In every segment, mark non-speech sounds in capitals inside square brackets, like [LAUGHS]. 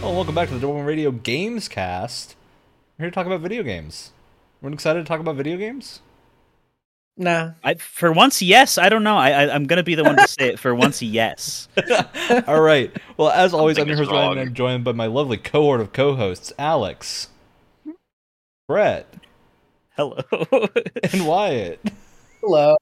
Oh, welcome back to the Double One Radio Games Cast. We're here to talk about video games. We're excited to talk about video games. Nah. I, for once, yes. I don't know. I, I I'm gonna be the one to say it. For once, yes. [LAUGHS] All right. Well, as always, I'm Something your is host Ryan, and I'm joined by my lovely cohort of co-hosts, Alex, Brett, Hello. and Wyatt. Hello.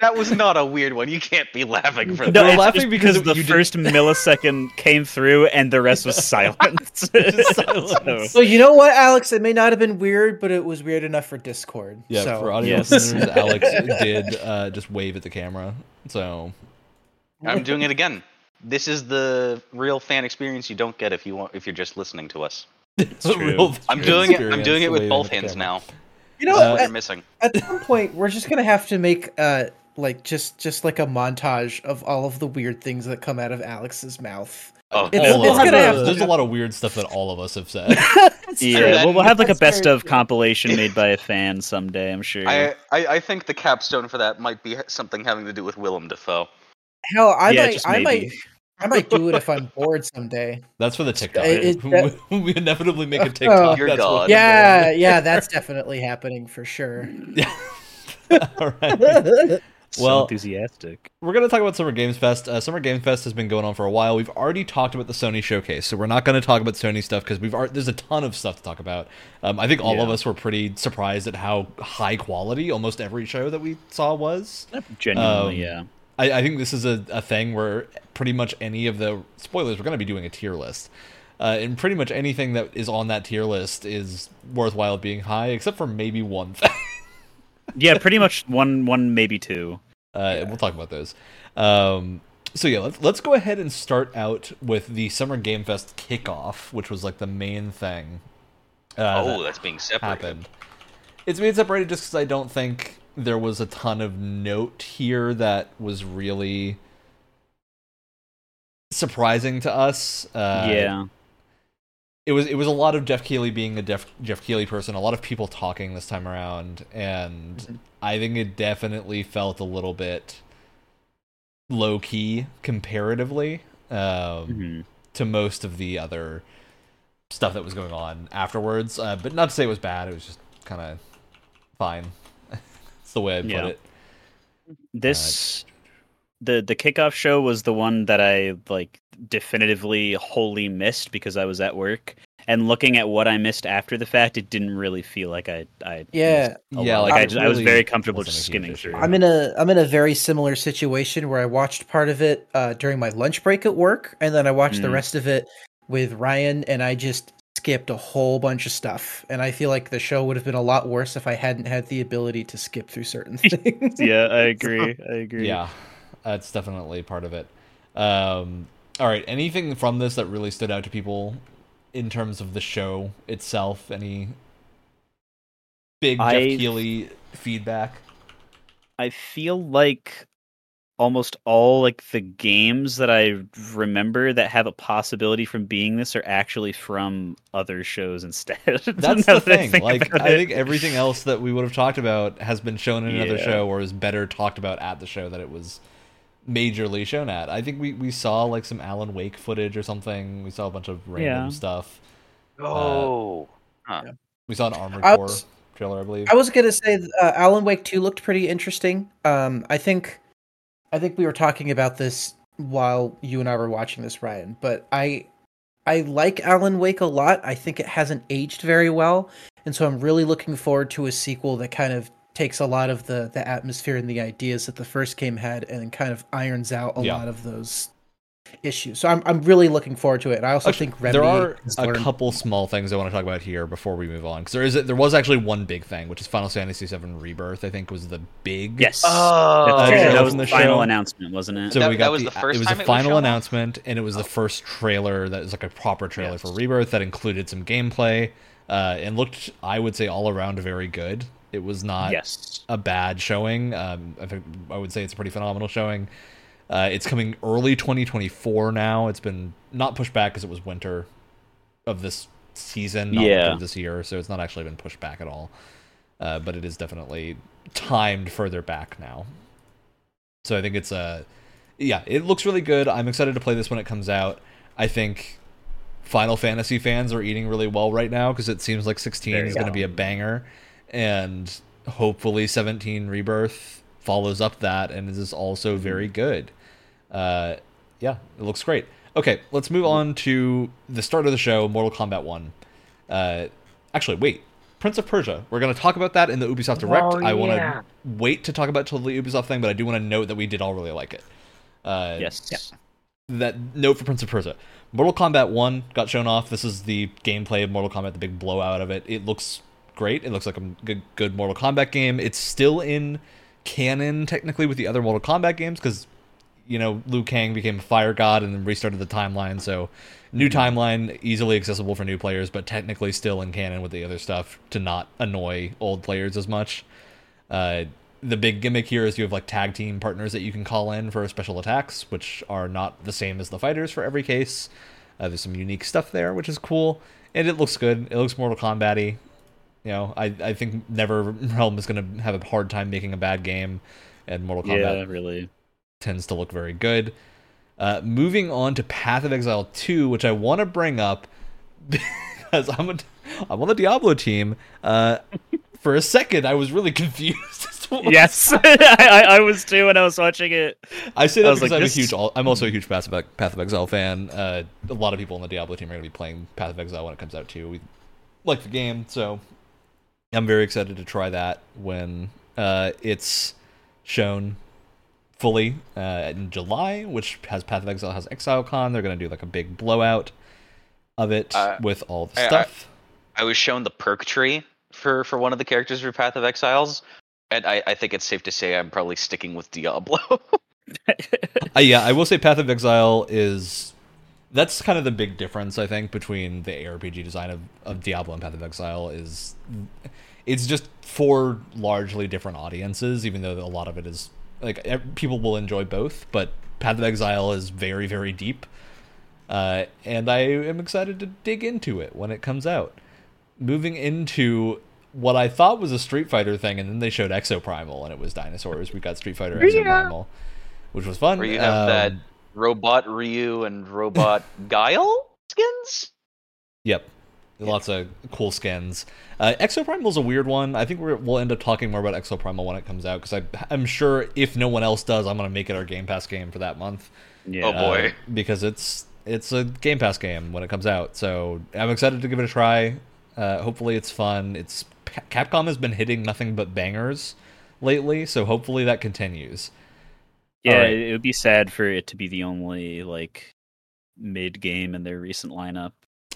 That was not a weird one. You can't be laughing for No, that. we're laughing just because the you did- first millisecond came through and the rest was silent. [LAUGHS] Just [LAUGHS] silence. So you know what, Alex? It may not have been weird, but it was weird enough for Discord. Yeah, so. for audio Yes. listeners, [LAUGHS] Alex did uh, just wave at the camera. So I'm doing it again. This is the real fan experience you don't get if you want if you're just listening to us. it's true. real I'm doing it. I'm doing it with both hands camera. now. You know, Uh, You're at, missing. at some point, we're just gonna have to make uh like just just like a montage of all of the weird things that come out of Alex's mouth. Oh, It's- it's of gonna us. have There's a lot of weird stuff that all of us have said. [LAUGHS] [LAUGHS] yeah, that- well, we'll have like a best of true. compilation made by a fan someday. I'm sure. I, I I think the capstone for that might be something having to do with Willem Dafoe. Hell, I yeah, might, I might, I might do it if I'm bored someday. [LAUGHS] That's for the TikTok. It- it- we [LAUGHS] inevitably make a [LAUGHS] TikTok. Dear That's what God. we're Yeah, yeah, that's definitely happening for sure. doing. all right. so well- enthusiastic. We're going to talk about Summer Games Fest. Uh, Summer Games Fest has been going on for a while. We've already talked about the Sony showcase, so we're not going to talk about Sony stuff because we've already, there's a ton of stuff to talk about. Um, I think all of us were pretty surprised at how high quality almost every show that we saw was. Genuinely, Um, yeah. I, I think this is a, a thing where pretty much any of the spoilers we're going to be doing a tier list. Uh, and pretty much anything that is on that tier list is worthwhile being high, except for maybe one thing. [LAUGHS] Yeah, pretty much one, one maybe two. Uh, and We'll talk about those. Um, so yeah, let's let's go ahead and start out with the Summer Game Fest kickoff, which was like the main thing. Uh, oh, that that's being separated. happened. It's being separated just because I don't think there was a ton of note here that was really surprising to us. Uh, yeah. it was it was a lot of Geoff Keighley being a Jeff Geoff Keighley person, a lot of people talking this time around, and Mm-hmm. I think it definitely felt a little bit low key comparatively um, Mhm. to most of the other stuff that was going on afterwards. Uh, but not to say it was bad; it was just kind of fine. That's the way I put Yeah. it. This the the kickoff show was the one that I like definitively wholly missed because I was at work. And looking at what I missed after the fact, it didn't really feel like I I Yeah. Yeah, lot. like, like I, it just, I was very comfortable just skimming through. I'm in a I'm in a very similar situation where I watched part of it uh, during my lunch break at work, and then I watched the Mm. rest of it with Ryan, and I just skipped a whole bunch of stuff. And I feel like the show would have been a lot worse if I hadn't had the ability to skip through certain things. [LAUGHS] yeah, I agree. [LAUGHS] I agree. Yeah, that's definitely part of it. Um, all right, anything from this that really stood out to people in terms of the show itself? Any big Geoff I've- Keighley feedback? I feel like almost all like the games that I remember that have a possibility from being this are actually from other shows instead. [LAUGHS] That's the that I thing. Like, I it. think everything else that we would have talked about has been shown in another Yeah. show, or is better talked about at the show that it was majorly shown at. I think we we saw like some Alan Wake footage or something. We saw a bunch of random Yeah. stuff. Oh, We saw an Armored I Core trailer, I believe. I was gonna say uh, Alan Wake Two looked pretty interesting. Um, I think, I think we were talking about this while you and I were watching this, Ryan. But I, I like Alan Wake a lot. I think it hasn't aged very well, and so I'm really looking forward to a sequel that kind of takes a lot of the the atmosphere and the ideas that the first game had, and kind of irons out a Yeah. lot of those issues. So I'm I'm really looking forward to it. And I also Actually, think Remedy there are a learned- couple small things I want to talk about here before we move on because there is a, there was actually one big thing, which is Final Fantasy VII Rebirth. I think was the big Yes. Oh. That's Uh, that was the, the final show. announcement, wasn't it? So That- we that got was the, the first it was time the it was final announcement, and it was the first trailer that was like a proper trailer Yes. for Rebirth that included some gameplay, uh, and looked, I would say, all around very good. It was not yes. a bad showing. Um, I think I would say it's a pretty phenomenal showing. Uh, it's coming early 2024 now. It's been not pushed back because it was winter of this season, Yeah. of this year, so it's not actually been pushed back at all. Uh, but it is definitely timed further back now. So I think it's a, yeah, it looks really good. I'm excited to play this when it comes out. I think Final Fantasy fans are eating really well right now because it seems like 16 is going to be a banger, and hopefully 17 Rebirth follows up that and is also Mm-hmm. very good. Uh, yeah, it looks great. Okay, let's move on to the start of the show, Mortal Kombat 1. Uh, actually, wait. Prince of Persia. We're going to talk about that in the Ubisoft Direct. Oh, I want to yeah. wait to talk about till the Ubisoft thing, but I do want to note that we did all really like it. Uh, Yes. that note for Prince of Persia. Mortal Kombat 1 got shown off. This is the gameplay of Mortal Kombat, the big blowout of it. It looks great. It looks like a good, good Mortal Kombat game. It's still in canon, technically, with the other Mortal Kombat games, because, you know, Liu Kang became a fire god and then restarted the timeline, so new timeline, easily accessible for new players, but technically still in canon with the other stuff to not annoy old players as much. Uh, the big gimmick here is you have like tag team partners that you can call in for special attacks, which are not the same as the fighters for every case. Uh, there's some unique stuff there, which is cool, and it looks good. It looks Mortal Kombat-y. You know, I I think Nether [LAUGHS] Realm is going to have a hard time making a bad game, and Mortal Kombat Yeah, really. Tends to look very good. Uh, moving on to Path of Exile 2, which I want to bring up [LAUGHS] because I'm a, I'm on the Diablo team. Uh, for a second, I was really [LAUGHS] confused. as to what- Yes, [LAUGHS] I, I, I was too when I was watching it. I say that I was because like, I'm this- a huge. I'm also a huge Path of, Path of Exile fan. Uh, a lot of people on the Diablo team are going to be playing Path of Exile when it comes out too. We like the game, so I'm very excited to try that when uh, it's shown fully uh, in July, which has Path of Exile has ExileCon. They're going to do like a big blowout of it Uh, with all the I- I- stuff. I was shown the perk tree for for one of the characters for Path of Exiles, and I, I think it's safe to say I'm probably sticking with Diablo. [LAUGHS] Uh, yeah, I will say Path of Exile is that's kind of the big difference I think between the ARPG design of, of Diablo and Path of Exile is it's just for largely different audiences, even though a lot of it is like people will enjoy both, but Path of Exile is very very deep, uh, and I am excited to dig into it when it comes out. Moving into what I thought was a Street Fighter thing, and then they showed Exoprimal, and it was dinosaurs. We got Street Fighter Exoprimal, which was fun. Where you have that Um, robot Ryu and robot [LAUGHS] Guile skins. Yep. Lots of cool skins. Uh, Exoprimal's a weird one. I think we're, we'll end up talking more about Exoprimal when it comes out because I'm sure if no one else does, I'm going to make it our Game Pass game for that month. yeah. Oh, boy. Uh, because it's it's a Game Pass game when it comes out. So I'm excited to give it a try. Uh, hopefully it's fun. It's Capcom has been hitting nothing but bangers lately, so hopefully that continues. Yeah, Alright. it would be sad for it to be the only like mid game in their recent lineup.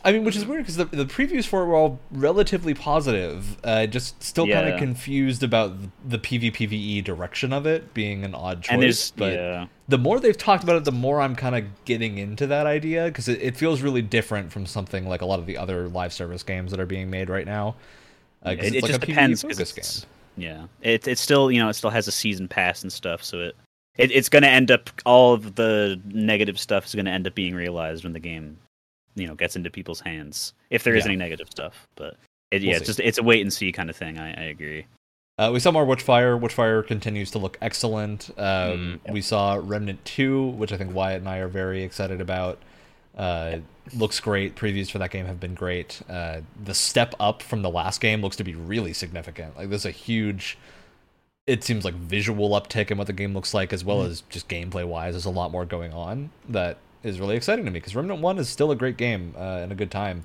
I mean, which is weird because the, the previews for it were all relatively positive. Uh, just still kind of confused about the PvPvE direction of it being an odd choice. but yeah, the more they've talked about it, the more I'm kind of getting into that idea because it, it feels really different from something like a lot of the other live service games that are being made right now. Uh, it, it's it like just a depends because yeah, it it still you know it still has a season pass and stuff, so it, it it's going to end up all of the negative stuff is going to end up being realized when the game you know gets into people's hands if there is Yeah. any negative stuff. But it, We'll yeah, it's just it's a wait and see kind of thing. I, I agree. Uh, we saw more Witchfire. Witchfire continues to look excellent. Um, Mm, We saw Remnant 2, which I think Wyatt and I are very excited about. Uh, Looks great. Previews for that game have been great. Uh, the step up from the last game looks to be really significant. Like, there's a huge, it seems like visual uptick in what the game looks like, as well as just gameplay wise. There's a lot more going on that is really exciting to me because Remnant 1 is still a great game uh, and a good time.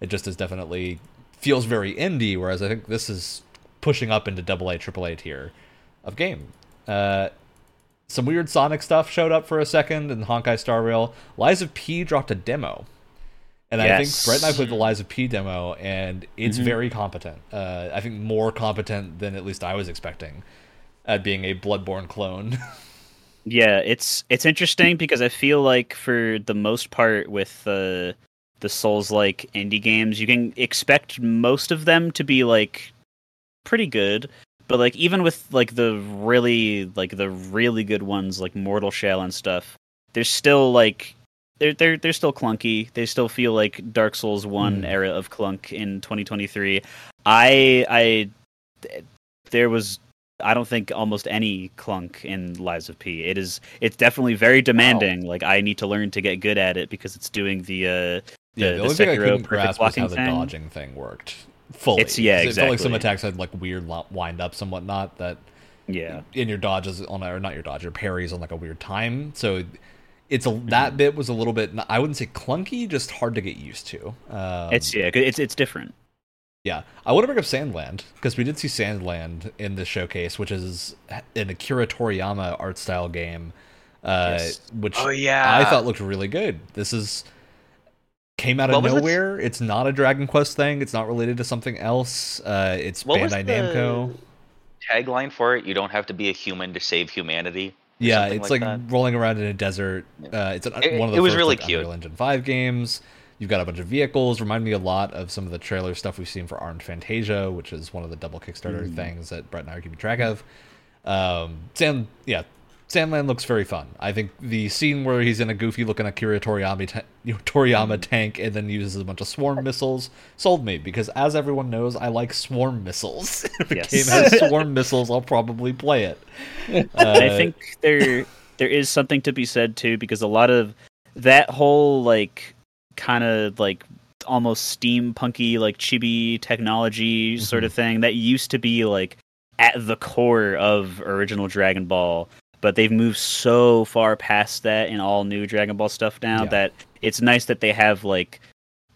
It just is definitely feels very indie, whereas I think this is pushing up into double A, triple A tier of game. Uh, some weird Sonic stuff showed up for a second in Honkai Star Rail. Lies of P dropped a demo. And I think Brett and I played the Lies of P demo, and it's Mhm. very competent. Uh, I think more competent than at least I was expecting at being a Bloodborne clone. [LAUGHS] Yeah, it's it's interesting because I feel like for the most part with the the Souls like indie games, you can expect most of them to be like pretty good. But like even with like the really like the really good ones like Mortal Shell and stuff, they're still like they're they're they're still clunky. They still feel like Dark Souls 1 Hmm. era of clunk in 2023. I I there was I don't think almost any clunk in Lies of P. It is it's definitely very demanding. Like I need to learn to get good at it because it's doing the uh Yeah, the, the, the only thing I couldn't grasp was how the thing. dodging thing worked fully. It's- yeah, 'Cause It felt like some exactly. attacks had like weird wind ups and whatnot that Yeah, in your dodges on or not your dodge, your parries on like a weird time. So it's a Mm-hmm. that bit was a little bit I wouldn't say clunky, just hard to get used to. Um, it's yeah, it's it's different. Yeah. I want to bring up Sandland because we did see Sandland in the showcase, which is an Akira Toriyama art style game, uh, Yes. which Oh yeah. I thought looked really good. This is came out of What was it? nowhere. It's not a Dragon Quest thing. It's not related to something else. Uh, it's What was Bandai the Namco. tagline for it. You don't have to be a human to save humanity. Yeah, it's like like, rolling around in a desert. Yeah. Uh, it's an, It- one of it the was first really like, cute. Unreal Engine Five games. You've got a bunch of vehicles. Remind me a lot of some of the trailer stuff we've seen for Armed Fantasia, which is one of the double Kickstarter Mm. things that Brett and I are keeping track of. Um, Sand, yeah, Sandland looks very fun. I think the scene where he's in a goofy looking Akira Toriyama, ta- [LAUGHS] Toriyama tank and then uses a bunch of swarm missiles sold me because, as everyone knows, I like swarm missiles. [LAUGHS] if Yes. game has swarm missiles, I'll probably play it. And [LAUGHS] I Uh, think there there is something to be said too because a lot of that whole like kind of like almost steampunky like chibi technology sort Mm-hmm. of thing that used to be like at the core of original Dragon Ball but they've moved so far past that in all new Dragon Ball stuff now Yeah. that it's nice that they have like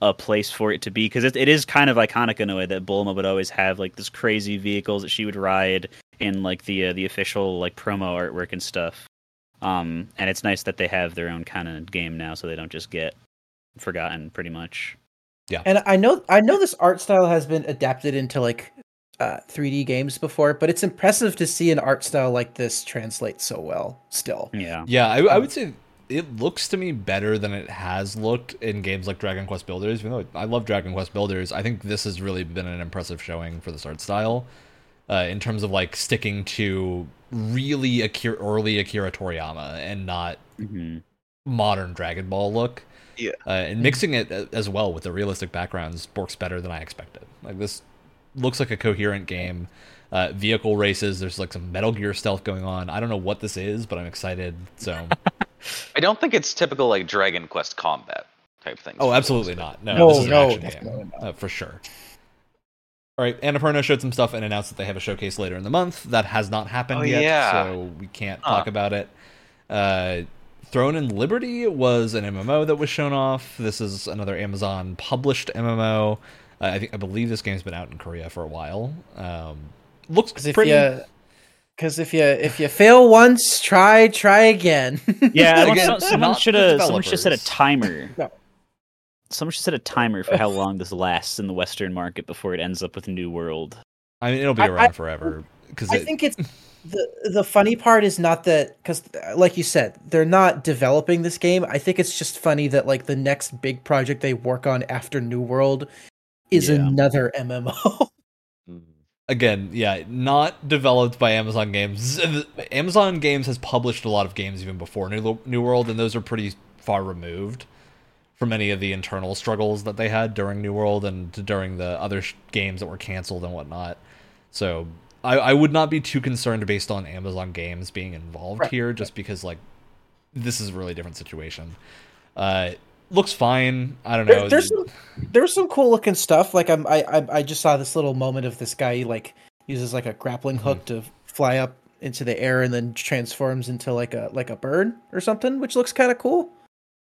a place for it to be because it, it is kind of iconic in a way that Bulma would always have like this crazy vehicles that she would ride in like the uh, the official like promo artwork and stuff. Um, and it's nice that they have their own kind of game now, so they don't just get forgotten pretty much. Yeah. And I know I know this art style has been adapted into like uh, 3D games before, but it's impressive to see an art style like this translate so well. Still, Yeah, Yeah, I, I would say it looks to me better than it has looked in games like Dragon Quest Builders. Even though I love Dragon Quest Builders, I think this has really been an impressive showing for this art style. Uh, in terms of like sticking to really Akira, early Akira Toriyama and not hmm modern Dragon Ball look. Yeah. Uh, and mixing it as well with the realistic backgrounds works better than I expected. Like this looks like a coherent game. Uh, vehicle races. There's like some Metal Gear stealth going on. I don't know what this is, but I'm excited. So. [LAUGHS] I don't think it's typical like Dragon Quest combat type thing. Oh, absolutely not. No, No, this is an no, action game, not. uh, for sure. All right, Annapurna showed some stuff and announced that they have a showcase later in the month. That has not happened Oh, yet, yeah. so we can't Huh. talk about it. Uh, Throne and Liberty was an MMO that was shown off. This is another Amazon published MMO. Uh, I think I believe this game's been out in Korea for a while. Um, looks because if pretty. you because if you if you fail once, try try again. [LAUGHS] yeah. Again, some- someone should have someone should set a timer. [LAUGHS] No. Someone should set a timer for how long this lasts in the Western market before it ends up with New World. I mean, it'll be around I- forever because I think it's [LAUGHS] the the funny part is not that because like you said they're not developing this game. I think it's just funny that like the next big project they work on after New World is Yeah. another MMO. [LAUGHS] Mm. again, yeah, not developed by Amazon Games. Amazon Games has published a lot of games even before New New World, and those are pretty far removed from any of the internal struggles that they had during New World and during the other sh- games that were canceled and whatnot. So I, I would not be too concerned based on Amazon Games being involved Right, here, just because like this is a really different situation. Uh, looks fine. I don't know. There, there's some there's some cool looking stuff. Like I'm I, I I just saw this little moment of this guy like uses like a grappling Mm-hmm. hook to fly up into the air and then transforms into like a like a bird or something, which looks kind of cool.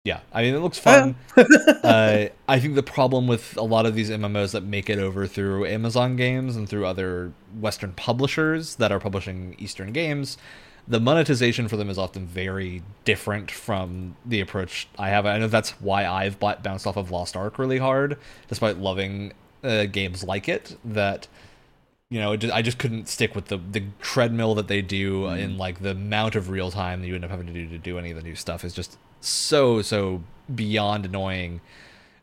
Yeah, I mean it looks fun. [LAUGHS] uh, I think the problem with a lot of these MMOs that make it over through Amazon games and through other Western publishers that are publishing Eastern games, the monetization for them is often very different from the approach I have. I know that's why I've bought, bounced off of Lost Ark really hard, despite loving uh, games like it. That you know, just, I just couldn't stick with the the treadmill that they do in like the amount of real time that you end up having to do to do any of the new stuff is just so so beyond annoying.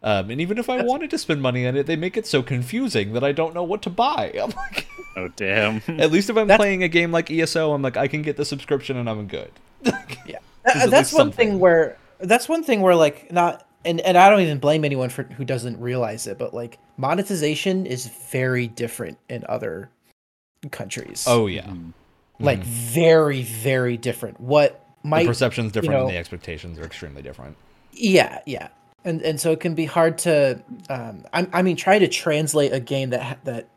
Um, and even if I wanted to spend money on it, they make it so confusing that I don't know what to buy. [LAUGHS] I'm like, Oh damn! [LAUGHS] at least if I'm That's- playing a game like ESO, I'm like, I can get the subscription and I'm good. [LAUGHS] Yeah, There's that's least one thing where that's one thing where like not and and I don't even blame anyone for who doesn't realize it, but like monetization is very different in other countries. Oh yeah, Mhm. like Mhm. very very different. What the might perception's different know- and the expectations are extremely different. yeah yeah and and so it can be hard to um I, I mean try to translate a game that that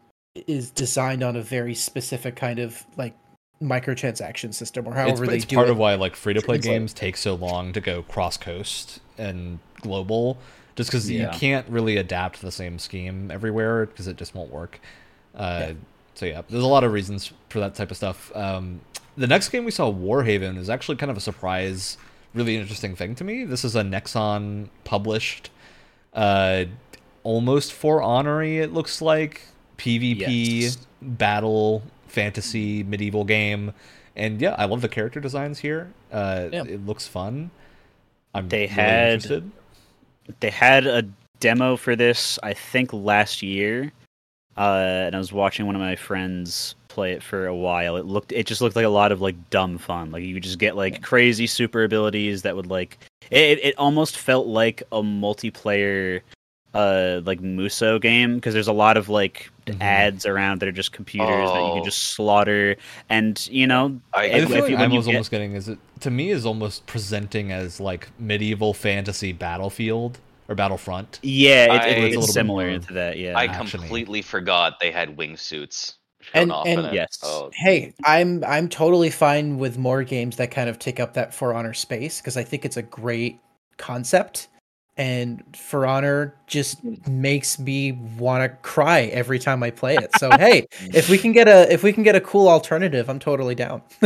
is designed on a very specific kind of like microtransaction system or It's, however they do. it's do part it. of why like free to play games take so long to go cross coast and global, just because you can't really adapt the same scheme everywhere because it just won't work. Uh, Yeah. So yeah, there's a lot of reasons for that type of stuff. Um, the next game we saw, Warhaven, is actually kind of a surprise, really interesting thing to me. This is a Nexon published, uh, almost for honory. It looks like PvP Yes. battle fantasy medieval game, and yeah, I love the character designs here. Uh, Yeah. It looks fun. I'm They really had- interested. They had a demo for this, I think, last year, uh, and I was watching one of my friends play it for a while. It looked, it just looked like a lot of like dumb fun. Like you just get like crazy super abilities that would like, it, it almost felt like a multiplayer, uh, like Musou game because there's a lot of like Mhm. ads around that are just computers that you Oh. can just slaughter, and you know, I, I if- feel if like you- when I was get- almost getting is it to me is almost presenting as like medieval fantasy battlefield or battlefront. yeah, I- it, It's a little it's similar to that. Yeah, I actiony. completely forgot they had wingsuits shown And- and-. Yes. Oh, Hey, I'm I'm totally fine with more games that kind of take up that For Honor space because I think it's a great concept, and For Honor just makes me want to cry every time I play it. So [LAUGHS] hey, if we can get a if we can get a cool alternative, I'm totally down. [LAUGHS]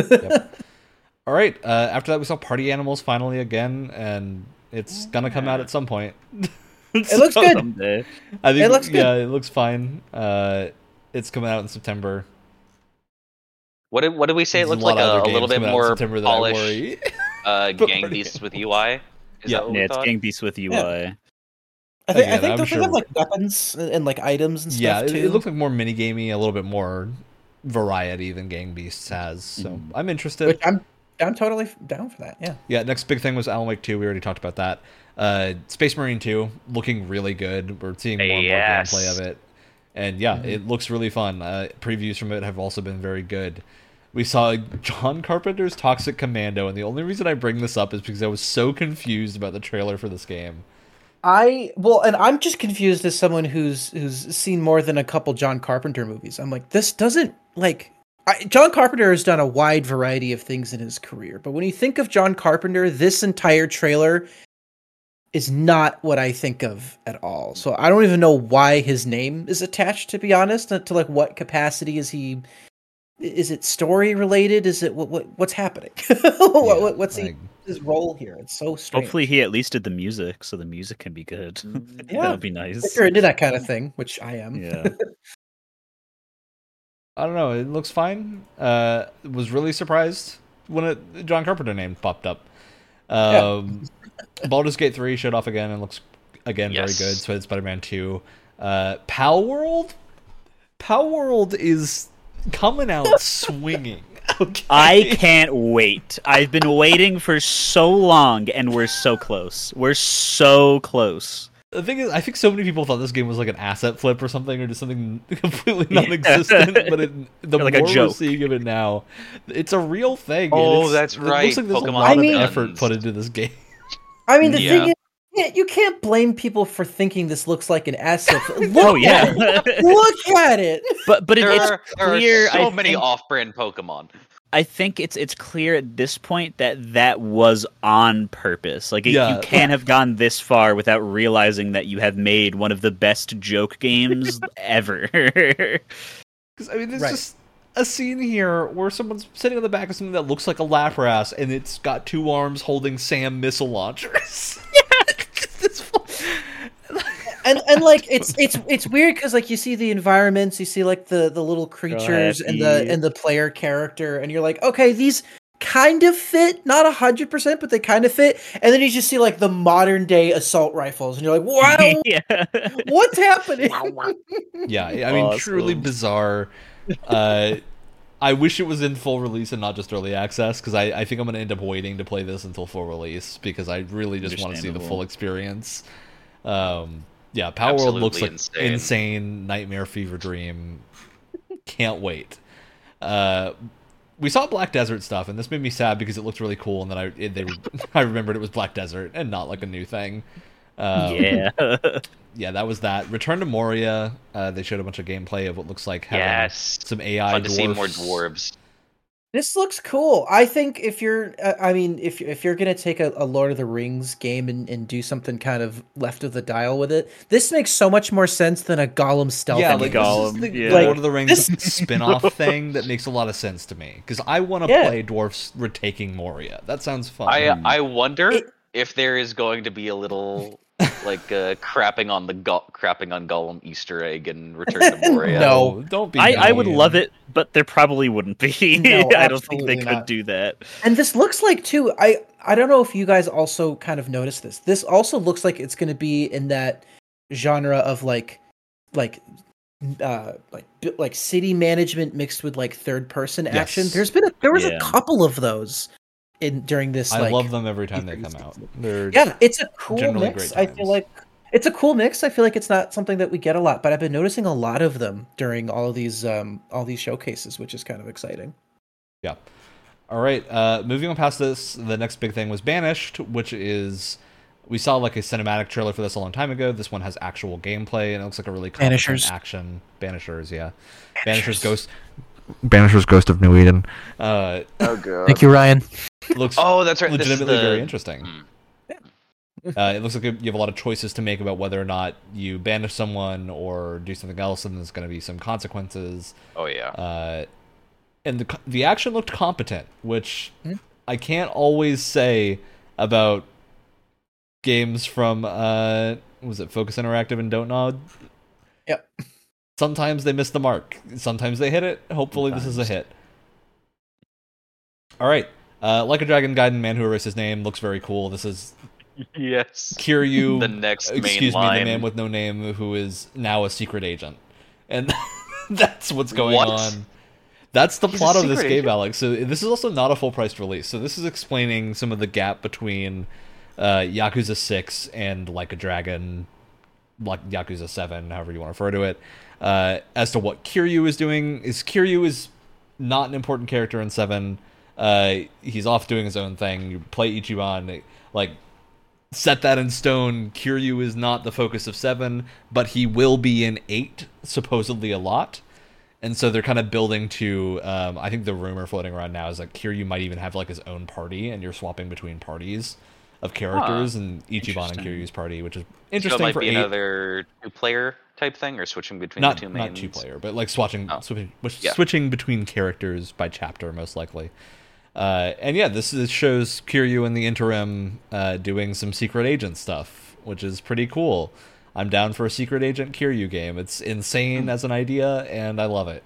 All right. Uh, after that, we saw Party Animals finally again, and it's gonna come out at some point. [LAUGHS] It looks good. someday. I think It looks good. Yeah, it looks fine. Uh, it's coming out in September. what did what did we say? It There's looked like a, a little bit coming out in more September that I polished worry. uh, [LAUGHS] gang beasts with UI. Is Yeah. that Yeah, it's thought? Gang Beasts with UI. I think, I Again, think I'm don't sure- they have like weapons and, and, like items and stuff yeah, it, too. it looks like more minigamey, a little bit more variety than Gang Beasts has. So Mhm. I'm interested. which I'm I'm totally down for that. Yeah. Yeah, next big thing was Alan Wake 2. We already talked about that. Uh, Space Marine 2 looking really good. We're seeing more Yes. and more gameplay of it. And yeah, Mhm. it looks really fun. Uh, previews from it have also been very good. We saw John Carpenter's Toxic Commando, and the only reason I bring this up is because I was so confused about the trailer for this game. I well, and I'm just confused as someone who's who's seen more than a couple John Carpenter movies. I'm like, this doesn't like. I, John Carpenter has done a wide variety of things in his career, but when you think of John Carpenter, this entire trailer is not what I think of at all. So I don't even know why his name is attached. To be honest, to like what capacity is he? Is it story related? Is it what, what what's happening? [LAUGHS] what, Yeah, what- what's he, his role here? It's so strange. Hopefully, he at least did the music, so the music can be good. [LAUGHS] Yeah. that would be nice. if you're into that kind of thing, which I am. Yeah. [LAUGHS] I don't know. It looks fine. Uh, was really surprised when it, John Carpenter name popped up. Um, Baldur's Gate 3 showed off again and looks again Yes. very good. So did Spider-Man 2. Uh, Palworld. Pow World is coming out [LAUGHS] swinging. Okay. I can't wait. I've been waiting for so long, and we're so close. We're so close. The thing is, I think so many people thought this game was like an asset flip or something, or just something [LAUGHS] completely non-existent. but it, [LAUGHS] the Or like a more we're seeing of it now, it's a real thing. and Oh, it's- that's It right, looks like there's Pokemon a lot I mean- of effort put into this game. I mean, the Yeah. thing is, you can't blame people for thinking this looks like an asset. [LAUGHS] Look Oh at yeah, it. Look at it. [LAUGHS] but but it, There it's are, there are clear. so I many think, off-brand Pokemon. I think it's it's clear at this point that that was on purpose. Like it, Yeah. you can't have gone this far without realizing that you have made one of the best joke games [LAUGHS] ever. Because I mean, there's Right. just a scene here where someone's sitting on the back of something that looks like a Lapras, and it's got two arms holding Sam missile launchers. [LAUGHS] It's- And and like it's it's it's weird because like you see the environments, you see like the the little creatures and the and the player character, and you're like, okay, these kind of fit, not a hundred percent, but they kind of fit. And then you just see like the modern day assault rifles, and you're like, wow, [LAUGHS] yeah. what's happening? yeah, I mean, truly bizarre. Uh, I wish it was in full release and not just early access, because I, I think I'm going to end up waiting to play this until full release, because I really just want to see the full experience. Um, yeah, Palworld looks like insane. insane. nightmare fever dream. Can't wait. Uh, we saw Black Desert stuff, and this made me sad because it looked really cool, and then I it, they [LAUGHS] I remembered it was Black Desert and not like a new thing. Um, yeah. [LAUGHS] yeah, that was that. Return to Moria. Uh, they showed a bunch of gameplay of what looks like having Yes. some AI Fun to see more dwarves. This looks cool. I think if you're, uh, I mean, if if you're gonna take a, a Lord of the Rings game and, and do something kind of left of the dial with it, this makes so much more sense than a Gollum stealth. Yeah, game. like Gollum, this is the yeah. Like, Lord of the Rings this- [LAUGHS] spin-off [LAUGHS] thing that makes a lot of sense to me because I want to Yeah. play dwarfs retaking Moria. That sounds fun. I I wonder It- if there is going to be a little like uh, crapping on the go- crapping on Gollum Easter egg and Return to [LAUGHS] Moria. No. don't be. I, I would love it, but there probably wouldn't be. No, [LAUGHS] I don't think they absolutely could do that. And this looks like too. I I don't know if you guys also kind of noticed this. This also looks like it's going to be in that genre of like like uh like like city management mixed with like third person action. Yes. There's been a, there was Yeah. a couple of those in during this. I like, love them every time they come out. They're Yeah, it's a cool mix. great I feel like it's a cool mix. I feel like it's not something that we get a lot, but I've been noticing a lot of them during all of these um all these showcases, which is kind of exciting. Yeah. All right. Uh, moving on past this, the next big thing was Banished, which is we saw like a cinematic trailer for this a long time ago. This one has actual gameplay and it looks like a really competent Banishers. action. Banishers, yeah. Banishers Ghost. Banishers Ghost of New Eden. Uh, Oh god. Thank you, Ryan. looks [LAUGHS] Oh, that's right. this is legitimately very interesting. Hmm. Uh, it looks like you have a lot of choices to make about whether or not you banish someone or do something else, and there's going to be some consequences. Oh yeah. Uh, and the the action looked competent, which Hmm. I can't always say about games from uh, was it Focus Interactive and Don't Nod. Yep. Sometimes they miss the mark. Sometimes they hit it. Hopefully, this is a hit. All right. Uh, like a Dragon Gaiden, Man Who Erased His Name looks very cool. This is yes. Kiryu, [LAUGHS] The next main excuse me, line. the man with no name who is now a secret agent, and [LAUGHS] that's what's going What? on. That's the He's plot of this secret game, agent? Alex. So this is also not a full priced release. So this is explaining some of the gap between uh, Yakuza Six and Like a Dragon, like Yakuza Seven, however you want to refer to it, uh, as to what Kiryu is doing. Is Kiryu is not an important character in Seven. Uh, he's off doing his own thing. You play Ichiban, like set that in stone. Kiryu is not the focus of seven, but he will be in eight, supposedly a lot. And so they're kind of building to. Um, I think the rumor floating around now is that Kiryu might even have like his own party, and you're swapping between parties of characters, and Ichiban and Kiryu's party, which is So interesting it might for be eight. another two-player type thing, or switching between not the two mains. not two player, but like switching Oh. switching, Yeah. switching between characters by chapter, most likely. Uh, and yeah, this is, shows Kiryu in the interim uh, doing some secret agent stuff, which is pretty cool. I'm down for a secret agent Kiryu game. It's insane Hmm. as an idea, and I love it.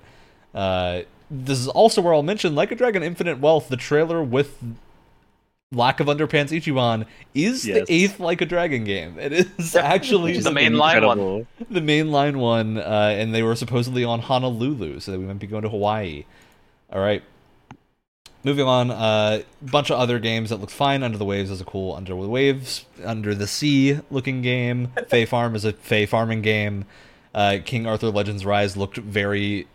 Uh, this is also where I'll mention Like a Dragon Infinite Wealth, the trailer with Lack of Underpants Ichiban is Yes. the eighth Like a Dragon game. It is [LAUGHS] actually is the main line one. The main line one, uh, and they were supposedly on Honolulu, so that we might be going to Hawaii. All right. Moving on, a uh, bunch of other games that look fine. Under the Waves is a cool Under the Waves, Under the Sea looking game. [LAUGHS] Fae Farm is a Fay farming game. Uh, King Arthur Legends Rise looked very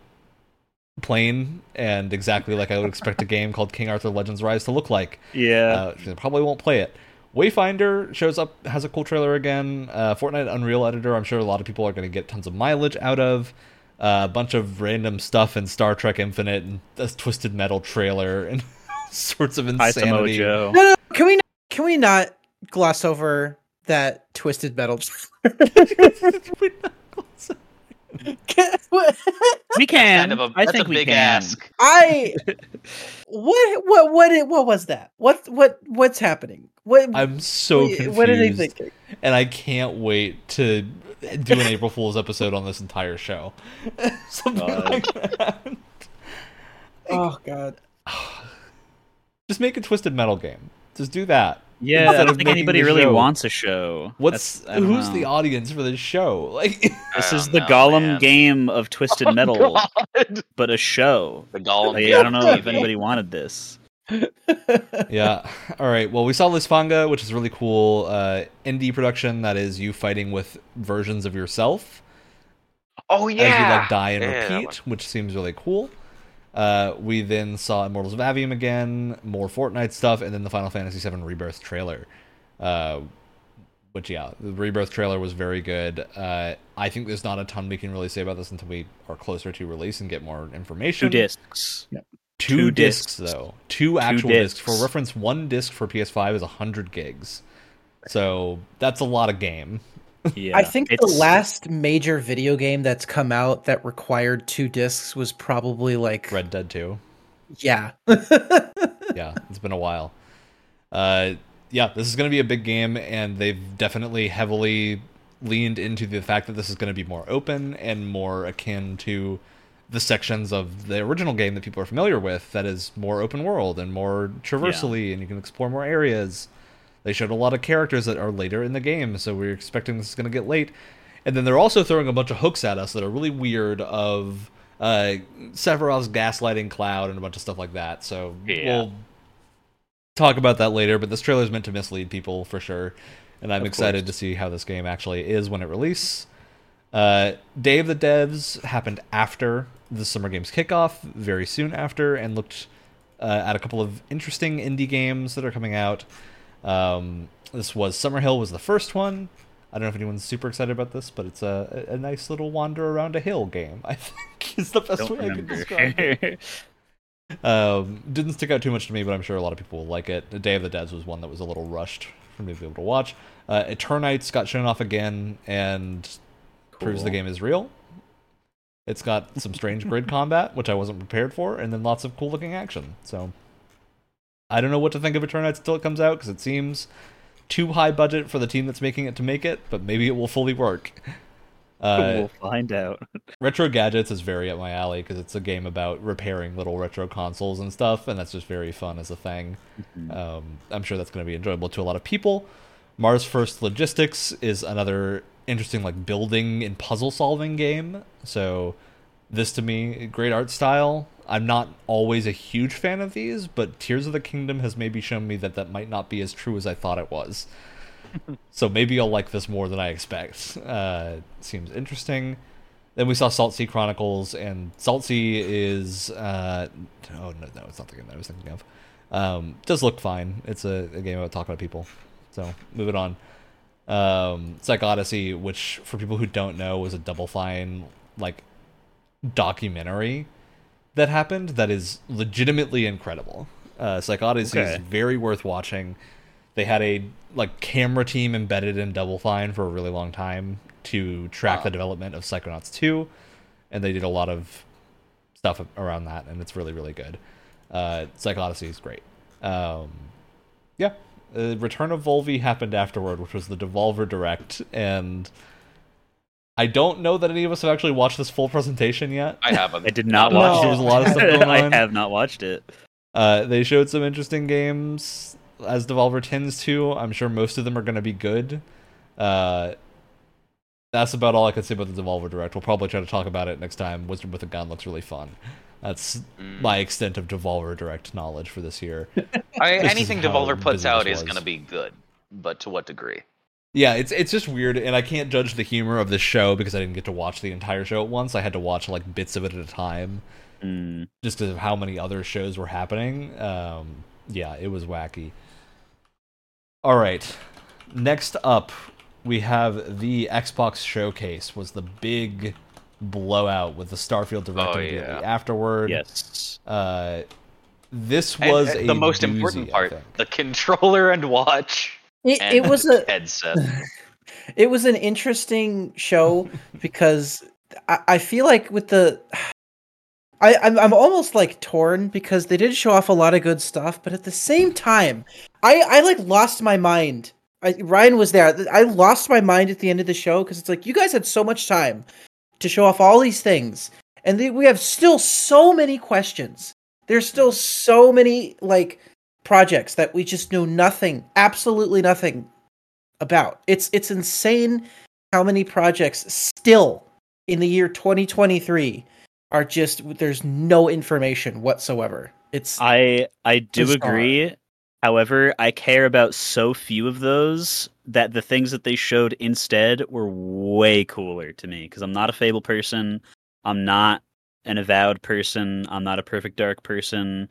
plain and exactly like I would expect a game called King Arthur Legends Rise to look like. Yeah. Uh, probably won't play it. Wayfinder shows up, has a cool trailer again. Uh, Fortnite Unreal Editor, I'm sure a lot of people are going to get tons of mileage out of. Uh, a bunch of random stuff in Star Trek Infinite and this Twisted Metal trailer and [LAUGHS] sorts of Hi, Samoa insanity. No, no, [LAUGHS] can we not, can we not gloss over that twisted metal? [LAUGHS] Can- what- We can. Kind of a, I that's think a we can. ask. I [LAUGHS] what what what it- what was that? What what what's happening? What I'm so what- confused, what are they thinking? and I can't wait to do an April Fool's episode on this entire show. [LAUGHS] Something God. like that. Oh god. [SIGHS] Just make a Twisted Metal game. Just do that. Yeah, I don't think anybody really show. wants a show. What's That's- I don't who's know. the audience for this show? [LAUGHS] Like, This is the know, Gollum man. game of Twisted Oh, Metal, God. but a show. The Gollum. Like, game I don't know if anybody wanted this. [LAUGHS] yeah. All right. Well, we saw Lysfanga, which is really cool. Uh, indie production that is you fighting with versions of yourself Oh yeah. as you like die and Yeah, that repeat, which seems really cool. Uh, we then saw Immortals of Aveum again, more Fortnite stuff, and then the Final Fantasy VII Rebirth trailer, uh, which yeah, the Rebirth trailer was very good. Uh, I think there's not a ton we can really say about this until we are closer to release and get more information. Two discs. Two, two discs, discs. though. Two actual discs. For reference, one disc for PS5 is 100 gigs. So that's a lot of game. Yeah, I think the last major video game that's come out that required two discs was probably like Red Dead 2. yeah. [LAUGHS] yeah, it's been a while. Uh, yeah, this is going to be a big game, and they've definitely heavily leaned into the fact that this is going to be more open and more akin to the sections of the original game that people are familiar with. That is more open world and more traversally, and you can explore more areas. They showed a lot of characters that are later in the game, so we're expecting this is going to get late. And then they're also throwing a bunch of hooks at us that are really weird of uh, Sephiroth's gaslighting Cloud and a bunch of stuff like that. So Yeah. we'll talk about that later, but this trailer is meant to mislead people for sure. And I'm Of excited course. to see how this game actually is when it release. Uh, Day of the Devs happened after the Summer Games kickoff, very soon after, and looked uh, at a couple of interesting indie games that are coming out. Um, this was Summerhill was the first one. I don't know if anyone's super excited about this, but it's a, a nice little wander around a hill game. I [LAUGHS] think is the best Don't way I can describe it. Um, didn't stick out too much to me, but I'm sure a lot of people will like it. The Day of the Devs was one that was a little rushed for me to be able to watch. Uh, Eternights got shown off again and proves the game is real. It's got some strange grid [LAUGHS] combat, which I wasn't prepared for, and then lots of cool looking action. So I don't know what to think of Eternights until it comes out because it seems too high budget for the team that's making it to make it, but maybe it will fully work. [LAUGHS] Uh, we'll find out. [LAUGHS] Retro Gadgets is very up my alley because it's a game about repairing little retro consoles and stuff, and that's just very fun as a thing. Um, I'm sure that's going to be enjoyable to a lot of people. Mars First Logistics is another interesting like building and puzzle solving game. So this to me, great art style. I'm not always a huge fan of these, but Tears of the Kingdom has maybe shown me that that might not be as true as I thought it was. [LAUGHS] so maybe I'll like this more than I expect. Uh, seems interesting. Then we saw Salt Sea Chronicles, and Salt Sea is uh, oh no, no, it's not the game that I was thinking of. Um, does look fine. It's a, a game about talking to people. So moving on. Um, Psych Odyssey, which for people who don't know, was a Double Fine like documentary that happened that is legitimately incredible. Uh, Psych Odyssey is very worth watching. They had a like camera team embedded in Double Fine for a really long time to track the development of Psychonauts 2, and they did a lot of stuff around that, and it's really really good. Uh, Psych Odyssey is great. Um, yeah, uh, Return of Volvi happened afterward, which was the Devolver Direct, and I don't know that any of us have actually watched this full presentation yet. I haven't. I did not No. watch. There was a lot of stuff it. [LAUGHS] going I have not watched it. Uh, they showed some interesting games, as Devolver tends to. I'm sure most of them are going to be good. Uh, that's about all I can say about the Devolver Direct. We'll probably try to talk about it next time. Wizard with a Gun looks really fun. That's Mm. my extent of Devolver Direct knowledge for this year. I, This anything Devolver puts out this is going to be good, but to what degree? Yeah, it's it's just weird, and I can't judge the humor of this show because I didn't get to watch the entire show at once. I had to watch like bits of it at a time, Mm. just because of how many other shows were happening. Um, yeah, it was wacky. All right, next up we have the Xbox showcase. Was the big blowout with the Starfield director Oh, immediately yeah. afterward? Yes. Uh, this was and a the most doozy, important part: the [LAUGHS] controller and watch. It, it was [LAUGHS] a headset. [LAUGHS] it was an interesting show [LAUGHS] because I, I feel like with the I, I'm I'm almost like torn because they did show off a lot of good stuff, but at the same time, I I like lost my mind. I, Ryan was there. I lost my mind at the end of the show because it's like you guys had so much time to show off all these things, and they, we have still so many questions. There's still so many like projects that we just know nothing, absolutely nothing about. It's it's insane how many projects still in the year 2023 are just there's no information whatsoever. It's I I do Bizarre. agree. However, I care about so few of those that the things that they showed instead were way cooler to me because I'm not a Fable person. I'm not an avowed person. I'm not a perfect dark person.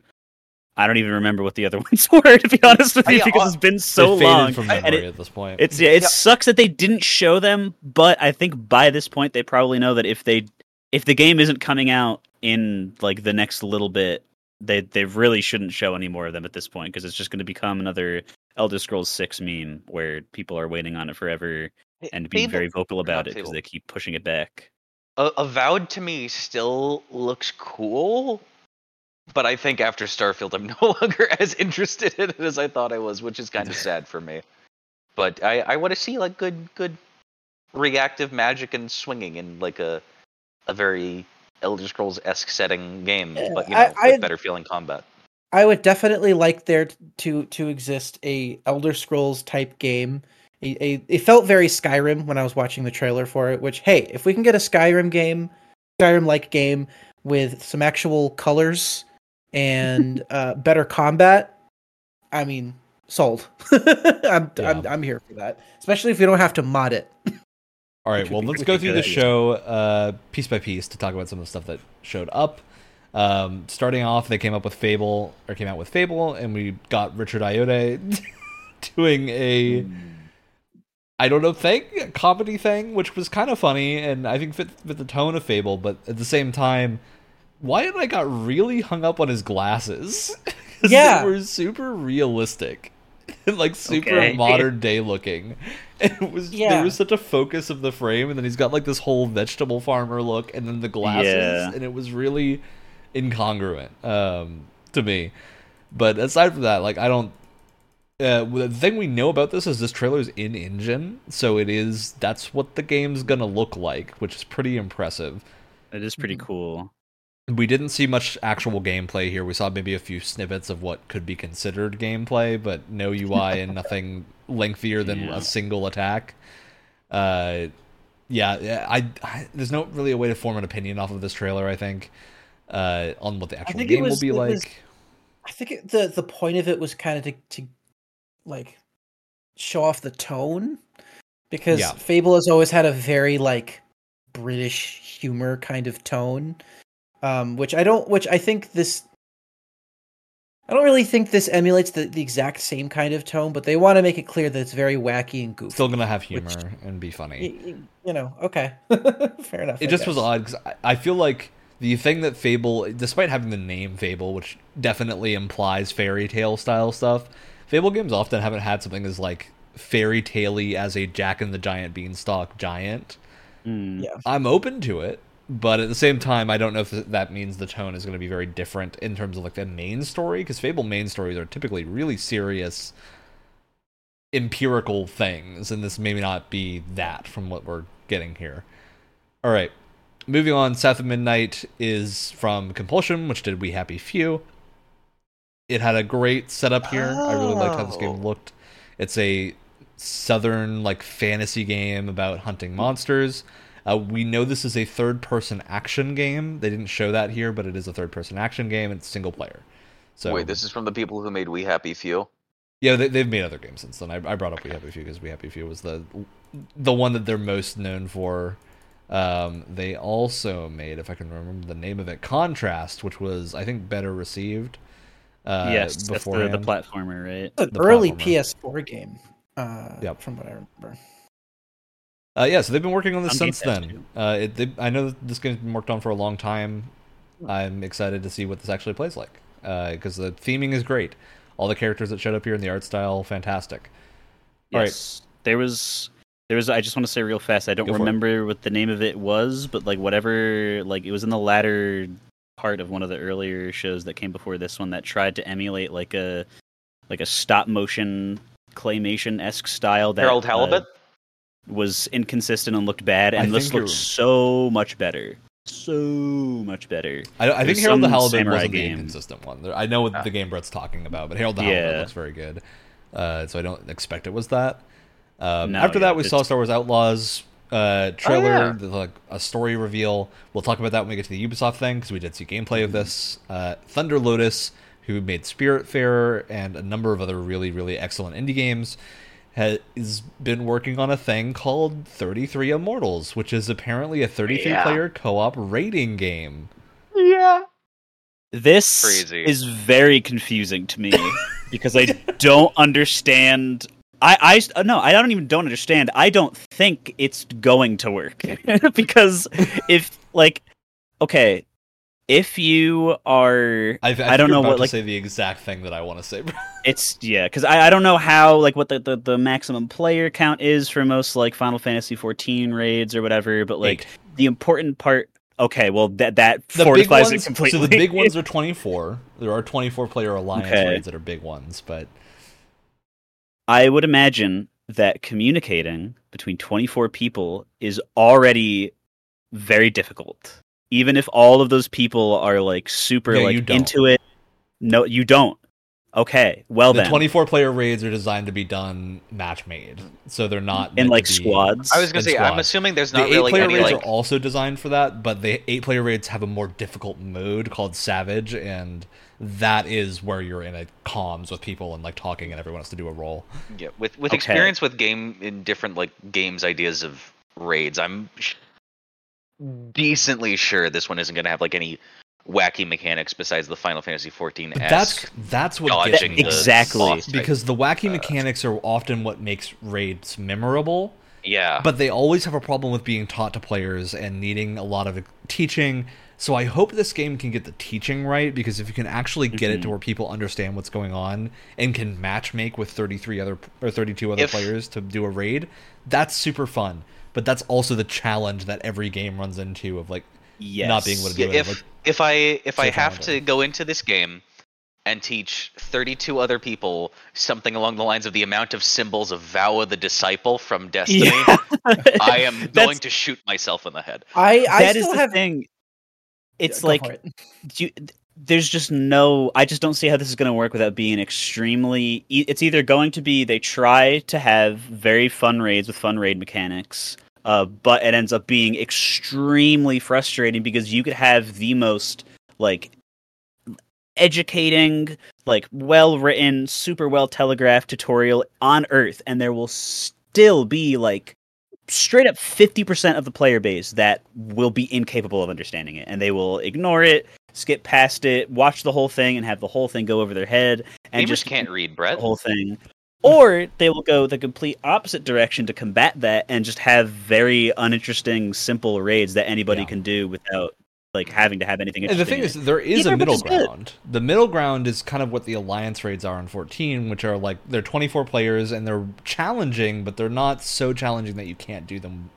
I don't even remember what the other [LAUGHS] ones were to be honest with you I- uh, because it's been so They faded long. from and memory it- at this point. It's yeah, it Yeah. sucks that they didn't show them, but I think by this point they probably know that if they if the game isn't coming out in like the next little bit, they they really shouldn't show any more of them at this point because it's just going to become another Elder Scrolls 6 meme where people are waiting on it forever and being Fable- very vocal about it because they keep pushing it back. A- Avowed to me still looks cool, but I think after Starfield, I'm [LAUGHS] no longer as interested in it as I thought I was, which is kind of sad for me. But I, I want to see like good, good reactive magic and swinging in like a, a very Elder Scrolls esque setting game, but you know, I- with I- better feeling combat. I would definitely like there to to exist a Elder Scrolls type game. A, a, it felt very Skyrim when I was watching the trailer for it. Which, hey, if we can get a Skyrim game, Skyrim like game with some actual colors and uh, better combat, I mean, sold. [LAUGHS] I'm, I'm I'm here for that. Especially if you don't have to mod it. All right, well, let's go through the show uh, piece by piece to talk about some of the stuff that showed up. Um, starting off, they came up with Fable, or came out with Fable, and we got Richard Ayoade [LAUGHS] doing a, I don't know, thing, comedy thing, which was kind of funny, and I think fit with the tone of Fable, but at the same time, Wyatt and I got really hung up on his glasses. [LAUGHS] Yeah. they were super realistic. and [LAUGHS] like super Okay. modern day looking. [LAUGHS] It was Yeah. there was such a focus of the frame, and then he's got like this whole vegetable farmer look, and then the glasses, Yeah. and it was really incongruent um, to me. But aside from that, like I don't. Uh, the thing we know about this is this trailer is in engine, so it is that's what the game's gonna look like, which is pretty impressive. It is pretty cool. We didn't see much actual gameplay here. We saw maybe a few snippets of what could be considered gameplay, but no UI and [LAUGHS] nothing lengthier than Yeah. a single attack. Uh, yeah, I, I there's no really a way to form an opinion off of this trailer. I think uh, on what the actual game was- will be like. was- I think it, the the point of it was kind of to, to like show off the tone because Yeah. Fable has always had a very like British humor kind of tone, um, which I don't. Which I think this. I don't really think this emulates the, the exact same kind of tone, but they want to make it clear that it's very wacky and goofy. Still gonna have humor Which- and be funny. Y- y- you know, okay, [LAUGHS] fair enough. it I just was odd because I, I feel like the thing that Fable, despite having the name Fable, which definitely implies fairy tale style stuff, Fable games often haven't had something as like fairy taley as a Jack and the Giant Beanstalk giant. Mm. Yeah. I'm open to it, but at the same time, I don't know if that means the tone is going to be very different in terms of like the main story because Fable main stories are typically really serious empirical things, and this may not be that from what we're getting here. All right, moving on. South of Midnight is from Compulsion, which did We Happy Few. It had a great setup here. I really liked how this game Oh. looked. It's a southern like fantasy game about hunting monsters. Uh, we know this is a third-person action game. They didn't show that here, but it is a third-person action game. It's single player. So Wait, this is from the people who made We Happy Few. yeah, they, they've made other games since then. I, I brought up We Happy Few because We Happy Few was the the one that they're most known for. Um, they also made, if I can remember the name of it, Contrast, which was I think better received. Uh, yes, that's the, the platformer, right? an the early platformer. PS4 game. Uh, Yep. from what I remember. Uh, yeah, so they've been working on this On Game since then. Uh, it, they, I know this game's been worked on for a long time. I'm excited to see what this actually plays like because the theming is great. All the characters that showed up here in the art style, fantastic. All right. Yes. There was there was I just want to say real fast, I don't Go remember what the name of it was, but like whatever like it was in the latter part of one of the earlier shows that came before this one that tried to emulate like a like a stop motion claymation esque style that Harold uh, Halibut. Was inconsistent and looked bad, I and this think looks you're- so much better. So much better. I, I think There's Harold the some Halibut samurai wasn't the game. inconsistent one. There- I know what Ah. the game Brett's talking about, but Harold the Halibut Yeah. looks very good. Uh, so I don't expect it was that. Um, No, after yeah, that, we saw Star Wars Outlaws uh, trailer, yeah. the, like a story reveal. We'll talk about that when we get to the Ubisoft thing because we did see gameplay of this. Uh, Thunder Lotus, who made Spirit Spiritfarer and a number of other really, really excellent indie games, has been working on a thing called 33 Immortals, which is apparently a 33 Yeah. player co op raiding game. Yeah. This Crazy. is very confusing to me [LAUGHS] because I don't understand. I, I uh, no, I don't even don't understand. I don't think it's going to work [LAUGHS] because if like, okay, if you are, I, I, I don't know what to like say the exact thing that I want to say. it's yeah, because I, I don't know how like what the, the the maximum player count is for most like Final Fantasy 14 raids or whatever, but like Eight. the important part. Okay, well that that the fortifies ones, it completely. So the big ones [LAUGHS] are 24. There are 24 player alliance Okay. raids that are big ones, but I would imagine that communicating between 24 people is already very difficult. Even if all of those people are like super Yeah, you like into it. No, you don't. Okay. Well the then. 24 player raids are designed to be done match made, so they're not in like squads. I was gonna and say, I'm assuming there's not The not eight really player any raids like. are also designed for that, but the eight player raids have a more difficult mode called Savage, and that is where you're in a comms with people and like talking, and everyone has to do a role. Yeah, with with Okay. experience with game in different like games ideas of raids, I'm sh- decently sure this one isn't gonna have like any wacky mechanics besides the Final Fantasy 14 But that's that's what gets dodging me the Exactly. boss type. because the wacky uh, mechanics are often what makes raids memorable. yeah, but they always have a problem with being taught to players and needing a lot of teaching. So I hope this game can get the teaching right because if you can actually get it to Mhm. where people understand what's going on and can match make with 33 other or 32 other If- players to do a raid, that's super fun. But that's also the challenge that every game runs into of like yes. not being able to Yeah, do it. if Like, if I if I have to go into this game and teach 32 other people something along the lines of the amount of symbols of Vow of the Disciple from Destiny, Yeah. I [LAUGHS] am going to shoot myself in the head. I I That is still the have. thing. It's Go like it. you, there's just no i just don't see how this is going to work without being extremely e- it's either going to be they try to have very fun raids with fun raid mechanics uh, but it ends up being extremely frustrating because you could have the most like educating like well written super well telegraphed tutorial on earth and there will still be like straight up 50% of the player base that will be incapable of understanding it and they will ignore it skip past it watch the whole thing and have the whole thing go over their head and You just can't read, the Brett. whole thing or they will go the complete opposite direction to combat that and just have very uninteresting simple raids that anybody Yeah. can do without like having to have anything And the thing in is, there is Either a middle is good. ground. The middle ground is kind of what the alliance raids are in 14, which are like they're 24 players and they're challenging, but they're not so challenging that you can't do them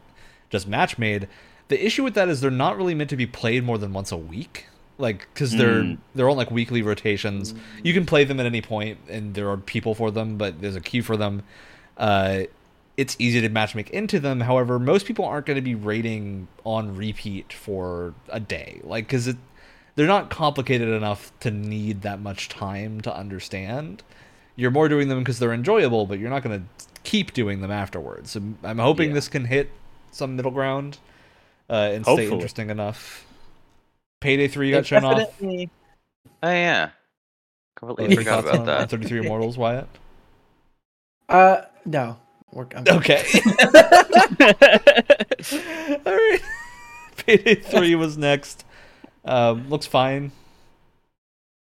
just match made. The issue with that is they're not really meant to be played more than once a week. Like, because they're Mm. they're on like weekly rotations. You can play them at any point, and there are people for them, but there's a queue for them. Uh, it's easy to match make into them. However, most people aren't going to be rating on repeat for a day, like because it they're not complicated enough to need that much time to understand. You're more doing them because they're enjoyable, but you're not going to keep doing them afterwards. So I'm hoping Yeah. this can hit some middle ground uh, and stay interesting enough. Payday three got shown off. Definitely- Oh yeah, completely Any forgot about that. 33 Immortals, Wyatt. Uh, no. We're, I'm, Okay. [LAUGHS] [LAUGHS] All right. Payday 3 was next. Um, looks fine.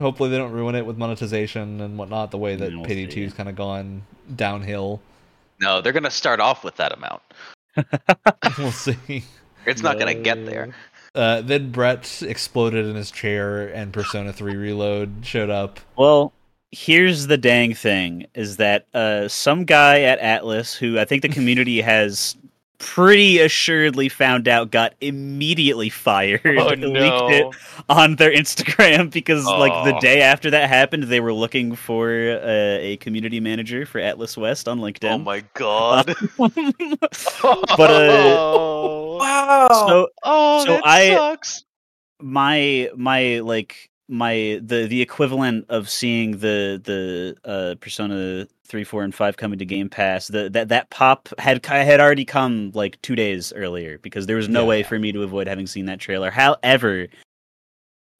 Hopefully, they don't ruin it with monetization and whatnot, the way that We'll Payday see. 2's kind of gone downhill. No, they're gonna start off with that amount. [LAUGHS] we'll see. It's not gonna get there. Uh, then Brett exploded in his chair, and Persona 3 Reload showed up. Well, here's the dang thing: is that uh, some guy at Atlus, who I think the community [LAUGHS] has pretty assuredly found out, got immediately fired. Oh no. leaked it on their Instagram because, like, the Oh. day after that happened, they were looking for uh, a community manager for Atlus West on LinkedIn. Oh my god! [LAUGHS] [LAUGHS] But, uh, oh, wow. so oh, so that I- sucks. my my like my the the equivalent of seeing the the uh persona 3 4 and 5 coming to game pass the that that pop had had already come like 2 days earlier because there was no Yeah. way for me to avoid having seen that trailer however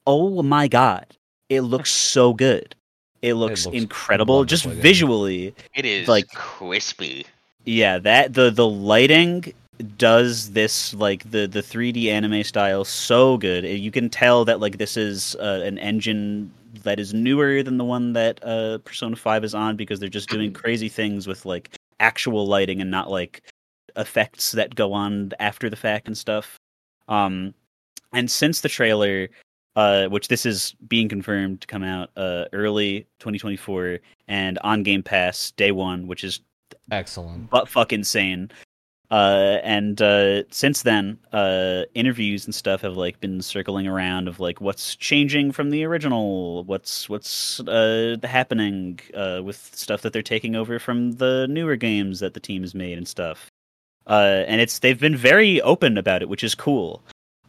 oh my god it looks so good it looks, looks incredible just visually It is like- crispy. yeah that the the lighting does this like the the 3D anime style so good. You can tell that like this is uh, an engine that is newer than the one that uh, Persona 5 is on because they're just doing crazy things with like actual lighting and not like effects that go on after the fact and stuff. Um, and since the trailer, uh, which this is being confirmed to come out uh, early 2024 and on Game Pass day one, which is Excellent. but fuck insane. Uh, and uh, since then, uh, interviews and stuff have like been circling around of like what's changing from the original, what's what's uh, happening uh, with stuff that they're taking over from the newer games that the team has made and stuff. Uh, and it's they've been very open about it, which is cool.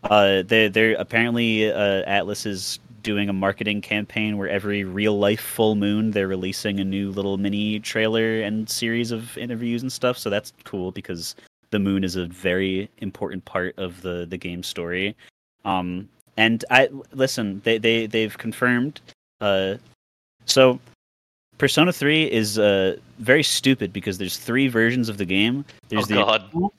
Uh, they're, they're apparently Atlus is doing a marketing campaign where every real life full moon they're releasing a new little mini trailer and series of interviews and stuff. So that's cool because the moon is a very important part of the the game story. Um, and I listen, they they they've confirmed. Uh, so Persona Three is uh very stupid because there's three versions of the game. There's Oh, the God.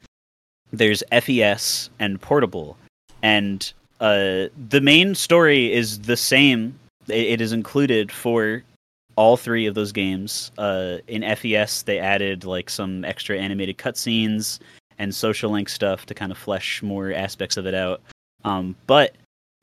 there's FES and portable, and uh, the main story is the same. It, it is included for all three of those games. Uh, in FES, they added like some extra animated cutscenes and social link stuff to kind of flesh more aspects of it out. Um, but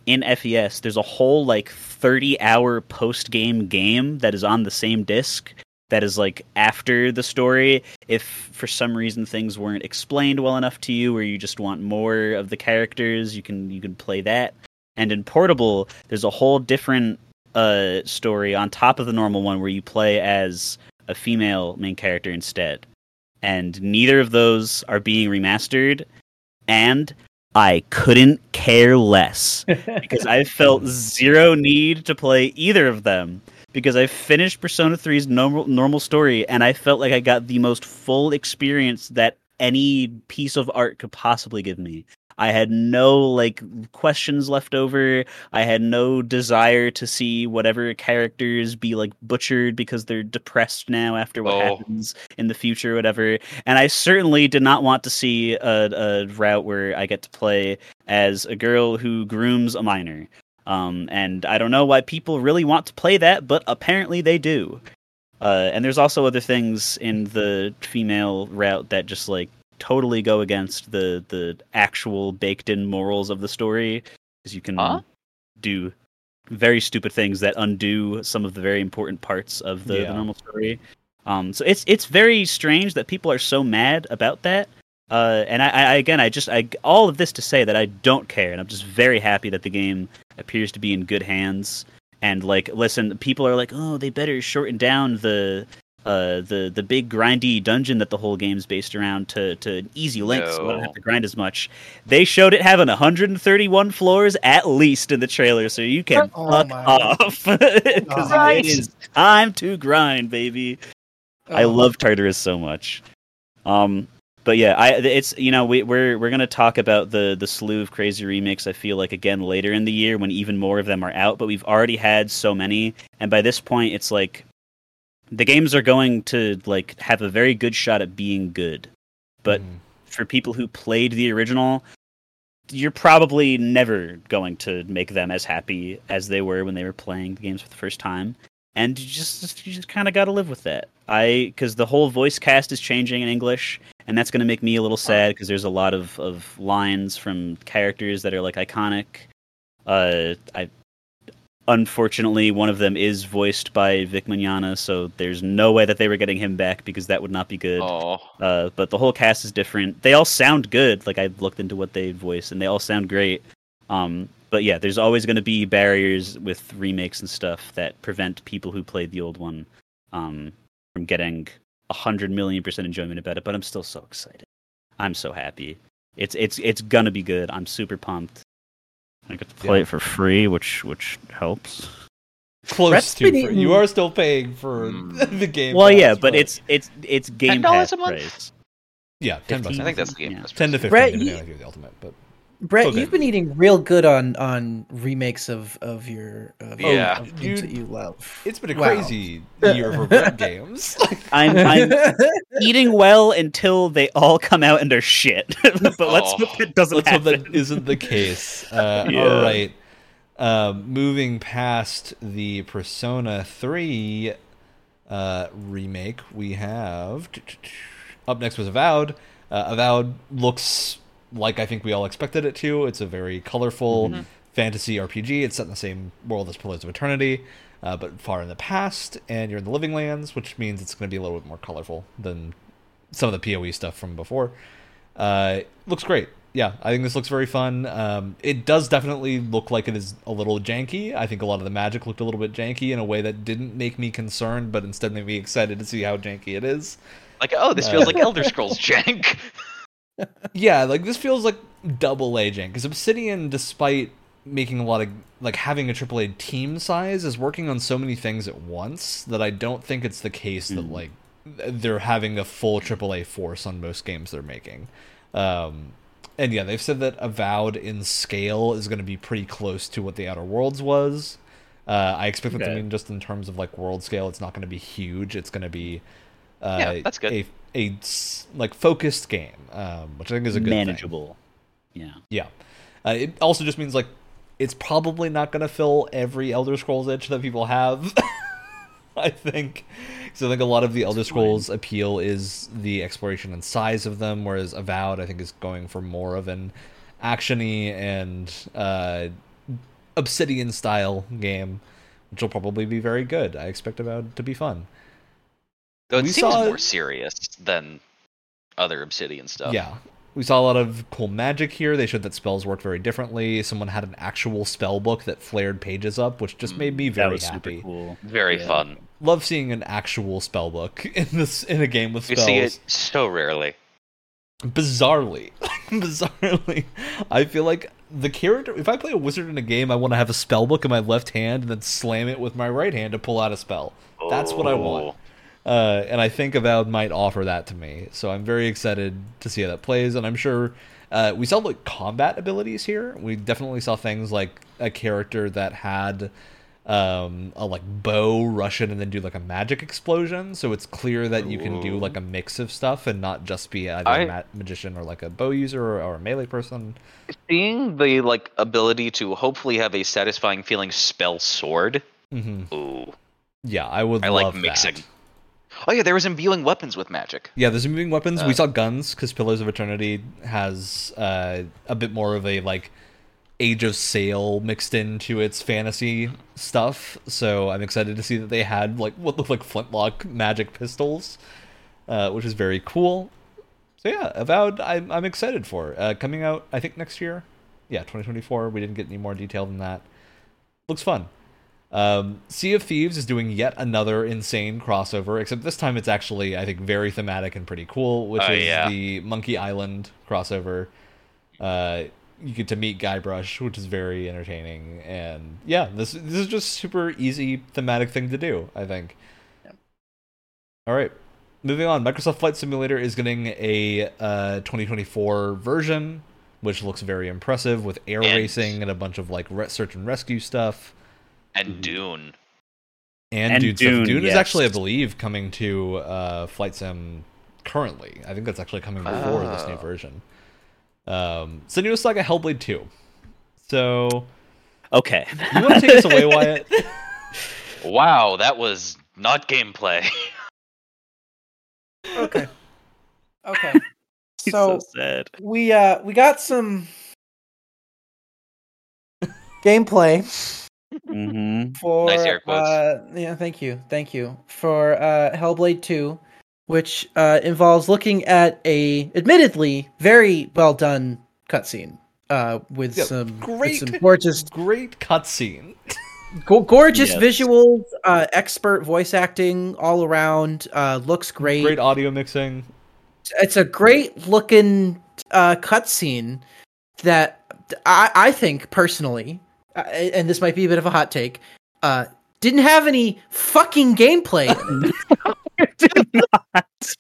in FES, there's a whole like 30 hour post game game that is on the same disc that is like after the story. If for some reason things weren't explained well enough to you or you just want more of the characters you can you can play that. And in portable there's a whole different uh story on top of the normal one where you play as a female main character instead and neither of those are being remastered and I couldn't care less [LAUGHS] because I felt zero need to play either of them because I finished Persona 3's normal normal story and I felt like I got the most full experience that any piece of art could possibly give me. I had no like questions left over. I had no desire to see whatever characters be like butchered because they're depressed now after what Oh. happens in the future or whatever. And I certainly did not want to see a, a route where I get to play as a girl who grooms a minor. Um, and I don't know why people really want to play that, but apparently they do. Uh, and there's also other things in the female route that just like totally go against the the actual baked in morals of the story, because you can Huh? do very stupid things that undo some of the very important parts of the, Yeah. the normal story. Um, so it's it's very strange that people are so mad about that. Uh, and I, I again, I just I all of this to say that I don't care, and I'm just very happy that the game appears to be in good hands. And like, listen, people are like, oh, they better shorten down the uh the the big grindy dungeon that the whole game's based around to to an easy length, so I don't have to grind as much. They showed it having 131 floors at least in the trailer, so you can Oh fuck off [LAUGHS] because Right. it is time to grind, baby. I Oh. love Tartarus so much. Um, but yeah, I it's you know we we're we're gonna talk about the the slew of crazy remakes. I feel like again later in the year when even more of them are out. But we've already had so many, and by this point, it's like the games are going to like have a very good shot at being good. But Mm. for people who played the original, you're probably never going to make them as happy as they were when they were playing the games for the first time. And you just you just kind of got to live with that. I because the whole voice cast is changing in English, and that's going to make me a little sad because there's a lot of of lines from characters that are like iconic. Uh, I unfortunately one of them is voiced by Vic Mignogna, so there's no way that they were getting him back because that would not be good. Uh, but the whole cast is different. They all sound good. Like I looked into what they voice, and they all sound great. Um, but yeah, there's always going to be barriers with remakes and stuff that prevent people who played the old one um, from getting a hundred million percent enjoyment about it. But I'm still so excited. I'm so happy. It's it's it's gonna be good. I'm super pumped. I get to play Yeah. it for free, which which helps. Close Brett's to free. eating- You are still paying for Mm. [LAUGHS] the game. Well, pass, yeah, but it's it's it's Game $10 Pass a month? price. yeah, ten bucks. I think that's the game. Yeah. Pass ten to price. fifteen, Brett, depending you- on if you do the ultimate. But Brett, Okay. you've been eating real good on on remakes of of your of, Yeah. of games You- that you love. It's been a Wow. crazy year for Brett [LAUGHS] games. I'm, [LAUGHS] I'm eating well until they all come out and are shit. [LAUGHS] but let's Oh. hope it doesn't Let's hope that isn't the case. Uh, Yeah. All right. Um, moving past the Persona 3 uh, remake, we have. [TSK] Up next was Avowed. Uh, Avowed looks like I think we all expected it to. It's a very colorful fantasy RPG. It's set in the same world as Pillars of Eternity, uh, but far in the past, and you're in the Living Lands, which means it's going to be a little bit more colorful than some of the PoE stuff from before. Uh, looks great. Yeah, I think this looks very fun. Um, it does definitely look like it is a little janky. I think a lot of the magic looked a little bit janky in a way that didn't make me concerned, but instead made me excited to see how janky it is. Like, oh, this feels like Elder Scrolls jank. [LAUGHS] Yeah, like this feels like double A jank because Obsidian, despite making a lot of like having a AAA team size, is working on so many things at once that I don't think it's the case that like they're having a full AAA force on most games they're making. Um, and yeah, they've said that Avowed in scale is going to be pretty close to what the Outer Worlds was. Uh, I expect that to mean just in terms of like world scale, it's not going to be huge. It's going to be uh, Yeah, that's good. A, a like focused game, um, which I think is a good thing. manageable. Yeah. Yeah. Uh, it also just means like it's probably not going to fill every Elder Scrolls itch that people have. [LAUGHS] I think. So I think a lot of the Elder Scrolls appeal is the exploration and size of them, whereas Avowed I think is going for more of an actiony and uh, Obsidian style game, which will probably be very good. I expect Avowed to be fun. Though it We seems saw- more serious than other Obsidian stuff. Yeah. We saw a lot of cool magic here. They showed that spells work very differently. Someone had an actual spell book that flared pages up, which just made me mm, That very was happy. super cool. Very Yeah. fun. Love seeing an actual spell book [LAUGHS] in this in a game with You spells. see it so rarely. Bizarrely, [LAUGHS] bizarrely, I feel like the character. If I play a wizard in a game, I want to have a spell book in my left hand and then slam it with my right hand to pull out a spell. That's what I want. Oh. Uh, and I think Avowed might offer that to me. So I'm very excited to see how that plays. And I'm sure uh, we saw like combat abilities here. We definitely saw things like a character that had um, a like bow rush in and then do like a magic explosion. So it's clear that you can do like a mix of stuff and not just be either I- a ma- magician or like a bow user or, or a melee person. Seeing the like ability to hopefully have a satisfying feeling spell sword. Mm-hmm. Ooh, Yeah, I would I love like mixing. that. Oh yeah, there was imbuing weapons with magic. Yeah, there's moving weapons. we Uh, saw guns because Pillars of Eternity has uh, a bit more of a like Age of Sail mixed into its fantasy stuff. So I'm excited to see that they had like what looked like flintlock magic pistols, uh, which is very cool. So yeah, Avowed, I'm I'm excited for uh, coming out. I think next year. Yeah, 2024. We didn't get any more detail than that. Looks fun. Um, sea of Thieves is doing yet another insane crossover, except this time it's actually, I think, very thematic and pretty cool, which Oh, is yeah. the Monkey Island crossover. Uh, you get to meet Guybrush, which is very entertaining, and yeah, this this is just super easy thematic thing to do. I think. Yeah. All right, moving on. Microsoft Flight Simulator is getting a uh, 2024 version, which looks very impressive with air And- racing and a bunch of like re- search and rescue stuff. And Mhm. Dune. And, And Dune, stuff. Dune, Dune is actually, I believe, coming to uh, Flight Sim currently. I think that's actually coming before this new Oh. version. Um, Senua's Saga Hellblade 2. So, Okay. you want to take us away, [LAUGHS] Wyatt? Wow, that was not gameplay. Okay. Okay. [LAUGHS] He's So so sad. we uh we got some gameplay hmm [LAUGHS] for Nice air quotes. uh yeah thank you thank you for uh hellblade 2 which uh involves looking at a admittedly very well done cutscene uh with Yeah, some with great. some gorgeous Great cutscene. go- gorgeous Yes. visuals uh expert voice acting all around uh looks great, Great audio mixing. it's a great looking uh cutscene that I, I think personally, uh, and this might be a bit of a hot take, uh, didn't have any fucking gameplay. [LAUGHS] Did not.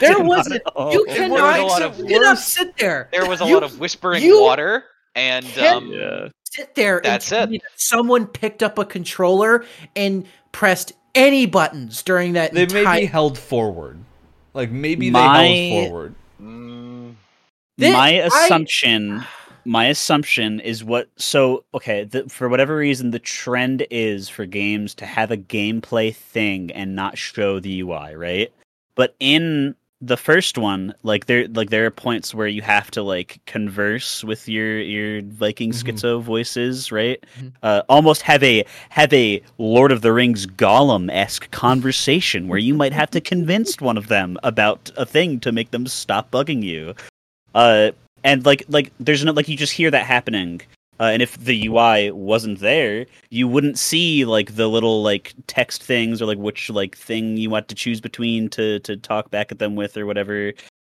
There Not was at all. you There was a cannot, lot of you cannot worse- sit there. There was a You- lot of whispering you water and um, Yeah. sit there That's and it. someone picked up a controller and pressed any buttons during that They entire may be held forward. Like maybe My- they held forward. mm, Thi- my I- assumption [SIGHS] my assumption is what so okay the, for whatever reason the trend is for games to have a gameplay thing and not show the ui right but in the first one like there like there are points where you have to like converse with your your viking Mhm. schizo voices right Mhm. uh, almost have a have a lord of the rings gollum-esque conversation where you might have to [LAUGHS] convince one of them about a thing to make them stop bugging you uh and like like there's no like you just hear that happening. Uh, and if the ui wasn't there you wouldn't see like the little like text things or like which like thing you want to choose between to to talk back at them with or whatever.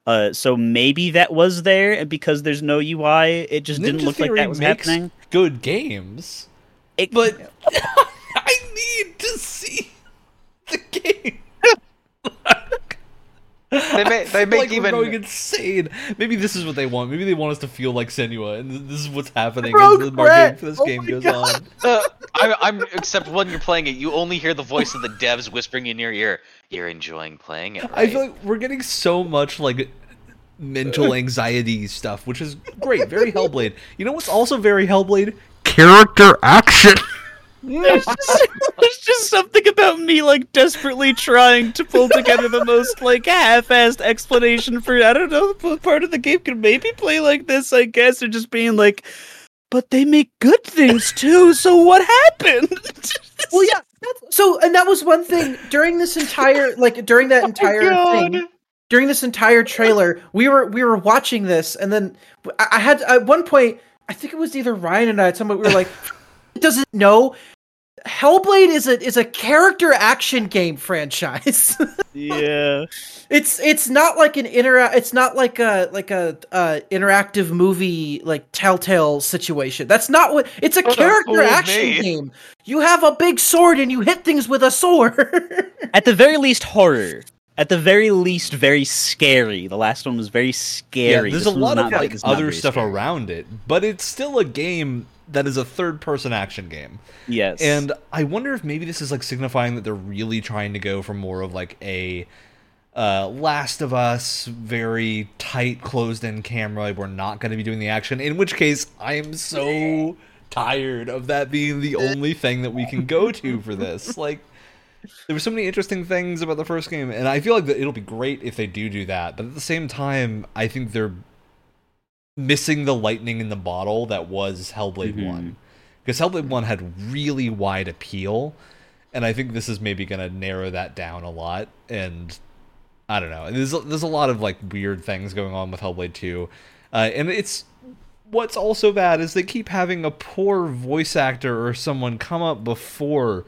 Uh so maybe that was there and because there's no ui it just didn't Ninja look like that was happening. Good games, It- but [LAUGHS] I need to see the game. They may- they [LAUGHS] I feel make like we're even- going insane. Maybe this is what they want. Maybe they want us to feel like Senua, and this is what's happening as the Brett! marketing for this Oh game goes God. on. [LAUGHS] uh, I, I'm except when you're playing it, you only hear the voice of the devs whispering in your ear. You're enjoying playing it. I feel like we're getting so much like mental [LAUGHS] anxiety stuff, which is great. Very Hellblade. You know what's also very Hellblade? Character action. There's, just, there's just something about me like desperately trying to pull together the most like half-assed explanation for I don't know part of the game could maybe play like this I guess or just being like but they make good things too so what happened [LAUGHS] Well, yeah. So, and that was one thing during this entire, like during that [LAUGHS] oh entire thing, during this entire trailer, we were we were watching this, and then I, I had at one point, I think it was either Ryan and I, at some point, we were like, doesn't know. Hellblade is a is a character action game franchise. [LAUGHS] yeah it's it's not like an inter it's not like a like a uh interactive movie like telltale situation that's not what it's a What character fool action me. game you have a big sword and you hit things with a sword [LAUGHS] at the very least horror at the very least very scary the last one was very Yeah, scary there's This a lot of not- like other stuff scary. around it, but it's still a game that is a third-person action game. yes And I wonder if maybe this is like signifying that they're really trying to go for more of like a uh, Last of Us, very tight, closed-in camera. Like We're not going to be doing the action. In which case, I am so tired of that being the only thing that we can go to for this. [LAUGHS] Like, there were so many interesting things about the first game, and I feel like that it'll be great if they do do that. But at the same time, I think they're missing the lightning in the bottle that was Hellblade Mhm. One, because Hellblade One had really wide appeal, and I think this is maybe going to narrow that down a lot. And I don't know. There's a, there's a lot of like weird things going on with Hellblade Two, uh, and it's what's also bad is they keep having a poor voice actor or someone come up before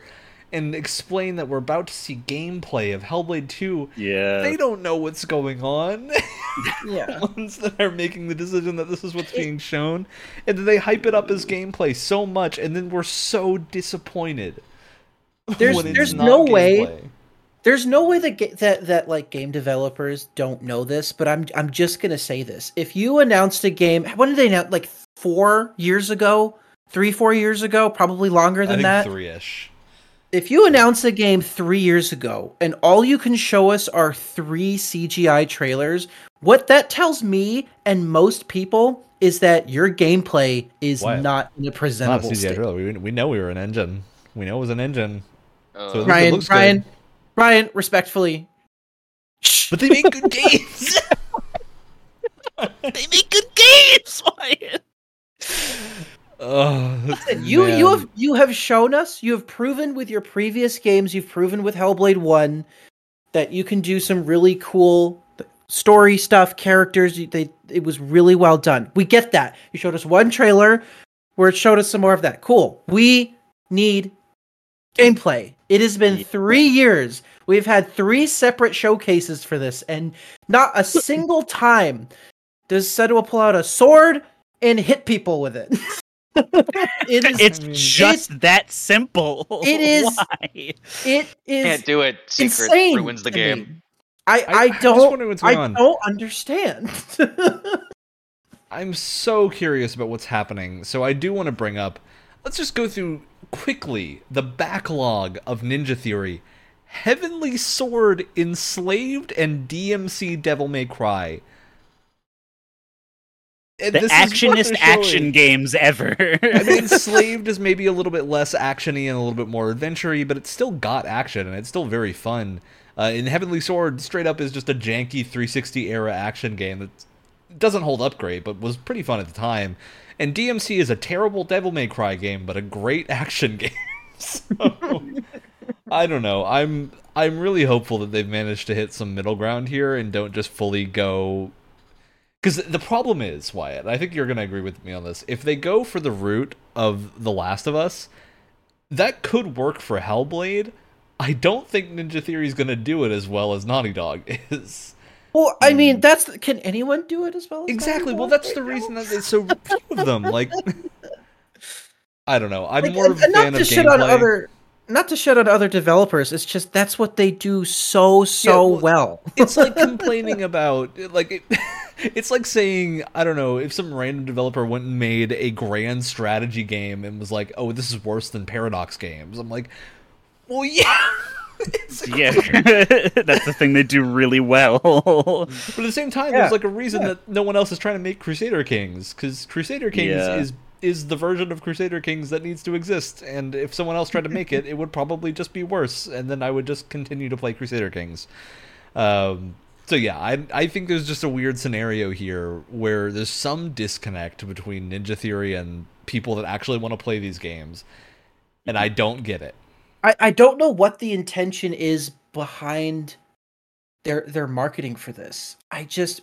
and explain that we're about to see gameplay of Hellblade 2. yeah They don't know what's going on. [LAUGHS] yeah ones that are making the decision that this is what's being shown, and then they hype it up as gameplay so much, and then we're so disappointed. There's- there's not no way- there's no way that ga- that that like game developers don't know this but i'm i'm just gonna say this if you announced a game when did they announce like four years ago three four years ago probably longer I than think that three-ish. If you announce a game three years ago and all you can show us are three CGI trailers, what that tells me and most people is that your gameplay is not in a Not a presentable CGI state. trailer. We, we know we were an engine. We know it was an engine. Uh, So- Ryan, looks good. Ryan, Ryan, respectfully. But they make good games. [LAUGHS] [LAUGHS] they make good games Wyatt. Oh, Listen, you you have you have shown us, you have proven with your previous games, you've proven with Hellblade 1 that you can do some really cool story stuff, characters, they it was really well done. We get that. You showed us one trailer where it showed us some more of that. Cool. We need gameplay. It has been 3 years. We've had 3 separate showcases for this and not a [LAUGHS] single time does Senua pull out a sword and hit people with it. [LAUGHS] [LAUGHS] it is it's I mean, just that simple it is- [LAUGHS] Why? It is can't do it. Secret insane ruins the to me. game. I, I- I, don't wondering what's I on. don't understand. [LAUGHS] I'm so curious about what's happening. So I do want to bring up. Let's just go through quickly the backlog of Ninja Theory. Heavenly Sword, Enslaved, and DMC Devil May Cry. And The actionist action games ever. I mean, [LAUGHS] Enslaved is maybe a little bit less actiony and a little bit more adventure-y, but it's still got action and it's still very fun. Uh, in Heavenly Sword, straight up is just a janky 360 era action game that doesn't hold up great, but was pretty fun at the time. And DMC is a terrible Devil May Cry game, but a great [LAUGHS] action game. so, I don't know. I'm I'm really hopeful that they've managed to hit some middle ground here and don't just fully go because the problem is, Wyatt, I think you're going to agree with me on this. If they go for the route of The Last of Us, that could work for Hellblade. I don't think Ninja Theory is going to do it as well as Naughty Dog [LAUGHS] is. well, I mean, mm. that's can anyone do it as well? As Exactly. Well, that's the right reason that there's so [LAUGHS] few of them. Like, [LAUGHS] I don't know. I'm Like, more of a fan of to shit on gameplay. other, not to shut out other developers. It's just that's what they do so so well, well. it's like [LAUGHS] complaining about like it, [LAUGHS] it's like saying I don't know if some random developer went and made a grand strategy game and was like, "Oh, this is worse than Paradox games." I'm like, "Well, yeah." [LAUGHS] It's yeah, that's the thing they do really well. But at the same time, Yeah, there's like a reason yeah. that no one else is trying to make Crusader Kings because Crusader Kings Yeah. is is the version of Crusader Kings that needs to exist. And if someone else tried to make it, it would probably just be worse, and then I would just continue to play Crusader Kings. Um, so yeah, I I think there's just a weird scenario here where there's some disconnect between Ninja Theory and people that actually want to play these games, and I don't get it. I, I don't know what the intention is behind their their marketing for this. I just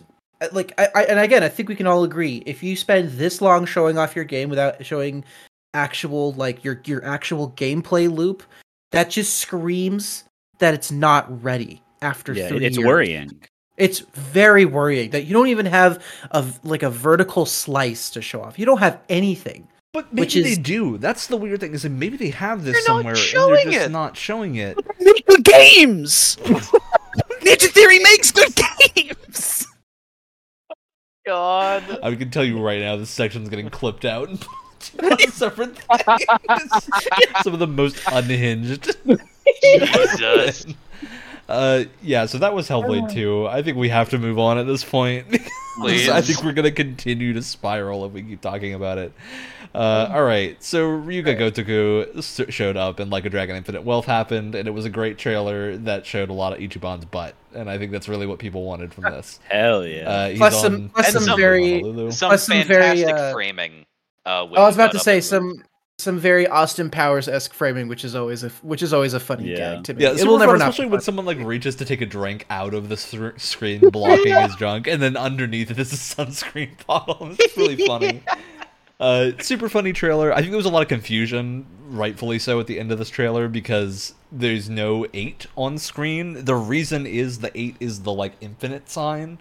like I, I and again I think we can all agree if you spend this long showing off your game without showing actual like your your actual gameplay loop, that just screams that it's not ready after yeah, three it's years. worrying. It's very worrying that you don't even have a like a vertical slice to show off. You don't have anything. But maybe Which they do. That's the weird thing is that maybe they have this They're not somewhere and they're just it. not showing it. Make good games. [LAUGHS] Ninja Theory makes good games. God. I can tell you right now, this section's getting clipped out and [LAUGHS] put separate things. [LAUGHS] Some of the most unhinged. Jesus. [LAUGHS] Uh, yeah, so that was Hellblade 2. I think we have to move on at this point. Please. I think we're gonna continue to spiral if we keep talking about it. Uh, all right, so Ryuga Gotoku showed up, and Like a Dragon Infinite Wealth happened, and it was a great trailer that showed a lot of Ichiban's butt, and I think that's really what people wanted from this. [LAUGHS] Hell yeah. Uh, he's Plus some- plus some Honolulu. very- Some Plus some very, fantastic uh, framing. Uh, I was about to say some some very Austin Powers esque framing, which is always a which is always a funny Yeah. gag to me. Yeah, it will never fun, not. especially when someone like reaches to take a drink out of the thr screen [LAUGHS] blocking his junk, and then underneath it is a sunscreen [LAUGHS] bottle. It's really [LAUGHS] funny. Uh, super funny trailer. I think there was a lot of confusion, rightfully so, at the end of this trailer because there's no eight on screen. The reason is the eight is the like infinite sign.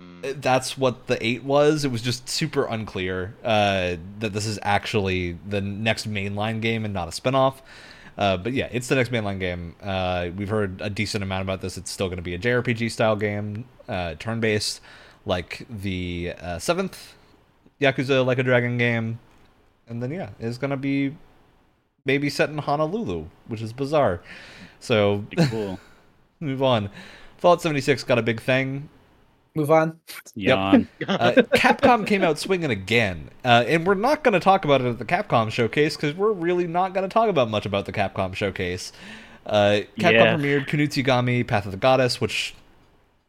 Mm. That's what the eight was. It was just super unclear uh, that this is actually the next mainline game and not a spinoff. Uh, but yeah, it's the next mainline game. Uh, we've heard a decent amount about this. It's still going to be a JRPG style game, uh, turn based, like the uh, seventh Yakuza Like a Dragon game. And then yeah, it's going to be maybe set in Honolulu, which is bizarre. So cool. [LAUGHS] move on. Fallout 76 got a big thing. Move on. Yawn. [LAUGHS] Uh, Capcom came out swinging again, uh, and we're not going to talk about it at the Capcom showcase because we're really not going to talk about much about the Capcom showcase. Uh, Capcom Yeah. premiered Kunitsugami Path of the Goddess, which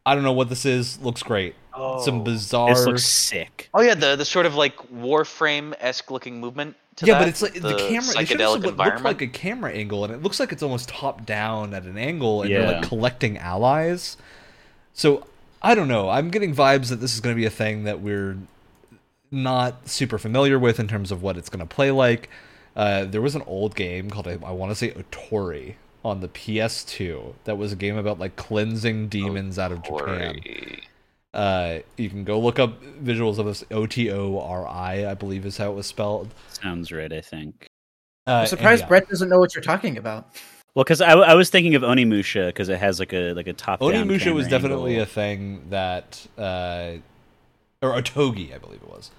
I don't know what this is. Looks great. Some Oh. bizarre. This looks sick. Oh yeah, the the sort of like Warframe esque looking movement. To yeah, that, but it's like the, camera. They showed us psychedelic what looked like a camera angle, and it looks like it's almost top down at an angle, and you're like collecting allies. So I don't know. I'm getting vibes that this is going to be a thing that we're not super familiar with in terms of what it's going to play like. Uh, there was an old game called I, want to say Otori on the PS2 that was a game about like cleansing demons out of Japan. Uh, you can go look up visuals of this O T O R I, I believe is how it was spelled. Sounds right, I think. Uh, I'm surprised yeah. Brett doesn't know what you're talking about. Well, because I, I was thinking of Onimusha because it has like a like a top. Onimusha was definitely a thing that, uh, or Otogi, I believe it was.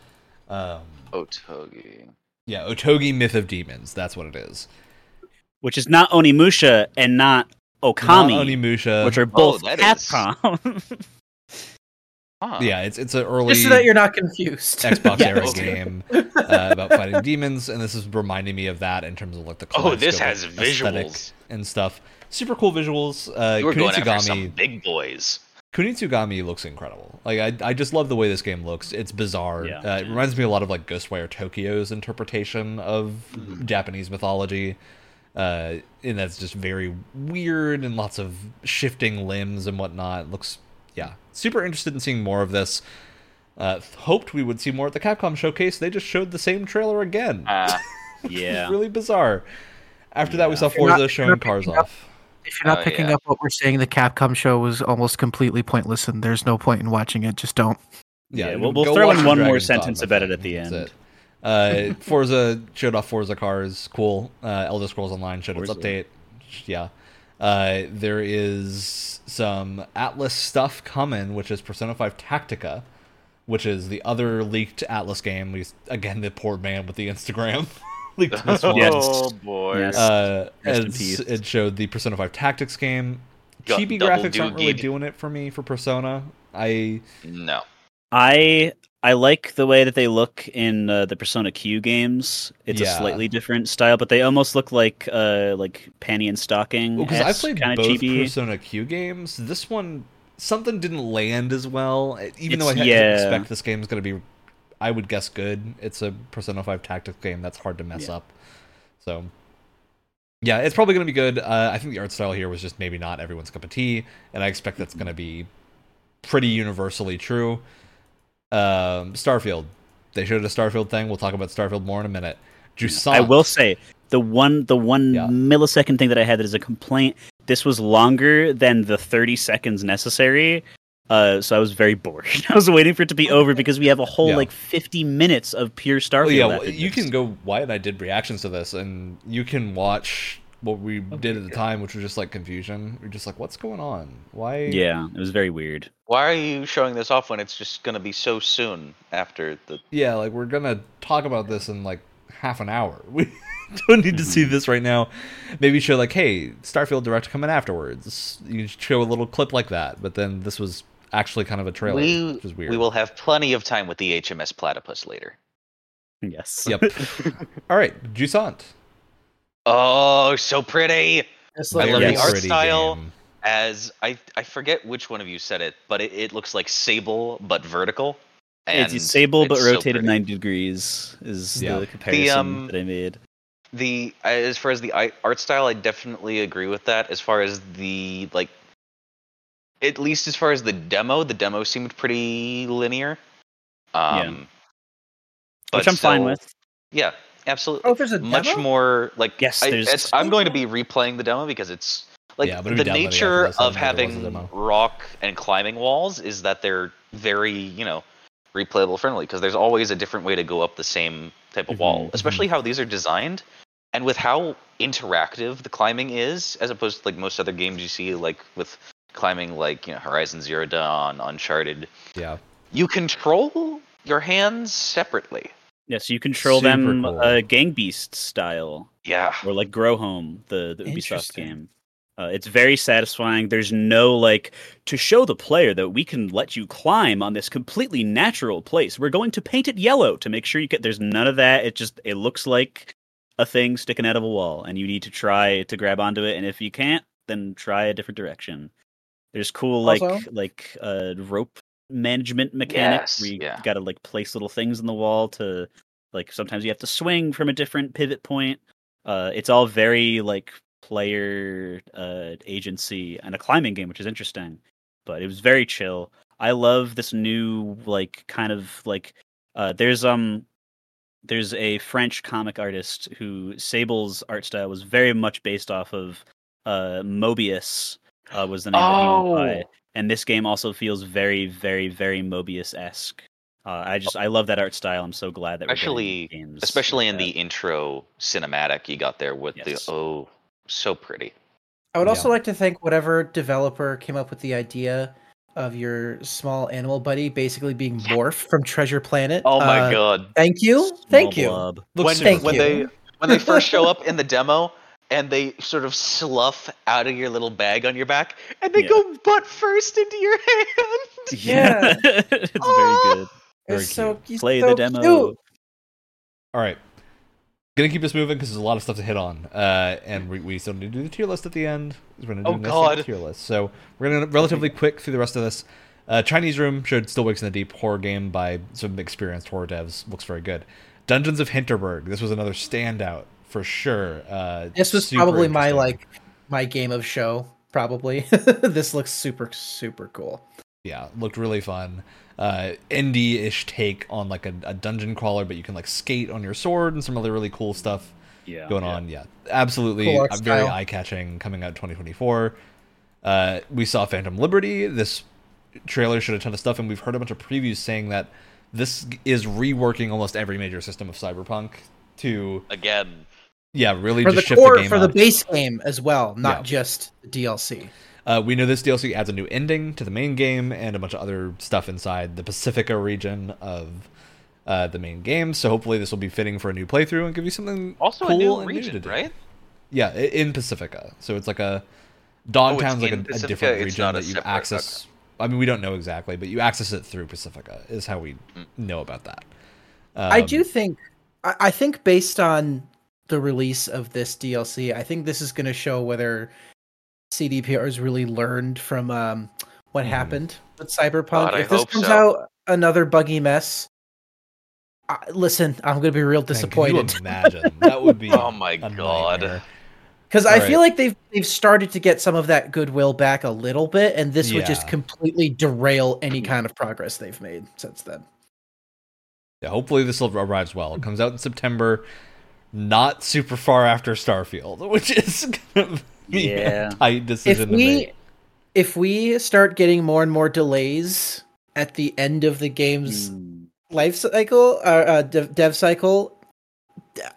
Um, Otogi. yeah, Otogi Myth of Demons. That's what it is. which is not Onimusha and not Okami, Not Onimusha. which are both that is- Capcom. [LAUGHS] Huh. yeah, it's it's an early Just so that you're not confused. Xbox [LAUGHS] Yeah. era game uh, about fighting demons, and this is reminding me of that in terms of like the Oh, this has aesthetic visuals. and stuff. Super cool visuals. Uh, You were going after some Kunitsugami, big boys. Kunitsugami looks incredible. Like I, I just love the way this game looks. It's bizarre. Yeah. Uh, it reminds me a lot of like Ghostwire Tokyo's interpretation of Mm-hmm. Japanese mythology. Uh, and that's just very weird and lots of shifting limbs and whatnot. It looks, yeah, super interested in seeing more of this. Uh, hoped we would see more at the Capcom showcase. They just showed the same trailer again. Uh, [LAUGHS] yeah, really bizarre. After that, we saw If you're not- Forza showing cars up- off. If you're not Oh, picking yeah. up what we're saying, the Capcom show was almost completely pointless, and there's no point in watching it. Just don't. Yeah, we'll- we'll throw in the one more sentence about it at the That's end. it. Uh, [LAUGHS] Forza showed off Forza cars, cool. Uh, Elder Scrolls Online showed its update, yeah. Uh, there is some Atlus stuff coming, which is Persona 5 Tactica, which is the other leaked Atlus game. We again the poor man with the Instagram [LAUGHS] leaked this [LAUGHS] one. Yes. Oh boy. Yes. Uh, Rest in as peace. it showed the Persona 5 Tactics game. Got Chibi graphics aren't really doing it for me for Persona. I No. I I like the way that they look in uh, the Persona Q games. It's Yeah. a slightly different style, but they almost look like uh like panty and stocking. because I've played both chibi. Persona Q games. This one something didn't land as well. Even though I had yeah. expect this game is going to be, I would guess good. It's a Persona Five Tactics game that's hard to mess Yeah. up. So. Yeah, it's probably going to be good. Uh, I think the art style here was just maybe not everyone's cup of tea, and I expect that's going to be pretty universally true. Um, Starfield, they showed a Starfield thing. We'll talk about Starfield more in a minute. Jusant, I will say the one the one Yeah. millisecond thing that I had that is a complaint. This was longer than the thirty seconds necessary. Uh, so I was very bored. [LAUGHS] I was waiting for it to be over because we have a whole Yeah. like fifty minutes of pure Starfield. Oh yeah, well, you can go. Wyatt and I did reactions to this, and you can watch what we did at the time, which was just like confusion. We're just like, what's going on? Why? Yeah, it was very weird. Why are you showing this off when it's just going to be so soon after the? yeah. Like we're gonna talk about this in like half an hour. [LAUGHS] We don't need to Mm-hmm. see this right now. Maybe show like, hey, Starfield Direct coming afterwards. You show a little clip like that, but then this was actually kind of a trailer, We which is weird. we will have plenty of time with the HMS Platypus later. Yes. Yep. [LAUGHS] All right, Jusant. Oh, so pretty. It's I like, love the art style. game. As I I forget which one of you said it, but it, it looks like Sable but vertical. And it's Sable but it's rotated pretty. 90 degrees is Yeah. the comparison um, that I made. the as far as the art style i definitely agree with that as far as the like at least as far as the demo the demo seemed pretty linear um but Which I'm fine with. yeah absolutely. Oh, there's a much demo? more like Yes, I, there's- it's, i'm going to be replaying the demo because it's like Yeah, but it'd be the nature after of didn't know there was a having rock and climbing walls is that they're very you know replayable friendly because there's always a different way to go up the same type of wall Mhm, especially how these are designed and with how interactive the climbing is as opposed to like most other games you see like with climbing like you know horizon zero dawn uncharted. Yeah. you control your hands separately Yeah, so you control Super them cool. uh, Gang Beast style, yeah or like Grow Home, the, the Ubisoft game. Uh, it's very satisfying. There's no like to show the player that we can let you climb on this completely natural place. We're going to paint it yellow to make sure you get. There's none of that. It just it looks like a thing sticking out of a wall, and you need to try to grab onto it. And if you can't, then try a different direction. There's cool like Also- like uh, rope management mechanics Yes, where you yeah. got to like place little things in the wall to like sometimes you have to swing from a different pivot point. Uh, it's all very like player uh, agency and a climbing game, which is interesting. But it was very chill. I love this new like kind of like uh, there's um there's a French comic artist who Sable's art style was very much based off of uh, Moebius uh, was the name that he went by. Oh. And this game also feels very, very, very Moebius esque. Uh, I just I love that art style. I'm so glad that we're Especially- games especially like in the intro cinematic you got there with Yes. the oh so pretty I would also like to thank whatever developer came up with the idea of your small animal buddy basically being morph from Treasure Planet. Oh my Uh, god. Thank you, thank Small you. blob. Looks when Thank when you. they when they first show [LAUGHS] up in the demo and they sort of slough out of your little bag on your back and they Yeah. go butt first into your [LAUGHS] hand. Yeah. [LAUGHS] it's Aw. very good. Very It's so, he's Play so the demo. cute. All right. Gonna keep this moving because there's a lot of stuff to hit on, uh, and we, we still need to do the tier list at the end. We're gonna do Oh, a God. tier list, so we're gonna relatively quick through the rest of this. Uh, Chinese Room showed Still Wakes in the Deep horror game by some experienced horror devs. Looks very good. Dungeons of Hinterberg. This was another standout for sure. Uh, This was probably my like my game of show. Probably [LAUGHS] this looks super super cool. yeah, looked really fun. Uh, indie-ish take on like a, a dungeon crawler, but you can like skate on your sword and some other really cool stuff. Yeah. going on. Yeah, absolutely. Cool very eye catching. Coming out 2024. Uh, we saw Phantom Liberty. This trailer showed a ton of stuff, and we've heard a bunch of previews saying that this is reworking almost every major system of Cyberpunk to Again. Yeah, really For the just shift core the game for the base game as well, not Yeah. just DLC. Uh, we know this DLC adds a new ending to the main game and a bunch of other stuff inside the Pacifica region of uh, the main game. So hopefully this will be fitting for a new playthrough and give you something Also cool a new and region, to do. right? Yeah, in Pacifica. So it's like a Oh, Dogtown's it's like a, in a different region a that you separate- access. I mean, we don't know exactly, but you access it through Pacifica. Is how we Mm. know about that. I Um, do think I, I think based on the release of this DLC, I think this is going to show whether CDPR has really learned from um, what Mhm. happened with Cyberpunk. God, I if this comes so. out another buggy mess, I, listen, I'm going to be real man, can disappointed you imagine [LAUGHS] that would be. Oh my a God. because I Alright. feel like they've they've started to get some of that goodwill back a little bit, and this would just completely derail any kind of progress they've made since then. Yeah, hopefully this will arrives well. It comes out in September, not super far after Starfield, [LAUGHS] which is gonna be Yeah. a tight if decision to we make. if we start getting more and more delays at the end of the game's Mm. life cycle uh, uh dev, dev cycle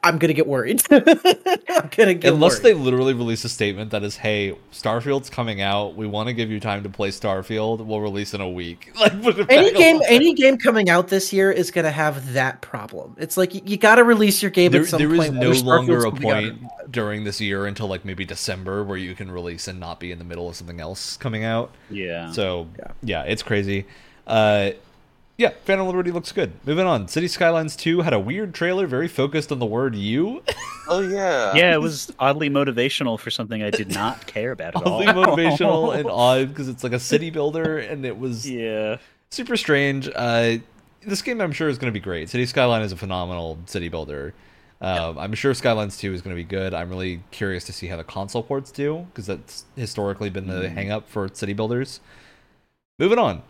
i'm gonna get worried [LAUGHS] i'm gonna get Unless they literally release a statement that is, "Hey, Starfield's coming out. We want to give you time to play Starfield. We'll release in a week." [LAUGHS] Like any game on. any game coming out this year is gonna have that problem it's like you, you gotta release your game there, at some point. there is no longer a coming out point during this year until like maybe December where you can release and not be in the middle of something else coming out. Yeah. So Yeah. yeah, it's crazy. Uh, yeah, Phantom Liberty looks good. Moving on, City Skylines 2 had a weird trailer, very focused on the word "you." [LAUGHS] Oh yeah. yeah, it was oddly motivational for something I did not care about at all. Oddly motivational [LAUGHS] and odd because it's like a city builder, and it was Yeah. super strange. Uh, this game, I'm sure, is going to be great. City Skyline is a phenomenal city builder. Um, I'm sure Skylines 2 is going to be good. I'm really curious to see how the console ports do because that's historically been the Mhm. hang up for city builders. Moving on.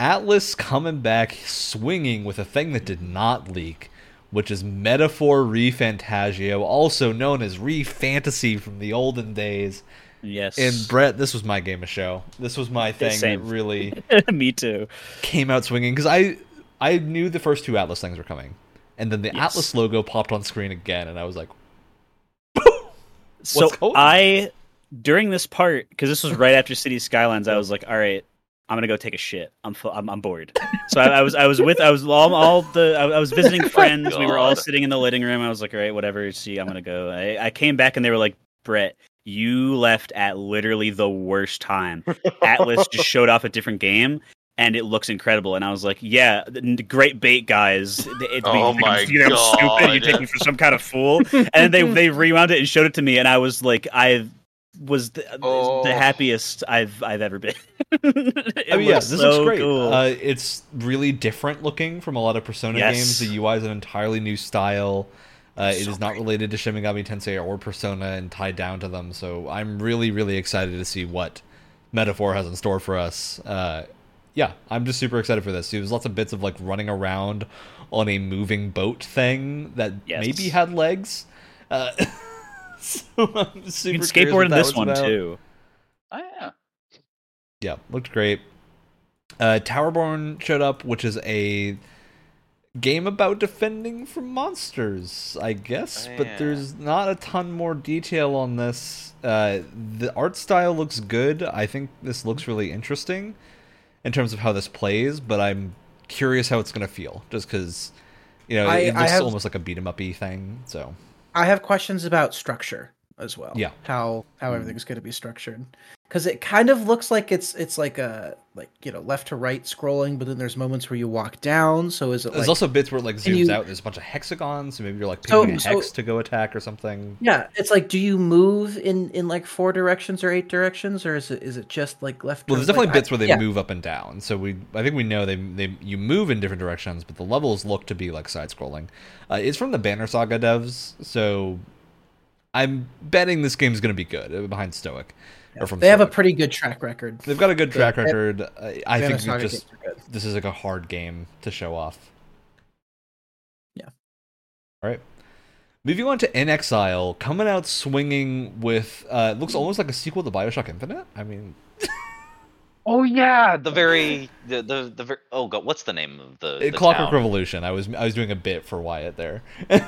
Atlus coming back swinging with a thing that did not leak, which is Metaphor ReFantazio, also known as Refantasy from the olden days. Yes. And Brett, this was my game of show. This was my thing same. that really [LAUGHS] Me too. came out swinging because I I knew the first two Atlus things were coming, and then the Yes. Atlus logo popped on screen again, and I was like, So? I during this part because this was right after City Skylines, I was like, all right. I'm gonna go take a shit. I'm fu- I'm, I'm bored. So I, I was I was with I was all, all the I, I was visiting [LAUGHS] friends. we were all sitting in the living room. I was like, all right, whatever. See, I'm gonna go. I, I came back and they were like, Brett, you left at literally the worst time. Atlus just [LAUGHS] showed off a different game. And it looks incredible, and I was like, "Yeah, great bait, guys! It, Oh you I'm- my you think I'm stupid? You God. take me for some kind of fool?" and they they rewound it and showed it to me, and I was like, I was the, Oh. the happiest I've I've ever been. [LAUGHS] It "I mean, yeah, looks this so looks great. cool. Uh, it's really different looking from a lot of Persona Yes. games. The UI is an entirely new style. Uh, it So is not related to Shin Megami Tensei or Persona and tied down to them. So I'm really, really excited to see what Metaphor has in store for us. Uh, yeah, I'm just super excited for this. There's lots of bits of like running around on a moving boat thing that Yes. maybe had legs. [LAUGHS] [LAUGHS] So I'm super you can skateboard in this one about. too. Oh yeah. Yeah, looked great. Uh, Towerborn showed up, which is a game about defending from monsters, I guess. But Yeah. there's not a ton more detail on this. Uh, the art style looks good. I think this looks really interesting in terms of how this plays. But I'm curious how it's gonna feel, just because you know I- it looks have- almost like a beat 'em uppy thing. So I have questions about structure as well. Yeah. How how everything's going to be structured. Cuz it kind of looks like it's it's like a like, you know, left to right scrolling, but then there's moments where you walk down, so is it there's like also bits where it like zooms you- out. There's a bunch of hexagons, so maybe you're like picking a so- hex to go attack or something. Yeah, it's like do you move in in like four directions or eight directions or is it is it just like left Well, there's definitely like, bits where they yeah. move up and down. So we, I think we know they, they, you move in different directions, but the levels look to be like side scrolling. Uh, it's from the Banner Saga devs, so I'm betting this game's going to be good uh, behind Stoic. Or from They have a pretty good track record. They've got a good track They- record. Uh, I think just games are good. this is like a hard game to show off. Yeah. All right. Moving on to inXile, coming out swinging with uh, it looks almost like a sequel to Bioshock Infinite. I mean, [LAUGHS] Oh yeah, the very the the, the very, oh god, what's the name of the, the Clockwork town? Revolution. I was I was doing a bit for Wyatt there. [LAUGHS]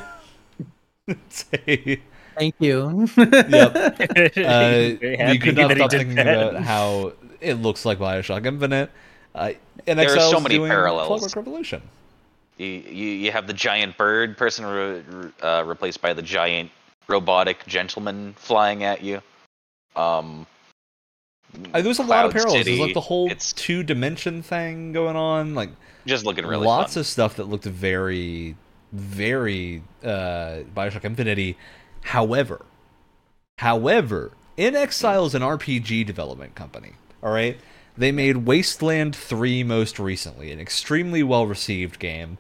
Say, Thank you. Yep. [LAUGHS] uh, Very we could not stop thinking that. about how it looks like Bioshock Infinite. Uh, and There are so many doing parallels. Clockwork Revolution. You, you you have the giant bird person re, re- uh, replaced by the giant robotic gentleman flying at you. Um, Uh, there's a lot of parallels. City, There's like the whole it's two dimension thing going on. Like just looking really lots fun. of stuff that looked very, very uh, Bioshock Infinity. However, however, inXile is an RPG development company. All right, they made Wasteland Three most recently, an extremely well received game.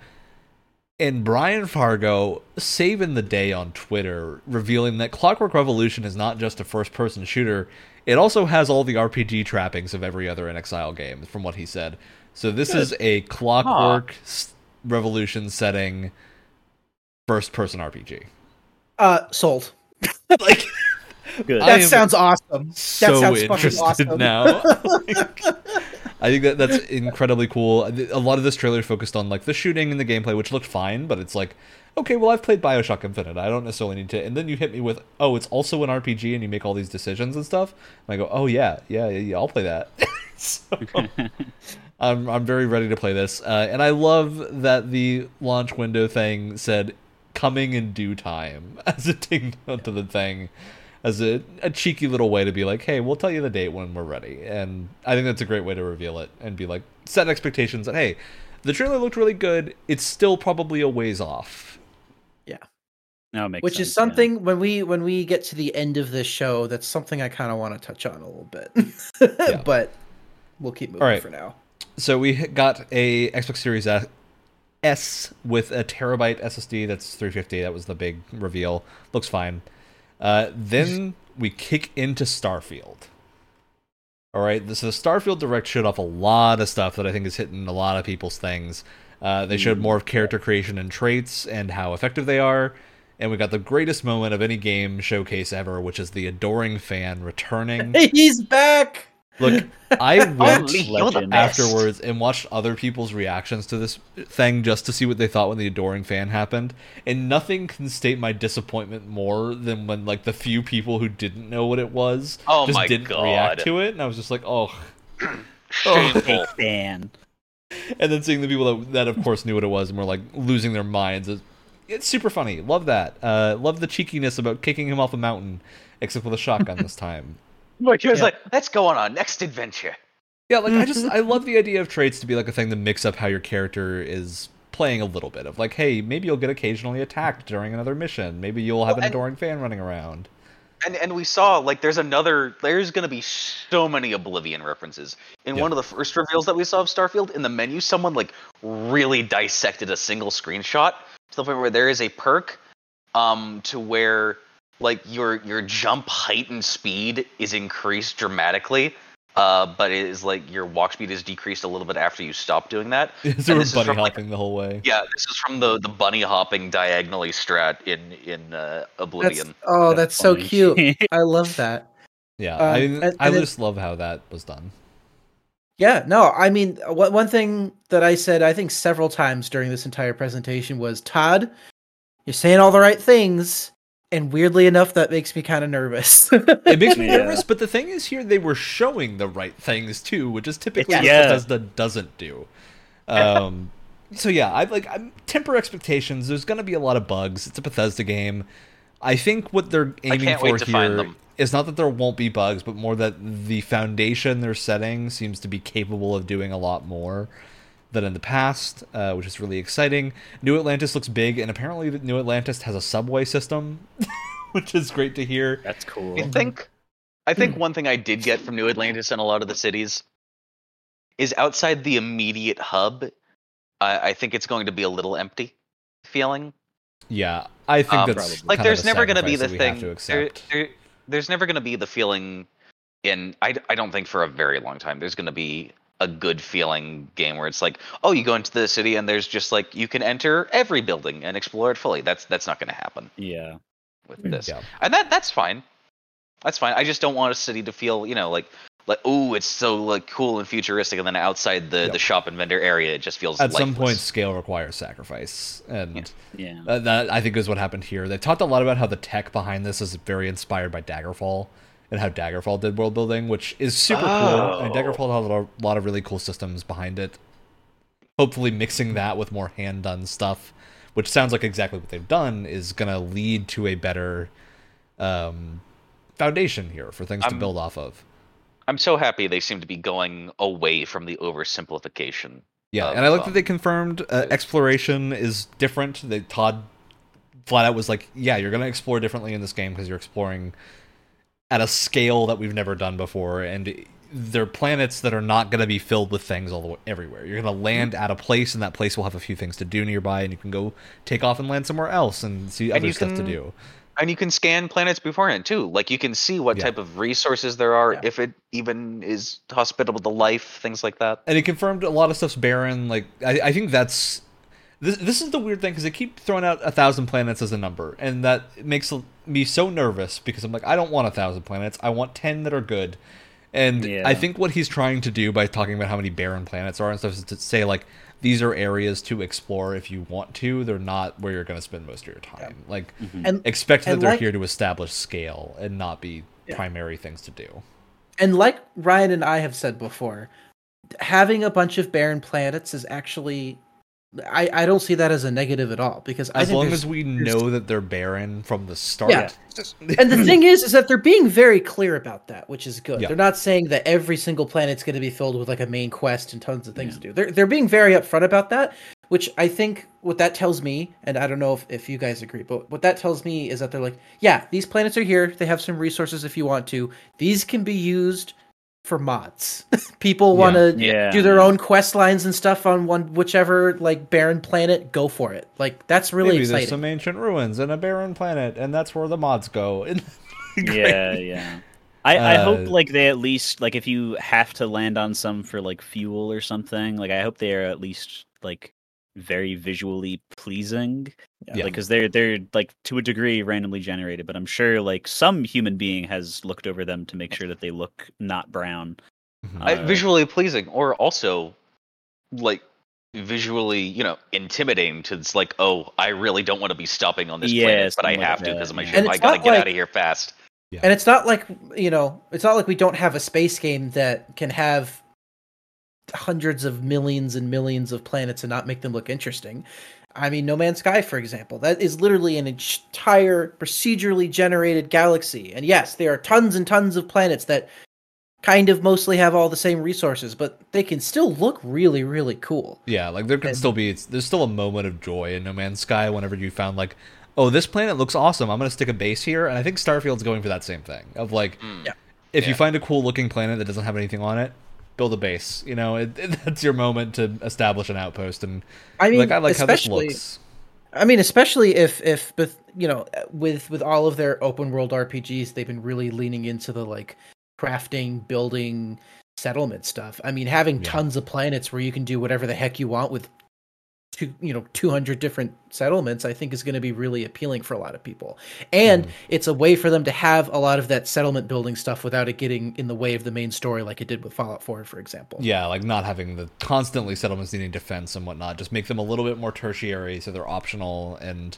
And Brian Fargo saving the day on Twitter, revealing that Clockwork Revolution is not just a first person shooter, it also has all the RPG trappings of every other inXile game, from what he said. So this is a Clockwork s Revolution setting first person RPG. Uh sold. [LAUGHS] Like, Good. That sounds awesome. That so sounds fucking interested awesome. now. [LAUGHS] I think that that's incredibly cool. A lot of this trailer focused on like the shooting and the gameplay, which looked fine, but it's like, okay, well, I've played Bioshock Infinite. I don't necessarily need to. And then you hit me with, oh, it's also an RPG, and you make all these decisions and stuff. And I go, oh yeah, yeah, yeah, yeah I'll play that. [LAUGHS] so, I'm I'm very ready to play this, uh, and I love that the launch window thing said coming in due time [LAUGHS] as a ding to the thing as a, a cheeky little way to be like, hey, we'll tell you the date when we're ready. And I think that's a great way to reveal it and be like, set expectations that, hey, the trailer looked really good. It's still probably a ways off. Yeah. No, it makes Which sense, is yeah. something when we when we get to the end of this show, that's something I kind of want to touch on a little bit. [LAUGHS] But we'll keep moving All right. for now. So we got a Xbox Series S- with a terabyte SSD. That's 350. That was the big reveal. Looks fine. Uh, then we kick into Starfield. All right. So the Starfield Direct showed off a lot of stuff that I think is hitting a lot of people's things. Uh, they showed more of character creation and traits and how effective they are. And we got the greatest moment of any game showcase ever, which is the adoring fan returning. [LAUGHS] He's back. Look, [LAUGHS] I went Only you're the legend. best. afterwards and watched other people's reactions to this thing just to see what they thought when the adoring fan happened and nothing can state my disappointment more than when like the few people who didn't know what it was Oh just my didn't God. react to it and i was just like oh [CLEARS THROAT] Shameful. Big fan. and then seeing the people that, that of course knew what it was and were like losing their minds it's, it's super funny love that uh love the cheekiness about kicking him off a mountain except with a shotgun this time [LAUGHS] Like, he was Yeah. like, let's go on our next adventure. Yeah, like I just [LAUGHS] I love the idea of traits to be like a thing to mix up how your character is playing a little bit of like, hey, maybe you'll get occasionally attacked during another mission. Maybe you'll have an Well, and- adoring fan running around. And and we saw like there's another there's gonna be so many Oblivion references. In Yeah. one of the first reveals that we saw of Starfield, in the menu, someone like really dissected a single screenshot to the point where there is a perk um to where like your your jump height and speed is increased dramatically. Uh, but it is like your walk speed is decreased a little bit after you stop doing that. [LAUGHS] so And we're this is bunny from, like, hopping the whole way. Yeah, this is from the the bunny hopping diagonally strat in in uh, That's, Oblivion. oh, That's that's, so cute. [LAUGHS] I love that. Yeah, Um, I and- I and it- just love how that was done. Yeah, no, I mean, one one thing that I said, I think several times during this entire presentation was, Todd, you're saying all the right things, and weirdly enough, that makes me kind of nervous. It makes me Yeah. [LAUGHS] nervous, but the thing is here they were showing the right things too, which is typically It's- what yeah. Bethesda doesn't do. Um, so yeah, I like I'm temper expectations. There's gonna be a lot of bugs. It's a Bethesda game. I think what they're aiming for wait to find here them. not that there won't be bugs, but more that the foundation they're setting seems to be capable of doing a lot more than in the past, uh, which is really exciting. New Atlantis looks big, and apparently New Atlantis has a subway system, [LAUGHS] which is great to hear. That's cool. I think I think one thing I did get from New Atlantis and a lot of the cities is outside the immediate hub. I, I think it's going to be a little empty feeling. Yeah, I think Um, that's like kind of there's a never going to be the that we have thing. to there- there- there's never going to be the feeling in I don't think for a very long time there's going to be a good feeling game where it's like oh you go into the city and there's just like you can enter every building and explore it fully that's that's not going to happen Yeah. with Mm, this yeah. and that that's fine that's fine i just don't want a city to feel you know like like oh it's so like cool and futuristic and then outside the Yep. the shop and vendor area it just feels At some point, scale requires sacrifice, and Yeah. that, that I think is what happened here. They talked a lot about how the tech behind this is very inspired by Daggerfall and how Daggerfall did world building, which is super cool. And Oh. Daggerfall has a lot- lot of really cool systems behind it. Hopefully, mixing that with more hand done stuff, which sounds like exactly what they've done, is going to lead to a better um, foundation here for things to I'm- build off of. i'm so happy they seem to be going away from the oversimplification Yeah, of, and I like that um, they confirmed uh, exploration is different. They Todd flat out was like, "Yeah, you're gonna explore differently in this game because you're exploring at a scale that we've never done before, and they're planets that are not gonna be filled with things all the way everywhere. You're gonna land Mm-hmm. at a place, and that place will have a few things to do nearby, and you can go take off and land somewhere else and see And other stuff to do. and you can scan planets beforehand too like you can see what Yeah. type of resources there are Yeah. if it even is hospitable to life things like that and it confirmed a lot of stuff's barren. Like I, I think that's this. This is the weird thing because they keep throwing out a thousand planets as a number, and that makes me so nervous because I'm like, I don't want a thousand planets. I want ten that are good. And Yeah. I think what he's trying to do by talking about how many barren planets are and stuff is to say like these are areas to explore if you want to. They're not where you're going to spend most of your time. Like mm-hmm. and expect that and they're like- here to establish scale and not be Yeah. primary things to do. and like Ryan and I have said before, having a bunch of barren planets is actually I, I don't see that as a negative at all because I As long as we know that they're barren from the start. Yeah. and the thing is is that they're being very clear about that which is good Yeah. they're not saying that every single planet's going to be filled with like a main quest and tons of things to do they're, they're being very upfront about that which i think what that tells me and i don't know if, if you guys agree but what that tells me is that they're like yeah these planets are here they have some resources if you want to these can be used for mods [LAUGHS] people want to Yeah. do their own quest lines and stuff on one whichever like barren planet go for it like that's really Maybe exciting there's some ancient ruins and a barren planet, and that's where the mods go. [LAUGHS] Yeah, yeah. I, I Uh, hope like they at least like if you have to land on some for like fuel or something, like I hope they are at least like very visually pleasing. Yeah. Like, because they're they're like to a degree randomly generated, but I'm sure like some human being has looked over them to make sure that they look not brown. Mhm. I, Uh, visually pleasing or also like visually you know intimidating to it's like oh i really don't want to be stopping on this Yeah, planet but i like have to that, because of my yeah. ship i gotta not get like- out of here fast yeah. And it's not like you know, it's not like we don't have a space game that can have hundreds of millions and millions of planets and not make them look interesting. I mean, No Man's Sky, for example, that is literally an entire procedurally generated galaxy. And yes, there are tons and tons of planets that kind of mostly have all the same resources, but they can still look really, really cool. Yeah, like there can And- still be it's, there's still a moment of joy in No Man's Sky whenever you found like, oh, this planet looks awesome. I'm gonna stick a base here, and I think Starfield's going for that same thing of like, Mm. Yeah. if you find a cool looking planet that doesn't have anything on it, build a base. You know, it, it- [LAUGHS] that's your moment to establish an outpost and I mean, like I like how this looks. I mean, especially if if you know with with all of their open world RPGs, they've been really leaning into the like crafting, building, settlement stuff. I mean, having Yeah. tons of planets where you can do whatever the heck you want with two, you know, 200 different settlements, I think is going to be really appealing for a lot of people. And mm. it's a way for them to have a lot of that settlement building stuff without it getting in the way of the main story like it did with Fallout 4, for example. Yeah, like not having the constantly settlements needing defense and whatnot. Just make them a little bit more tertiary, so they're optional, and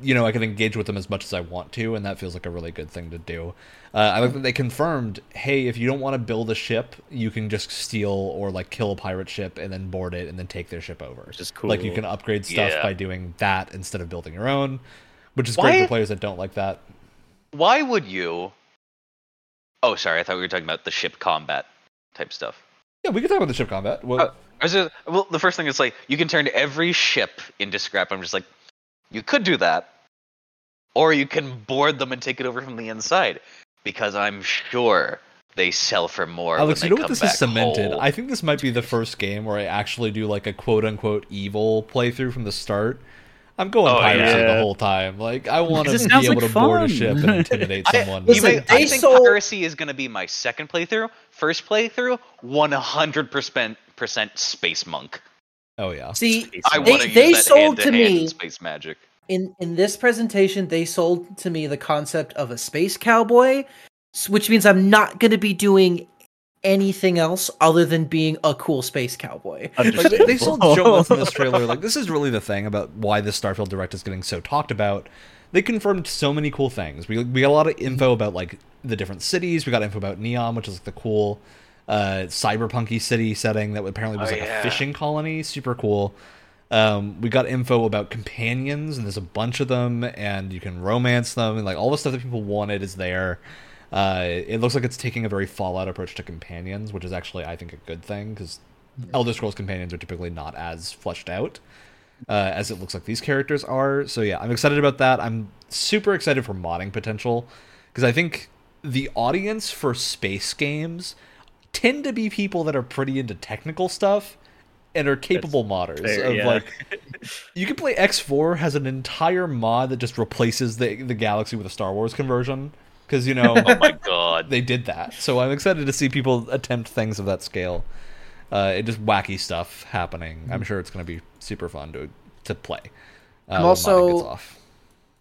you know I can engage with them as much as I want to, and that feels like a really good thing to do. Uh, I like that they confirmed, hey, if you don't want to build a ship, you can just steal or like kill a pirate ship and then board it and then take their ship over. Which is Like you can upgrade stuff Yeah. by doing that instead of building your own, which is Why- great for players that don't like that. Why would you? Oh, sorry. I thought we were talking about the ship combat type stuff. Yeah, we can talk about the ship combat. Well, Uh, just- well, the first thing is like you can turn every ship into scrap. I'm just like, you could do that, or you can board them and take it over from the inside, because I'm sure they sell for more. Alex, when you they know what this is cemented? whole. I think this might be the first game where I actually do like a quote unquote evil playthrough from the start. I'm going Oh, piracy yeah. the whole time. Like I want to be able like to board a ship and intimidate [LAUGHS] I- someone. Listen, Even, they I think sold- piracy is going to be my second playthrough. First playthrough, 100% space monk. Oh yeah. See, I They- want to use they sold hand-to-hand me- in space magic. in in this presentation they sold to me the concept of a space cowboy which means i'm not going to be doing anything else other than being a cool space cowboy [LAUGHS] Like, they, they sold so much in this trailer. Like this is really the thing about why this Starfield Direct is getting so talked about. They confirmed so many cool things. We we got a lot of info about like the different cities. We got info about Neon, which is like the cool uh, cyberpunky city setting that apparently was Oh, like yeah. a fishing colony. Super cool. Um, we got info about companions, and there's a bunch of them, and you can romance them, and like all the stuff that people wanted is there. Uh, it looks like it's taking a very Fallout approach to companions, which is actually I think a good thing because Elder Scrolls companions are typically not as fleshed out uh, as it looks like these characters are. So yeah, I'm excited about that. I'm super excited for modding potential because I think the audience for space games tend to be people that are pretty into technical stuff and are capable modders fair, of yeah. like [LAUGHS] you can play X4 has an entire mod that just replaces the the galaxy with a Star Wars conversion because you know [LAUGHS] Oh my god. they did that. So I'm excited to see people attempt things of that scale. Uh, it just wacky stuff happening. Mm-hmm. I'm sure it's going to be super fun to to play. Uh, I'm also- gets off.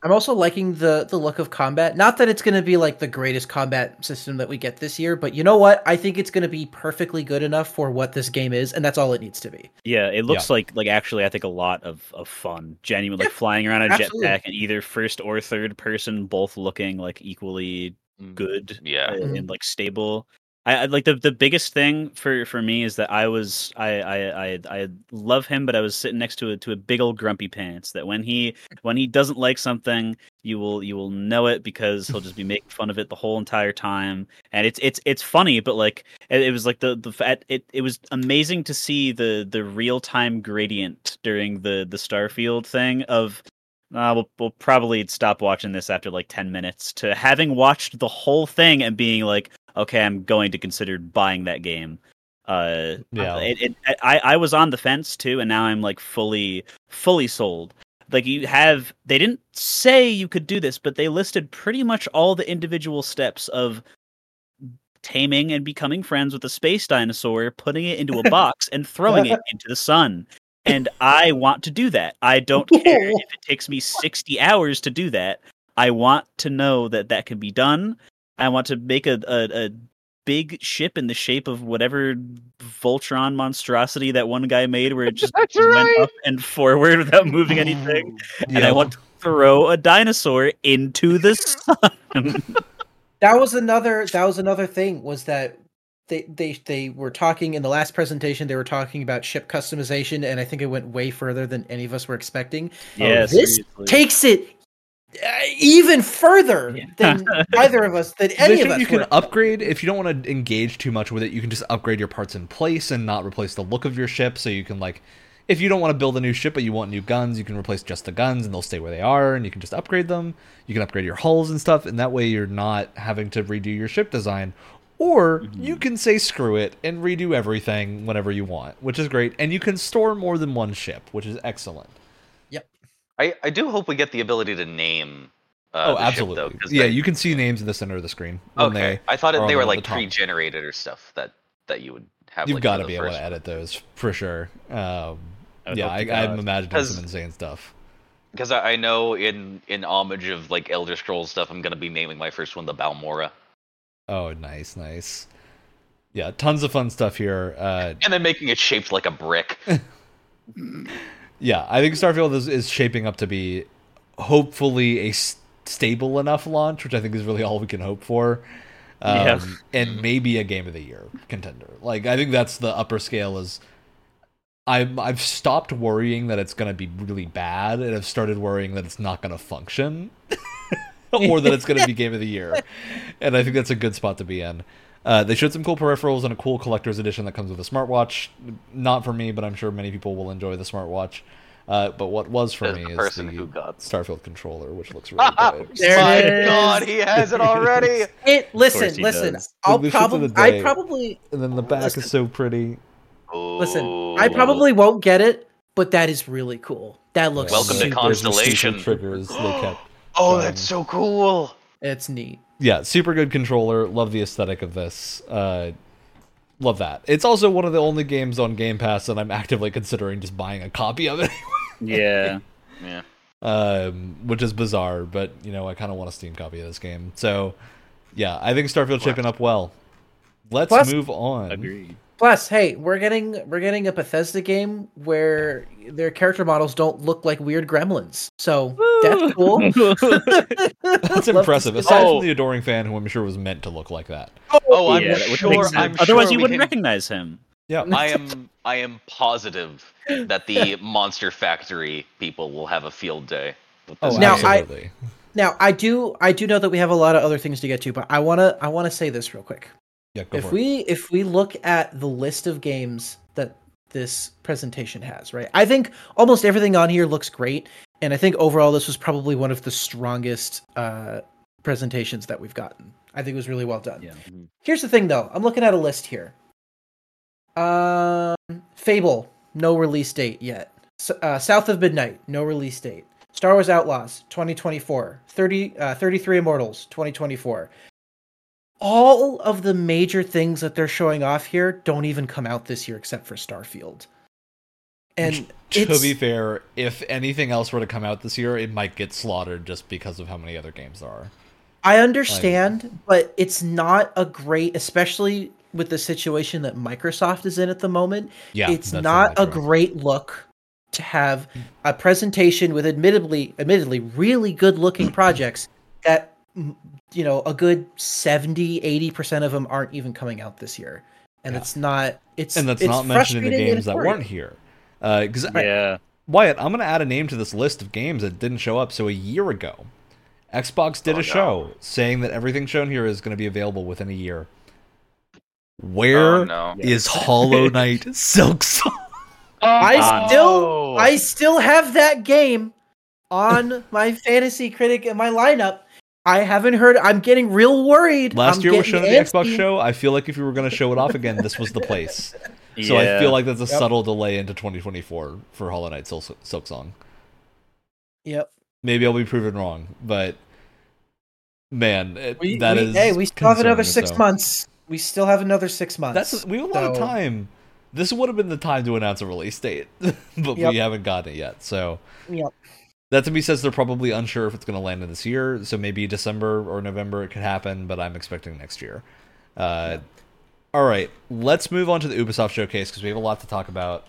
I'm also liking the the look of combat not that it's going to be like the greatest combat system that we get this year but you know what i think it's going to be perfectly good enough for what this game is and that's all it needs to be Yeah, it looks like like actually I think a lot of, of fun. Genuine like Yeah, flying around a jetpack and either first or third person both looking like equally good Yeah. uh, Mhm. and like stable. I, like the the biggest thing for for me is that I was I I I, I love him, but I was sitting next to a to a big old grumpy pants. That when he when he doesn't like something, you will you will know it because he'll just be making fun of it the whole entire time. And it's it's it's funny, but like it, it was like the the it it was amazing to see the the real time gradient during the the Starfield thing of uh, we'll, we'll probably stop watching this after like 10 minutes to having watched the whole thing and being like okay i'm going to consider buying that game. Uh Yeah. it, it, I, I was on the fence too and now i'm like fully fully sold. Like you have they didn't say you could do this but they listed pretty much all the individual steps of taming and becoming friends with a space dinosaur putting it into a [LAUGHS] box and throwing it into the sun. And i want to do that. I don't [LAUGHS] care if it takes me 60 hours to do that. I want to know that that can be done i want to make a, a, a big ship in the shape of whatever voltron monstrosity that one guy made where it just [LAUGHS] went right. up and forward without moving anything oh, and i want to throw a dinosaur into the [LAUGHS] sun that was another that was another thing was that they they they were talking in the last presentation they were talking about ship customization and i think it went way further than any of us were expecting yeah this seriously. takes it Uh, even further than [LAUGHS] either of us than any of think us you can were. upgrade if you don't want to engage too much with it. You can just upgrade your parts in place and not replace the look of your ship. So you can like, if you don't want to build a new ship but you want new guns, you can replace just the guns and they'll stay where they are, and you can just upgrade them. You can upgrade your hulls and stuff, and that way you're not having to redo your ship design. Or mm-hmm. you can say screw it and redo everything whenever you want, which is great. And you can store more than one ship, which is excellent. I, I do hope we get the ability to name. Uh, oh, the ship, absolutely. yeah, they- you can see names in the center of the screen. when Okay, they I thought are it, on they were like top. pre-generated or stuff that that you would have. You've like, got to be able to edit those for sure. Um, would yeah, I, I'm imagining some insane stuff. Because I, I know in in homage of like Elder Scrolls stuff, I'm gonna be naming my first one the Balmora, Oh, nice, nice. Yeah, tons of fun stuff here. Uh, and then making it shaped like a brick. [LAUGHS] yeah, I think Starfield is, is shaping up to be hopefully a s- stable enough launch, which I think is really all we can hope for. Um, Yeah. and maybe a game of the year contender. Like I think that's the upper scale. Is I'm I've stopped worrying that it's gonna be really bad, and I've started worrying that it's not gonna function, [LAUGHS] or that it's gonna be game of the year. [LAUGHS] And I think that's a good spot to be in. Uh, they showed some cool peripherals and a cool collector's edition that comes with a smartwatch. Not for me, but I'm sure many people will enjoy the smartwatch. Uh, but what was for As me the is the who got- Starfield controller, which looks really [LAUGHS] good. There My it is. God, he has it already. [LAUGHS] It listen, listen. does. I'll Like, the shit to probably, I probably And then the back Listen. is so pretty. listen. I probably won't get it, but that is really cool. That looks Welcome to super- There's Constellation. Triggers they kept. [GASPS] Oh, that's so cool. It's neat. Yeah, super good controller. Love the aesthetic of this. Uh, love that. It's also one of the only games on Game Pass that I'm actively considering just buying a copy of it. [LAUGHS] Yeah. Yeah. um, which is bizarre, but you know I kind of want a Steam copy of this game. So, yeah, I think Starfield shaping up well. Let's Plus- move on. Agreed. Plus, hey, we're getting we're getting a Bethesda game where their character models don't look like weird gremlins. So that's cool. [LAUGHS] That's [LAUGHS] impressive. to see Aside Oh. from the adoring fan, who I'm sure was meant to look like that. Oh, oh I'm Yeah, sure. I'm Otherwise, sure you wouldn't can- recognize him. Yeah, [LAUGHS] I am. I am positive that the Monster Factory people will have a field day. With oh, this Now, game. I- Now, I do I do know that we have a lot of other things to get to, but I wanna I wanna say this real quick. Yeah, go if for it. we if we look at the list of games that this presentation has, right? I think almost everything on here looks great, and I think overall this was probably one of the strongest uh, presentations that we've gotten. I think it was really well done. Yeah. Here's the thing, though. I'm looking at a list here. Um, Fable, no release date yet. S- uh, South of Midnight, no release date. Star Wars Outlaws, 2024. 30, uh, 33 Immortals, 2024. All of the major things that they're showing off here don't even come out this year except for Starfield. And to be fair, if anything else were to come out this year, it might get slaughtered just because of how many other games there are. I understand, but it's not a great, especially with the situation that Microsoft is in at the moment. Yeah, it's not a great look to have a presentation with admittedly admittedly really good looking [CLEARS THROAT] projects that you know a good 70 80% of them aren't even coming out this year and Yeah. it's not it's and that's it's not mentioning the games that weren't here. Uh because Yeah. Wyatt, I'm going to add a name to this list of games that didn't show up. So a year ago, Xbox did Oh, a no. show saying that everything shown here is going to be available within a year. Where Oh no. is Hollow [LAUGHS] Knight Silksong? I Oh. still I still have that game on my fantasy critic in my lineup. I haven't heard. I'm getting real worried. Last I'm year was shown at the Xbox show. I feel like if you were going to show it off again, this was the place. [LAUGHS] So. I feel like that's a Yep. subtle delay into 2024 for Hollow Knight Silk, Silksong. Yep. Maybe I'll be proven wrong, but man, it, We, that we- is hey, we still have another six so. months. We still have another six months. That's we have a lot of time. This would have been the time to announce a release date, [LAUGHS] but Yep. we haven't gotten it yet. So Yep. That to me says they're probably unsure if it's going to land in this year. So maybe December or November it could happen, but I'm expecting next year. Uh, All right, let's move on to the Ubisoft showcase because we have a lot to talk about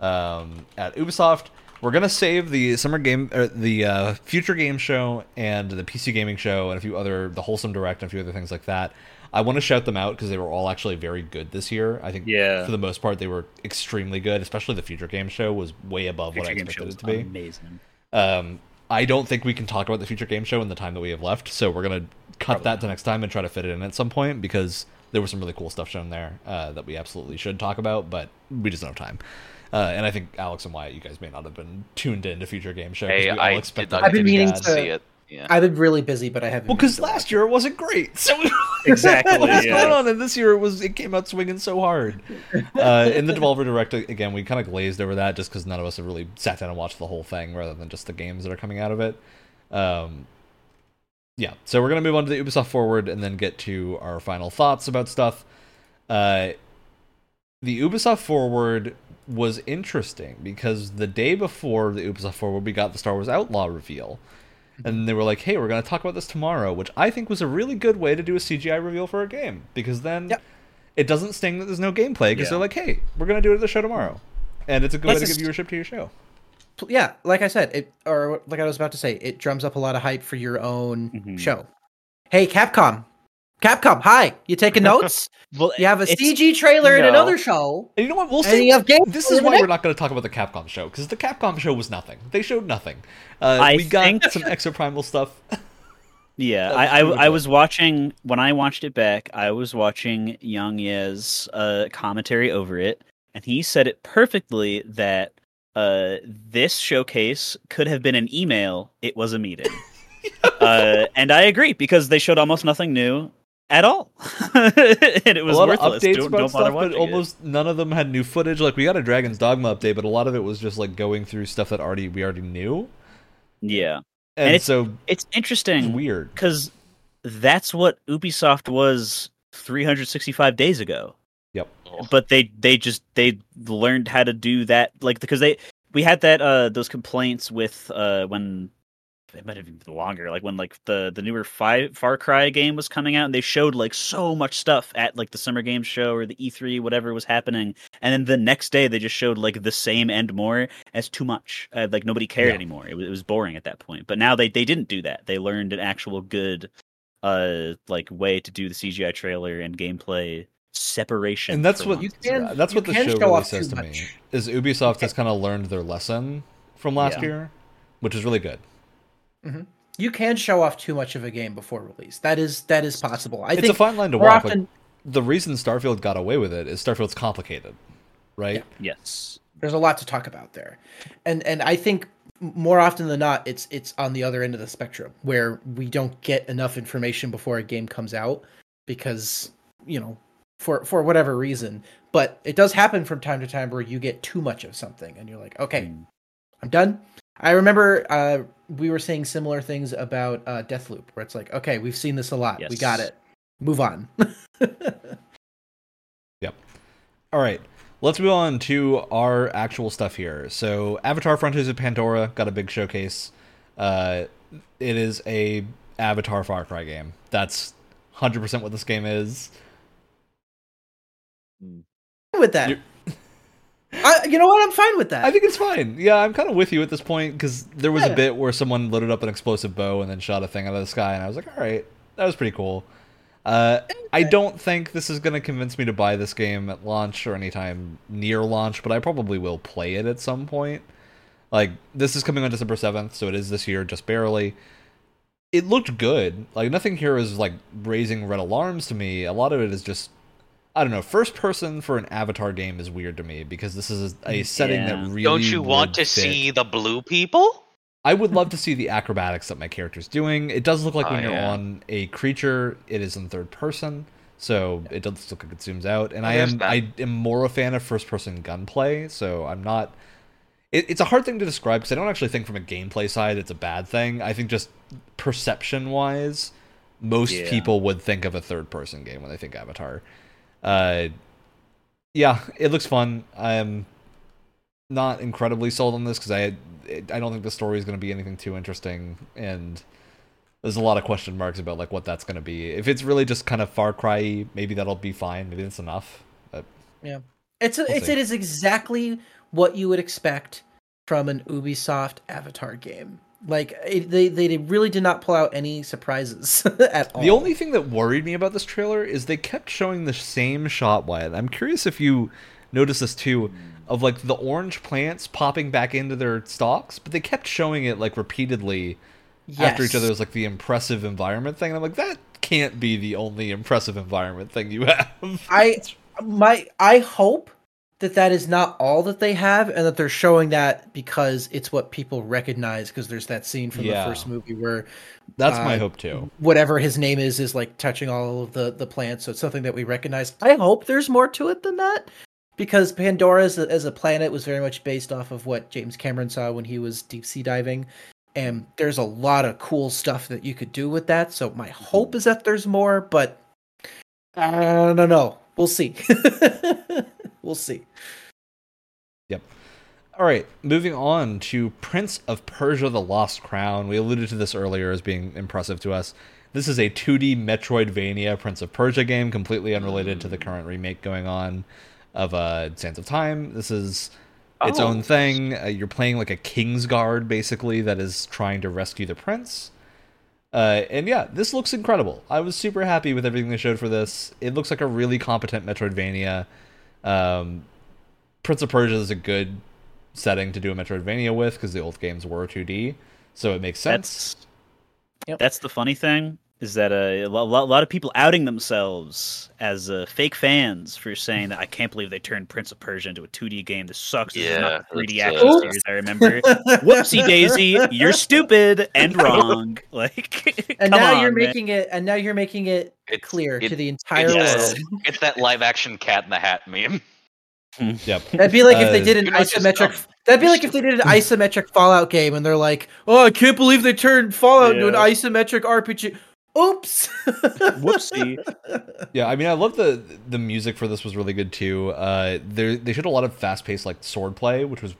um, at Ubisoft. We're gonna save the summer game, or the uh, future game show, and the PC gaming show, and a few other, the wholesome direct, and a few other things like that. I want to shout them out because they were all actually very good this year. I think, Yeah. for the most part, they were extremely good. Especially the future game show was way above what I Future game show expected it to be. amazing. Um, I don't think we can talk about the future game show in the time that we have left, so we're gonna cut that to next time and try to fit it in at some point because there was some really cool stuff shown there uh, that we absolutely should talk about, but we just don't have time. Uh, and I think Alex and Wyatt, you guys may not have been tuned into future game show. Hey, we I expect did not that I've been be meaning to- see it. Yeah. I've been really busy, but I haven't. Well, because last watch year it wasn't great, [LAUGHS] so [LAUGHS] Exactly, What's yeah. going on? And this year it was it came out swinging so hard. [LAUGHS] Uh, in the Devolver Direct again, we kind of glazed over that just because none of us have really sat down and watched the whole thing, rather than just the games that are coming out of it. Um, yeah, so we're gonna move on to the Ubisoft Forward and then get to our final thoughts about stuff. Uh, the Ubisoft Forward was interesting because the day before the Ubisoft Forward, we got the Star Wars Outlaw reveal. And they were like, hey, we're going to talk about this tomorrow, which I think was a really good way to do a CGI reveal for a game because then Yep. it doesn't sting that there's no gameplay because Yeah. they're like, hey, we're going to do it at the show tomorrow. And it's a good way Let's to give viewership to your show. yeah, like I said, it or like I was about to say, it drums up a lot of hype for your own Mhm. show. Hey, Capcom, Capcom, hi, you taking [LAUGHS] notes? Well, you have a CG trailer in another show. And you know what? We'll And see. you have gameplay This is why we're not going to talk about the Capcom show because the Capcom show was nothing. They showed nothing. Uh, I we got think- some [LAUGHS] exoprimal stuff. [LAUGHS] Yeah, was I, I, I was watching when I watched it back. I was watching YongYea's uh, commentary over it, and he said it perfectly that uh, this showcase could have been an email. It was a meeting, uh, and I agree because they showed almost nothing new at all, [LAUGHS] and it was a lot worthless. of updates don't, don't stuff, but watching it. almost none of them had new footage. Like we got a Dragon's Dogma update, but a lot of it was just like going through stuff that already we already knew, yeah. and, it's- so It's it's interesting weird. because that's what Ubisoft was 365 days ago. Yep. But they they just they learned how to do that like because they we had that uh those complaints with uh when it might have been longer like when like the the newer Fi- far cry game was coming out and they showed like so much stuff at like the summer games show or the e3 whatever was happening and then the next day they just showed like the same and more as too much uh, like nobody cared Yeah. anymore it was, it was boring at that point but now they they didn't do that they learned an actual good uh like way to do the cgi trailer and gameplay separation And that's what. You can- that's you what the can show show really says too to me is Ubisoft has kind of learned their lesson from last Yeah. year, which is really good. You can show off too much of a game before release. That is that is possible. I it's think a fine line to walk. Often the reason Starfield got away with it is Starfield's complicated, right? yes there's a lot to talk about there, and and I think more often than not, it's it's on the other end of the spectrum where we don't get enough information before a game comes out because you know for for whatever reason. But it does happen from time to time where you get too much of something, and you're like, okay, Mm. I'm done. I remember uh, we were saying similar things about uh, Deathloop, where it's like, okay, we've seen this a lot, we got it, move on. [LAUGHS] Yep. All right, let's move on to our actual stuff here. So, Avatar: Frontiers of Pandora got a big showcase. Uh, it is a Avatar Far Cry game. That's hundred percent what this game is. with that. You're- I, you know what? I'm fine with that. I think it's fine. Yeah, I'm kind of with you at this point because there was a bit where someone loaded up an explosive bow and then shot a thing out of the sky, and I was like, all right, that was pretty cool. Uh, I don't think this is going to convince me to buy this game at launch or anytime near launch, but I probably will play it at some point. Like, this is coming on December 7th, so it is this year, just barely. It looked good. Like, nothing here is, like, raising red alarms to me. A lot of it is just I don't know. First person for an Avatar game is weird to me because this is a mm, setting Yeah. that really Don't you want to fit. see the blue people? I would love to see the acrobatics that my character's doing. It does look like Oh, when you're yeah. on a creature, it is in third person, so it does look like it zooms out. And Oh, I am that. I am more a fan of first person gunplay, so I'm not. It, it's a hard thing to describe because I don't actually think from a gameplay side it's a bad thing. I think just perception wise, most Yeah. people would think of a third person game when they think Avatar. Uh, yeah, it looks fun. I'm not incredibly sold on this because I I don't think the story is going to be anything too interesting, and there's a lot of question marks about like what that's going to be. If it's really just kind of Far Cry, maybe that'll be fine. Maybe that's enough. But It's a, We'll it's see. it is exactly what you would expect from an Ubisoft Avatar game. Like it, they they really did not pull out any surprises [LAUGHS] at all. the only thing that worried me about this trailer is they kept showing the same shot. Wyatt, I'm curious if you noticed this too, of like the orange plants popping back into their stalks, but they kept showing it like repeatedly after each Yes. other as like the impressive environment thing. And I'm like, that can't be the only impressive environment thing you [LAUGHS] have. I my I hope that that is not all that they have, and that they're showing that because it's what people recognize. Because there's that scene from Yeah. the first movie where That's my uh, hope too. whatever his name is is like touching all of the the plants so it's something that we recognize i hope there's more to it than that because pandora as a, as a planet was very much based off of what james cameron saw when he was deep sea diving and there's a lot of cool stuff that you could do with that so my hope is that there's more but i don't know we'll see [LAUGHS] we'll see Yep. All right, moving on to Prince of Persia: The Lost Crown. We alluded to this earlier as being impressive to us. This is a 2D Metroidvania Prince of Persia game, completely unrelated to the current remake going on of uh, Sands of Time. This is its Oh. own thing. Uh, you're playing like a king's guard, basically, that is trying to rescue the prince. Uh, and yeah, this looks incredible. I was super happy with everything they showed for this. It looks like a really competent Metroidvania. Um, Prince of Persia is a good setting to do a Metroidvania with because the old games were 2D, so it makes sense. That's Yep. that's the funny thing is that uh, a lo- lo- lot of people outing themselves as uh, fake fans for saying that I can't believe they turned Prince of Persia into a 2D game. This sucks. This is Yeah, not the 3D action uh, series I remember. [LAUGHS] Whoopsie daisy, you're stupid and [LAUGHS] wrong. Like, and come now on, you're man. making it and now you're making it It's- clear it- to the entire it's- world. It's that live action Cat in the Hat meme. [LAUGHS] Yep. That'd be like if they Uh, did an You're not isometric. That'd be like if they did an isometric Fallout game, and they're like, "Oh, I can't believe they turned Fallout into an isometric RPG." Oops. Whoopsie. [LAUGHS] Yeah, I mean, I love the the music for this was really good too. Uh, they they showed a lot of fast paced like sword play, which was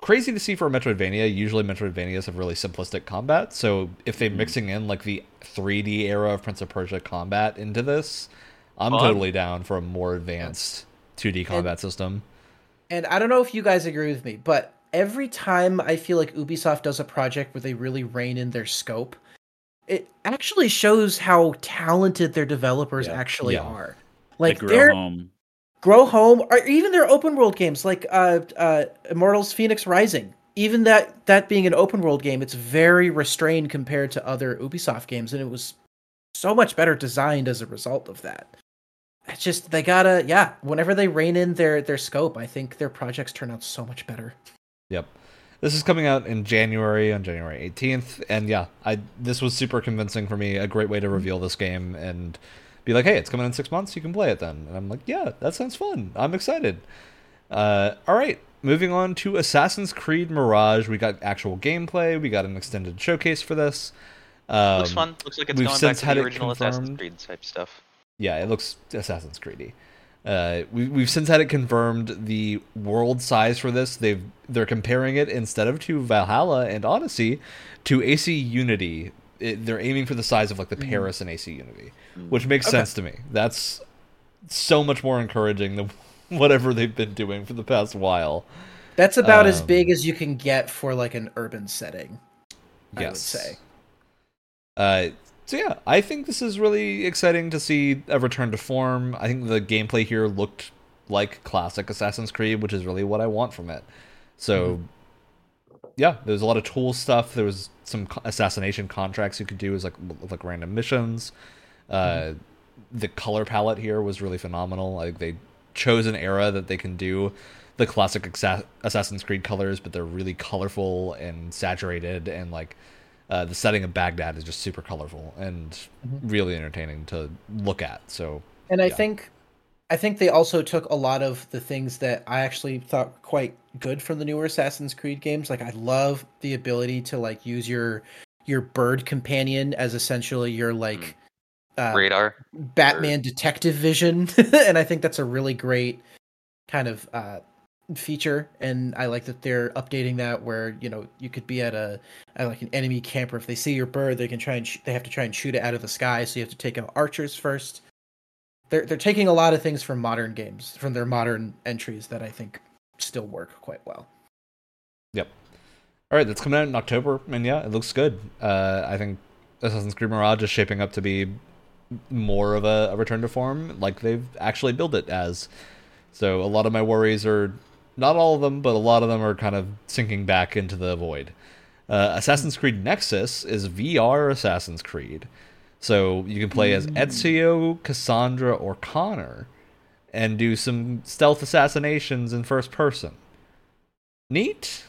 crazy to see for a Metroidvania. Usually, Metroidvanias have really simplistic combat, so if they're mixing in like the 3D era of Prince of Persia combat into this, I'm Fun. totally down for a more advanced 2D combat system. And I don't know if you guys agree with me, but every time I feel like Ubisoft does a project where they really rein in their scope, it actually shows how talented their developers Yeah. actually Yeah. are. Like their grow home. Grow Home, or even their open world games like uh, uh, Immortals Fenyx Rising. Even that that being an open world game, it's very restrained compared to other Ubisoft games, and it was so much better designed as a result of that. It's just they gotta, yeah. Whenever they rein in their their scope, I think their projects turn out so much better. Yep. This is coming out in January on January 18th and yeah, I this was super convincing for me, a great way to reveal this game and be like, "Hey, it's coming in 6 months, you can play it then." And I'm like, "Yeah, that sounds fun. I'm excited." Uh all right, moving on to Assassin's Creed Mirage. We got actual gameplay, we got an extended showcase for this. Um, Looks fun. Looks like it's we've going back since to had the original Assassin's. Creed type stuff. Yeah, it looks Assassin's Creedy. Uh, we, we've since had it confirmed the world size for this. They've they're comparing it instead of to Valhalla and Odyssey to AC Unity. It, they're aiming for the size of like the Paris and AC Unity, which makes Okay. sense to me. That's so much more encouraging than [LAUGHS] whatever they've been doing for the past while. That's about as Um, big as you can get for like an urban setting. I would Yes. say. Uh, so yeah, I think this is really exciting to see a return to form. I think the gameplay here looked like classic Assassin's Creed, which is really what I want from it. So yeah, there's a lot of tool stuff. There was some assassination contracts you could do as like like random missions. Uh, The color palette here was really phenomenal. Like they chose an era that they can do the classic Assassin's Creed colors, but they're really colorful and saturated, and like uh, the setting of Baghdad is just super colorful and really entertaining to look at. So And I Yeah. think I think they also took a lot of the things that I actually thought were quite good from the newer Assassin's Creed games. Like I love the ability to like use your your bird companion as essentially your like uh, Radar. Batman detective vision, [LAUGHS] and I think that's a really great kind of uh, feature. And I like that they're updating that where you know you could be at a at like an enemy camper. If they see your bird, they can try and sh- they have to try and shoot it out of the sky. So you have to take out archers first. They're they're taking a lot of things from modern games, from their modern entries that I think still work quite well. Yep. All right, that's coming out in October, and yeah, it looks good. Uh, I think Assassin's Creed Mirage is shaping up to be more of a, a return to form, like they've actually built it as. So a lot of my worries are, not all of them, but a lot of them are kind of sinking back into the void. Uh, Assassin's Creed Nexus is VR Assassin's Creed, so you can play as Ezio, Kassandra, or Connor, and do some stealth assassinations in first person. Neat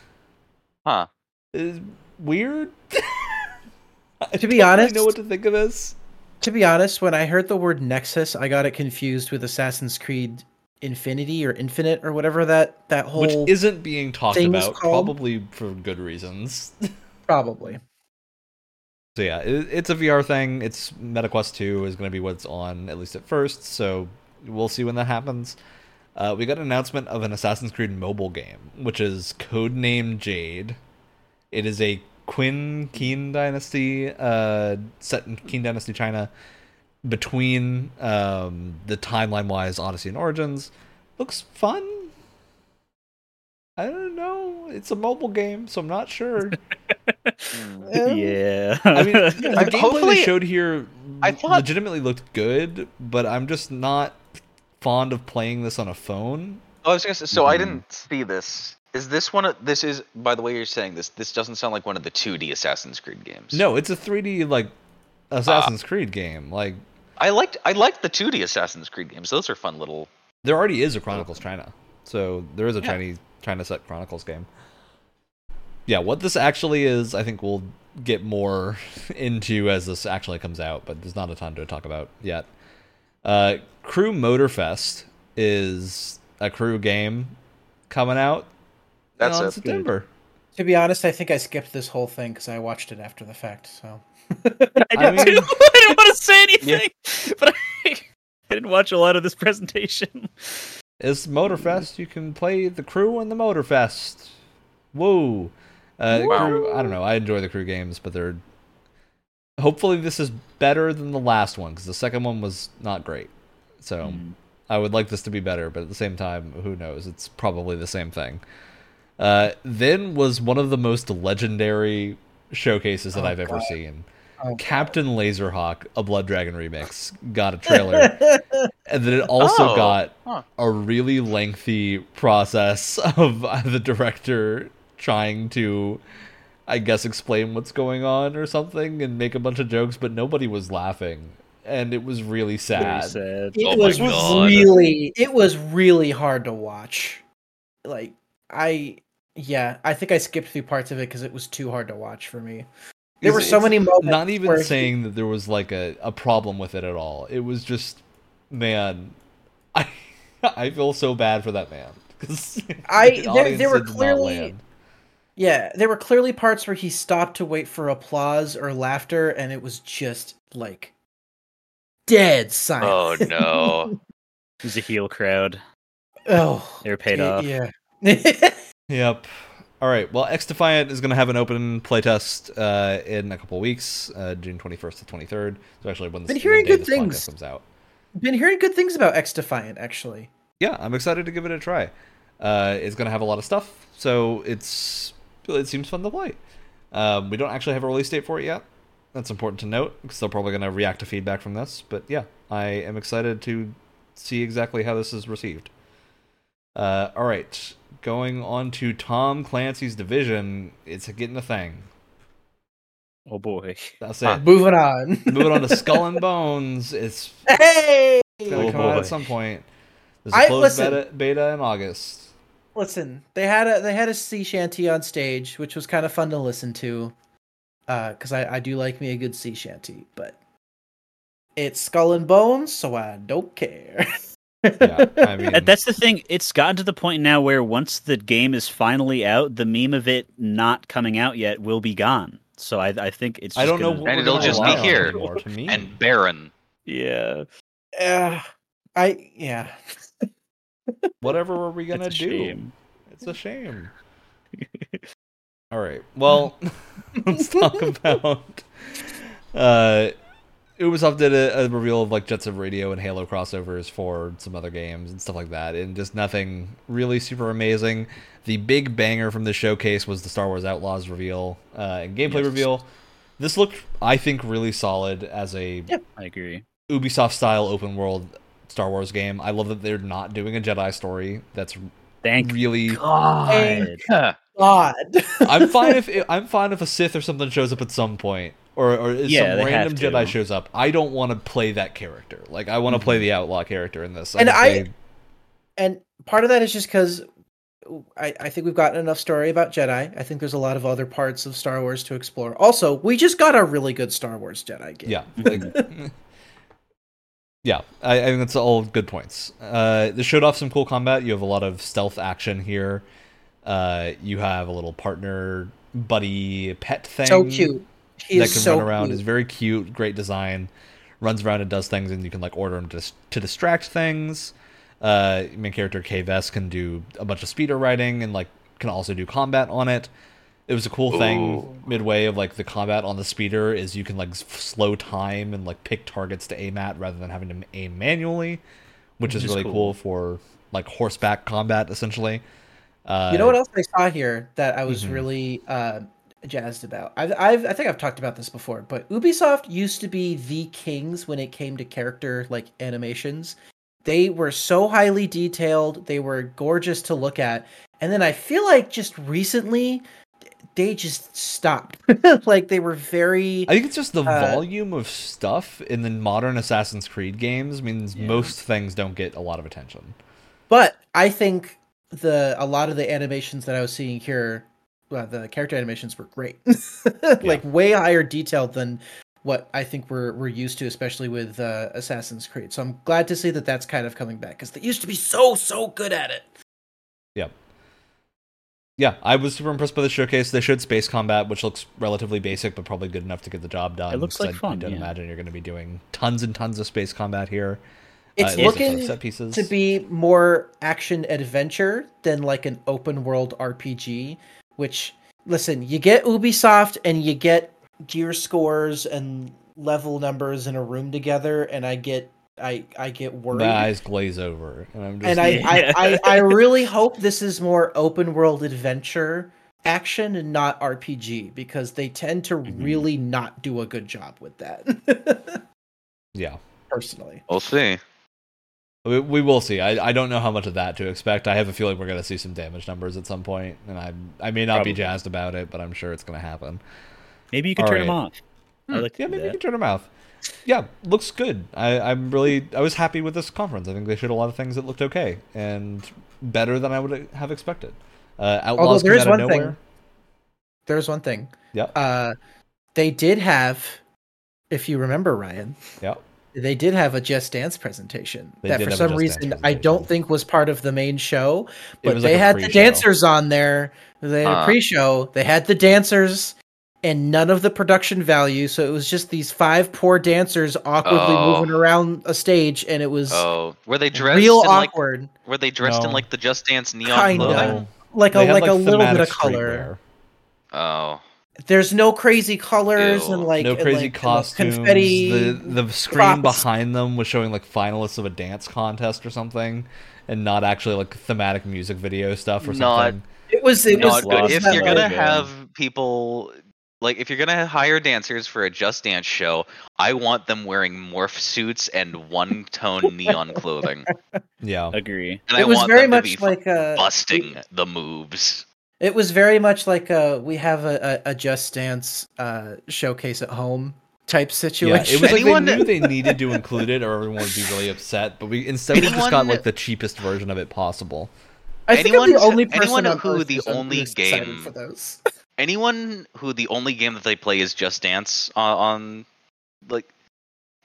Huh. is weird. [LAUGHS] I To be don't really honest- know what to think of this. To be honest, when I heard the word Nexus, I got it confused with Assassin's Creed Infinity or Infinite or whatever that that whole Which isn't being talked about, probably for good reasons. probably. so yeah, it, it's a VR thing. It's Meta Quest 2 is going to be what's on at least at first. So we'll see when that happens. Uh, we got an announcement of an Assassin's Creed mobile game, which is codenamed Jade. It is a Qin Qin Dynasty, uh, set in Qin Dynasty China, between um, the timeline wise Odyssey and Origins. Looks fun. I don't know. It's a mobile game, so I'm not sure. [LAUGHS] yeah. I mean, the I- gameplay they showed here I thought- legitimately looked good, but I'm just not fond of playing this on a phone. Oh, I was gonna say. So I Mhm. didn't see this. Is this one of? This is. By the way, you're saying this. This doesn't sound like one of the 2D Assassin's Creed games. No, it's a 3D like Assassin's Creed game. Like I liked. I liked the 2D Assassin's Creed games. Those are fun little. there already is a Chronicles China, so there is a Yeah. Chinese China set Chronicles game. Yeah, what this actually is, I think we'll get more [LAUGHS] into as this actually comes out, but there's not a ton to talk about yet. Uh, Crew Motorfest is a crew game coming out That's in it. September. To be honest, I think I skipped this whole thing because I watched it after the fact. So [LAUGHS] I I mean-. [LAUGHS] I didn't want to say anything, but I, [LAUGHS] I didn't watch a lot of this presentation. It's Motorfest. You can play the crew in the Motorfest. Whoa. Uh, Wow. crew, I don't know. I enjoy the crew games, but they're. Hopefully, this is better than the last one because the second one was not great. So Mm. I would like this to be better, but at the same time, who knows? It's probably the same thing. Uh, then was one of the most legendary showcases that Oh, I've ever God. seen. Oh, Captain Laserhawk, a Blood Dragon remix, got a trailer. [LAUGHS] And then it also Oh, got huh. a really lengthy process of [LAUGHS] the director trying to, I guess, explain what's going on or something and make a bunch of jokes, but nobody was laughing. And it was really sad. sad. it Oh was really it was really hard to watch. Like I yeah, I think I skipped through parts of it because it was too hard to watch for me. There were so many moments. Not even where he- saying that there was like a, a problem with it at all. It was just, man, I [LAUGHS] I feel so bad for that man because [LAUGHS] I- the there- there were clearly- Yeah, there were clearly parts where he stopped to wait for applause or laughter, and it was just like dead oh, silence. Oh no. [LAUGHS] It was a heel crowd. oh, They were paid y- off. Yeah. Yep. All right. Well, XDefiant is going to have an open playtest uh, in a couple weeks, uh, June 21st to 23rd. So actually, when this, Been hearing the good things. comes out. Been hearing good things about XDefiant, actually. Yeah, I'm excited to give it a try. Uh, it's going to have a lot of stuff, so it's it seems fun to play. Um, we don't actually have a release date for it yet. That's important to note because they're probably going to react to feedback from this. But yeah, I am excited to see exactly how this is received. Uh, all right, going on to Tom Clancy's Division. It's getting a thing. Oh boy. That's Huh. it. Moving on. [LAUGHS] Moving on to Skull and [LAUGHS] Bones. It's hey, gonna Oh, come out at some point. There's a I- closed listen. beta, beta in August. listen. They had a they had a sea shanty on stage, which was kind of fun to listen to. Uh, because I I do like me a good sea shanty, but it's Skull and Bones, so I don't care. [LAUGHS] Yeah, I [LAUGHS] mean, That's the thing. It's gotten to the point now where once the game is finally out, the meme of it not coming out yet will be gone. So I, I think it's. I don't know. gonna- What And it'll just be here. to me. and Baron. Yeah. Uh, I yeah. [LAUGHS] whatever are we gonna It's do? shame. It's a shame. [LAUGHS] All right. Well, let's talk about. Uh, Ubisoft did a, a reveal of like Jets of Radio and Halo crossovers for some other games and stuff like that, and just nothing really super amazing. The big banger from the showcase was the Star Wars Outlaws reveal uh, and gameplay Yes. reveal. This looked, I think, really solid as a I agree. Ubisoft style open world Star Wars game. I love that they're not doing a Jedi story. That's Thank really. God. Thank God. I'm fine if I'm fine if a Sith or something shows up at some point, or or if Yeah, some random. Jedi shows up. I don't want to play that character. Like I want to play the outlaw character in this. And I- they- and part of that is just because I, I think we've gotten enough story about Jedi. I think there's a lot of other parts of Star Wars to explore. Also, we just got a really good Star Wars Jedi game. yeah, [LAUGHS] like, yeah. I, I think that's all good points. Uh, they showed off some cool combat. You have a lot of stealth action here. Uh, you have a little partner buddy pet thing. so cute. He that is can so run around cute. is very cute, great design. Runs around and does things, and you can like order him to to distract things. Uh, main character Kay Vess can do a bunch of speeder riding and like can also do combat on it. It was a cool thing midway of like the combat on the speeder is you can like s- slow time and like pick targets to aim at rather than having to aim manually, which is Which is really cool. cool for like horseback combat essentially. Uh, you know what else I saw here that I was Mhm. really uh, jazzed about? I've, I've I think I've talked about this before, but Ubisoft used to be the kings when it came to character like animations. They were so highly detailed, they were gorgeous to look at, and then I feel like just recently they just stopped. [LAUGHS] like they were very I think it's just the Uh, volume of stuff in the modern Assassin's Creed games means Yeah. most things don't get a lot of attention. But I think the a lot of the animations that I was seeing here, well, the character animations were great, [LAUGHS] like way higher detailed than what I think we're we're used to, especially with uh, Assassin's Creed. So I'm glad to see that that's kind of coming back because they used to be so so good at it. Yeah, Yeah, I was super impressed by the showcase. They showed space combat, which looks relatively basic, but probably good enough to get the job done. It looks like I, fun, I don't yeah. imagine you're going to be doing tons and tons of space combat here. It's Uh, it looks like looking set pieces. to be more action adventure than like an open world RPG. Which listen, you get Ubisoft and you get gear scores and level numbers in a room together, and I get I I get worried. My eyes glaze over, and I'm just. and I, Yeah. I, I, I really hope this is more open world adventure action and not RPG because they tend to Mhm. really not do a good job with that. [LAUGHS] yeah, Personally, We'll see. We, we will see. I, I don't know how much of that to expect. I have a feeling we're going to see some damage numbers at some point, and I I may not Probably. be jazzed about it, but I'm sure it's going to happen. Maybe you can All turn them off. I like Yeah, do maybe you can turn them off. Yeah, looks good. I, I'm really, I was happy with this conference. I think they showed a lot of things that looked okay and better than I would have expected. Uh, Outlaws there came is out of one thing. there's one thing. Yeah, Uh, they did have, if you remember, Ryan, yeah. They did have a Just Dance presentation They that for some reason I don't think was part of the main show, but they like had the dancers on there. They had a pre-show. They had the dancers and none of the production value, so it was just these five poor dancers awkwardly Oh. moving around a stage, and it was Oh, were they dressed real in like? awkward. Were they dressed in like the Just Dance neon Kinda. like a They had, like, a little bit of color. streetwear. Oh, There's no crazy colors Ew. and like no and, crazy like, and, like, costumes. confetti. The the screen props. behind them was showing like finalists of a dance contest or something, and not actually like thematic music video stuff or Not- something. It was it was good. If you're gonna like, have people like if you're gonna hire dancers for a Just Dance show, I want them wearing morph suits and one tone neon clothing, Yeah, Agree. and it I was want very them to much be like a busting the moves. It was very much like a we have a, a, a Just Dance uh, showcase at home type situation. yeah. situation. It was like Anyone- they knew they needed to include it, or everyone would be really upset. But we instead we just got like the cheapest version of it possible. I think anyone- I'm the only person anyone on who Earth the only game- for those. [LAUGHS] Anyone who the only game that they play is Just Dance on, on like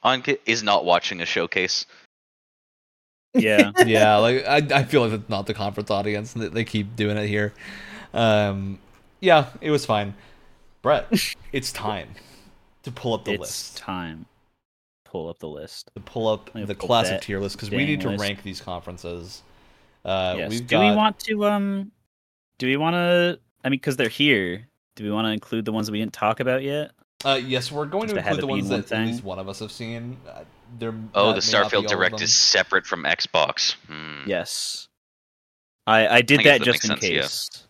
on ki- is not watching a showcase. Yeah. [LAUGHS] yeah, like I, I feel like it's not the conference audience. They keep doing it here. Um, yeah, it was fine. Brett, [LAUGHS] it's time to pull up the it's list. time. Pull up the list. To pull up the pull classic tier list because we need to list. rank these conferences. Uh, yes. we've Do got, we want to um? Do we want to? I mean, because they're here. Do we want to include the ones that we didn't talk about yet? Uh, yes, we're going Just to to include the it be ones one that at least one of us have seen. Uh, there. Oh, the may not be all Starfield Direct is separate from Xbox. Hmm. Yes. I I did I that that just in makes sense, yeah. case.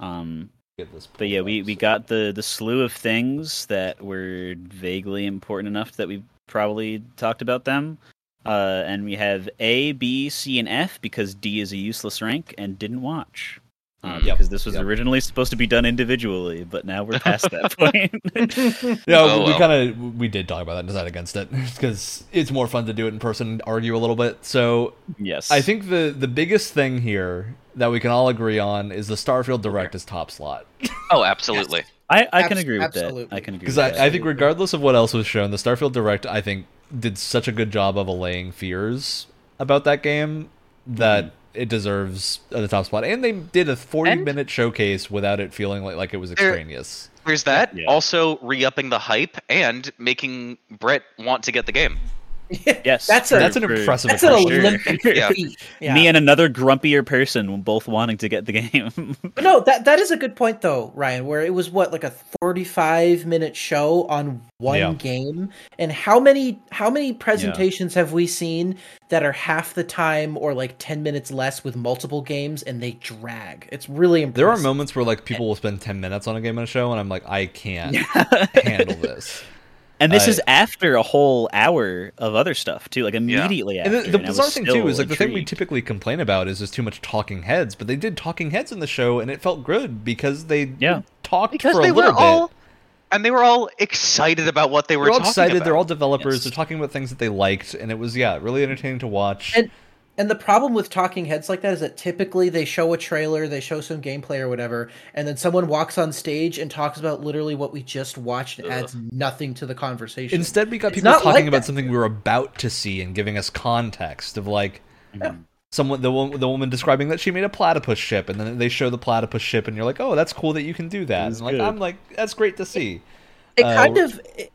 Um, Get this but yeah, we we got the the slew of things that were vaguely important enough that we probably talked about them. Uh, and we have A, B, C, and F because D is a useless rank and didn't watch. Uh, Mm. Yep, Because this was yep. originally supposed to be done individually, but now we're past that [LAUGHS] point. [LAUGHS] Yeah, Oh, we well. kind of we did talk about that and decided against it [LAUGHS] because it's more fun to do it in person, and argue a little bit. So yes, I think the the biggest thing here that we can all agree on is the Starfield Direct is top slot Oh, absolutely. I, I can agree with absolutely. that. I can agree because with I, that. I think regardless of what else was shown, the Starfield Direct I think did such a good job of allaying fears about that game that Mm-hmm. It deserves the top spot. And they did a forty And- minute showcase without it feeling like like it was extraneous. There's that. Yeah. Also, re-upping the hype and making Brett want to get the game. [LAUGHS] Yes, That's a- That's an impressive That's an Olympic Yeah. feat. Yeah. Me and another grumpier person both wanting to get the game. [LAUGHS] But no, that that is a good point though, Ryan. Where it was what like a forty-five minute show on one Yeah. game, and how many how many presentations have we seen that are half the time or like ten minutes less with multiple games, and they drag? It's really impressive. There are moments where like people will spend ten minutes on a game on a show, and I'm like, I can't [LAUGHS] handle this. And this I- is after a whole hour of other stuff too, like immediately And after. the, the and bizarre thing too is like the thing we typically complain about is there's too much talking heads, but they did talking heads in the show, and it felt good because they Yeah. talked because for a little were bit. and they were all excited about what they were They're all talking excited. about. They're all developers. Yes. They're talking about things that they liked, and it was yeah, really entertaining to watch. And and the problem with talking heads like that is that typically they show a trailer, they show some gameplay or whatever, and then someone walks on stage and talks about literally what we just watched and adds nothing to the conversation. Instead, we got It's people talking like about that. something we were about to see and giving us context of like Yeah. someone the wo- the woman describing that she made a platypus ship, and then they show the platypus ship, and you're like, oh, that's cool that you can do that. And like good. I'm like, that's great to see. it uh, kind of it-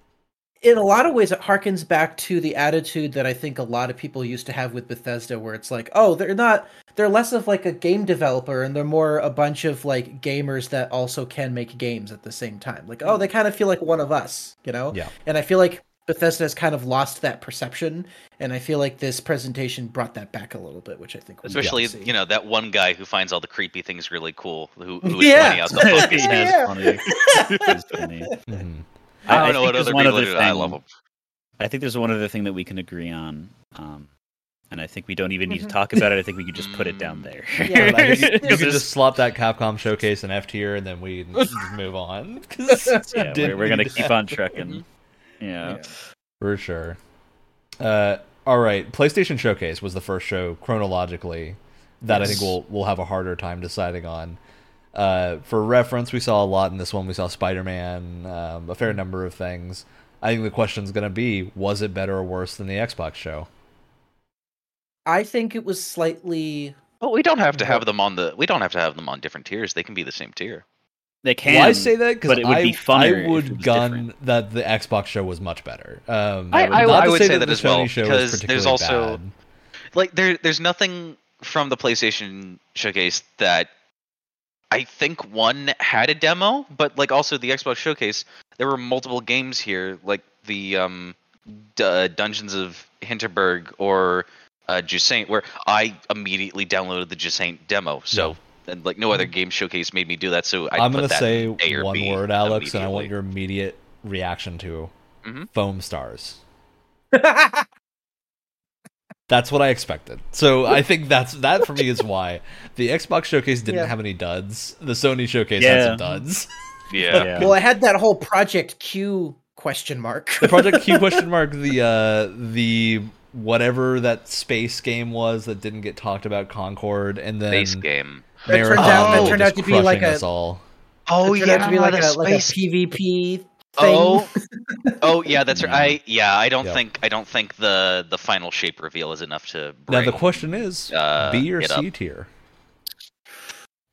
in a lot of ways it harkens back to the attitude that i think a lot of people used to have with bethesda where it's like oh they're not they're less of like a game developer and they're more a bunch of like gamers that also can make games at the same time like oh they kind of feel like one of us you know Yeah. and i feel like bethesda has kind of lost that perception and i feel like this presentation brought that back a little bit which i think was Especially, see. you know, that one guy who finds all the creepy things really cool, who, who is Yeah. pointing out the focus. Yeah. That's funny. That's funny. [LAUGHS] Mhm. I don't I know think what there's other one people other do. I thing- love them. I think there's one other thing that we can agree on, um, and I think we don't even need to Mhm. talk about it. I think we could just put it down [LAUGHS] there. Yeah, I you, you could [LAUGHS] just slot that Capcom showcase in F tier, and then we can [LAUGHS] just move on. 'Cause it yeah, we're, we're gonna keep on trucking. Yeah. Yeah. For sure. Uh, all right, PlayStation Showcase was the first show chronologically that I think we'll we'll have a harder time deciding on. Uh, for reference, we saw a lot in this one. We saw Spider Man, um, a fair number of things. I think the question's going to be: Was it better or worse than the Xbox show? i think it was slightly Well, we don't have to have them on the. We don't have to have them on different tiers. They can be the same tier. They can. Why say that? Because it would I, be funner I would gun different. that the Xbox show was much better. Um, I- I- not I to would say that the as well, show was because there's also- bad. Like there, there's nothing from the PlayStation Showcase that I think one had a demo, but like also the Xbox Showcase, there were multiple games here, like the um, D- uh, Dungeons of Hinterberg or uh, Jusant, where I immediately downloaded the Jusant demo. So. And like no other game showcase made me do that, so I I'm gonna say in A or one B word, Alex, and I want your immediate reaction to Mhm. Foamstars. [LAUGHS] That's what I expected. So I think that's that for me is why the Xbox showcase didn't Yeah. have any duds. The Sony showcase had some duds. [LAUGHS] Yeah. Yeah. well i had that whole project q question mark The Project Q [LAUGHS] question mark the uh the whatever that space game was that didn't get talked about Concord and then space game. That turns Marathon out- that turned out to be like a- us all. Oh It turned out to be like a like a space PvP thing. Oh, [LAUGHS] oh yeah, that's right. I yeah, I don't Yeah. think I don't think the the final shape reveal is enough to. Now the question is uh, B or it C up. tier?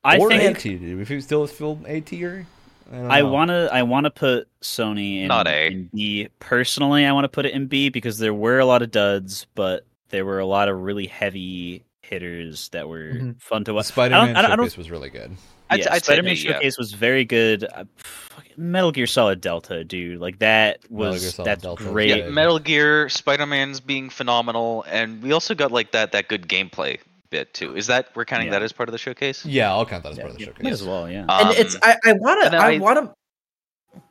I or think A tier. If you still feel A tier, I, I wanna I wanna put Sony in, Not A. in B. Personally, I want to put it in B because there were a lot of duds, but there were a lot of really heavy hitters that were Mhm. fun to watch. Spider-Man I don't, showcase was really good. I'd, yeah, I'd say Spider-Man B, yeah. Showcase was very good. Uh, Metal Gear Solid Delta, dude, like that was Gear that's Delta great. Yeah, Metal Gear, Spider Man's being phenomenal, and we also got like that that good gameplay bit too. Is that we're counting Yeah. that as part of the showcase? Yeah, I'll count that as Yeah, part of the showcase. might as well, yeah. and it's Um, I, I wanna I, I- wanna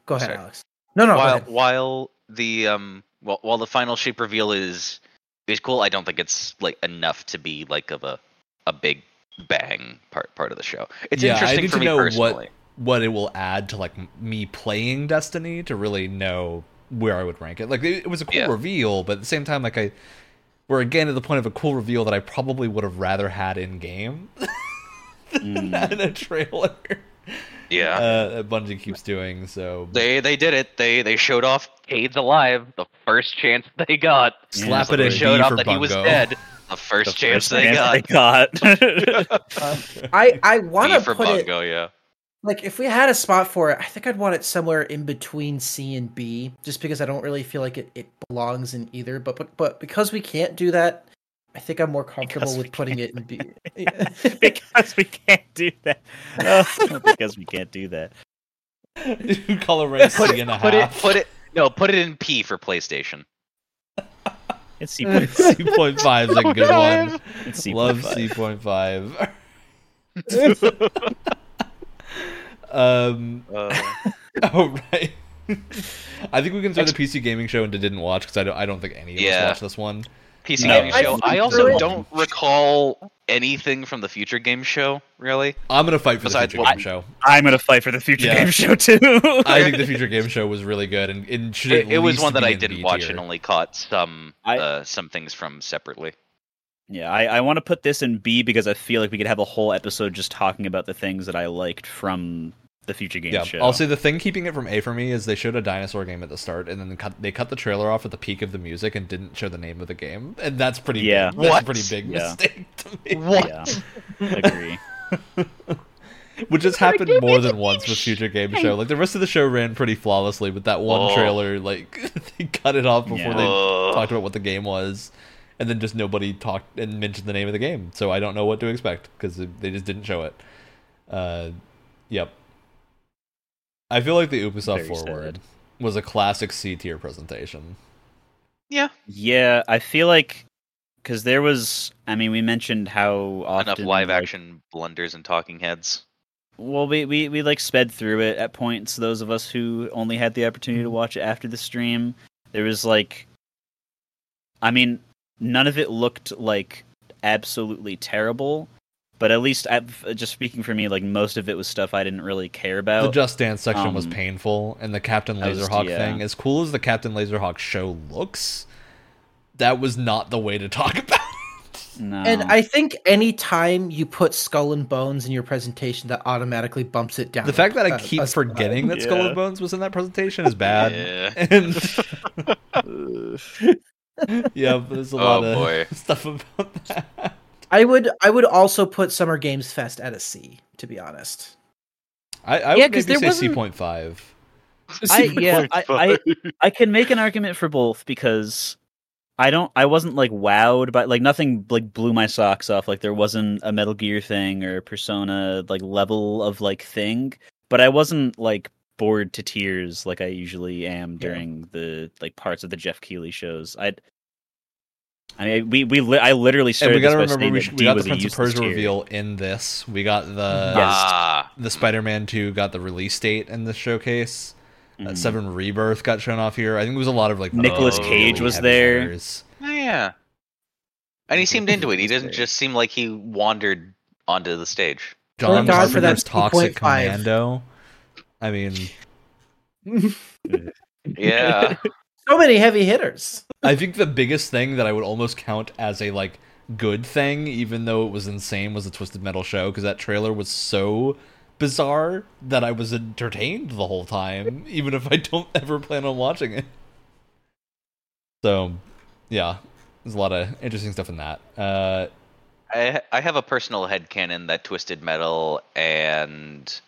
go ahead, Sorry. Alex. No, no, while while the um while, while the final shape reveal is is cool, I don't think it's like enough to be like of a a big bang part part of the show. It's Yeah, I interesting need for to me know what- personally. What it will add to like me playing Destiny to really know where I would rank it. Like it, it was a cool Yeah. reveal, but at the same time, like I, we're again at the point of a cool reveal that I probably would have rather had in game [LAUGHS] than Mm. in a trailer. Yeah. uh, that Bungie keeps doing. So They they did it. They they showed off Cayde's alive the first chance they got. Slap it They in showed off for that he was dead [LAUGHS] the first The chance first they chance got. they got. Uh, [LAUGHS] I I want B to for put it. Yeah. like if we had a spot for it, I think I'd want it somewhere in between C and B, just because I don't really feel like it, it belongs in either. But but but because we can't do that, I think I'm more comfortable Because with putting it in B. [LAUGHS] [LAUGHS] because we can't do that. Oh, because we can't do that. Color red Put it, and a put it, put it. No, put it in P for PlayStation. It's C point [LAUGHS] C point five is a good one. It's C Love point C five. point [LAUGHS] um. [LAUGHS] Uh, Oh right. I think we can throw the PC gaming show into didn't watch because I don't. I don't think any of Yeah. us watched this one. PC No, gaming show. flipped I also don't recall anything from the future game show. Really? I'm gonna fight for the future what- game show. I'm gonna fight for the future Yeah. game show too. [LAUGHS] I think the future [LAUGHS] game show was really good and it should. It, at it was one that I didn't watch tier. and only caught some I- uh, some things from separately. Yeah, I, I want to put this in B because I feel like we could have a whole episode just talking about the things that I liked from the future game Yeah, show. I'll say the thing keeping it from A for me is they showed a dinosaur game at the start, and then they cut, they cut the trailer off at the peak of the music and didn't show the name of the game, and that's pretty. Yeah. big. that's What? a pretty big Yeah. mistake to me. [LAUGHS] What? Yeah, agree. [LAUGHS] Which has happened more than once with future game show. Like the rest of the show ran pretty flawlessly, but that one Oh. trailer, like [LAUGHS] they cut it off before Yeah. they Ugh. talked about what the game was, and then just nobody talked and mentioned the name of the game. So I don't know what to expect because they just didn't show it. Uh, yep. I feel like the Ubisoft Very forward sad. was a classic C tier presentation. Yeah. Yeah, I feel like because there was. I mean, we mentioned how often Enough live like, action blunders and talking heads. Well, we, we we like sped through it at points. Those of us who only had the opportunity to watch it after the stream, there was like, I mean, none of it looked like absolutely terrible, but at least at, just speaking for me, like most of it was stuff I didn't really care about. the Just Dance section was um, painful, and the Captain I was- Laserhawk yeah. thing, as cool as the Captain Laserhawk show looks, that was not the way to talk [LAUGHS] about. it. no. And I think any time you put Skull and Bones in your presentation, that automatically bumps it down. The fact that I a- keep a- forgetting that Skull and Bones was in that presentation is bad. Yeah. [LAUGHS] And [LAUGHS] yeah, there's a Oh, lot of boy. stuff about that. I would I would also put Summer Games Fest at a C, to be honest. I, I Yeah, would 'cause maybe there say C wasn't- point five. [LAUGHS] I yeah, I, I I can make an argument for both because I don't I wasn't like wowed by like nothing like blew my socks off like there wasn't a Metal Gear thing or Persona like level of like thing, but I wasn't like bored to tears like I usually am during the like parts of the Geoff Keighley shows. I I mean, we we li- I literally And started we gotta this by remember we, that sh- we got the Prince of Persia reveal in this. We got the Yes. Ah. the Spider-Man two got the release date in this showcase. Uh, Mhm. Seven Rebirth got shown off here. I think it was a lot of like Nicholas really Cage was there. hitters. Oh, yeah. And he seemed into it. He didn't just seem like he wandered onto the stage. John Thank God Carpenter's Toxic 2.5. Commando. I mean, [LAUGHS] [LAUGHS] Yeah. So many heavy hitters. I think the biggest thing that I would almost count as a like good thing, even though it was insane, was the Twisted Metal show because that trailer was so bizarre that I was entertained the whole time, even if I don't [LAUGHS] ever plan on watching it. So, yeah, there's a lot of interesting stuff in that. Uh, I I have a personal head headcanon that Twisted Metal and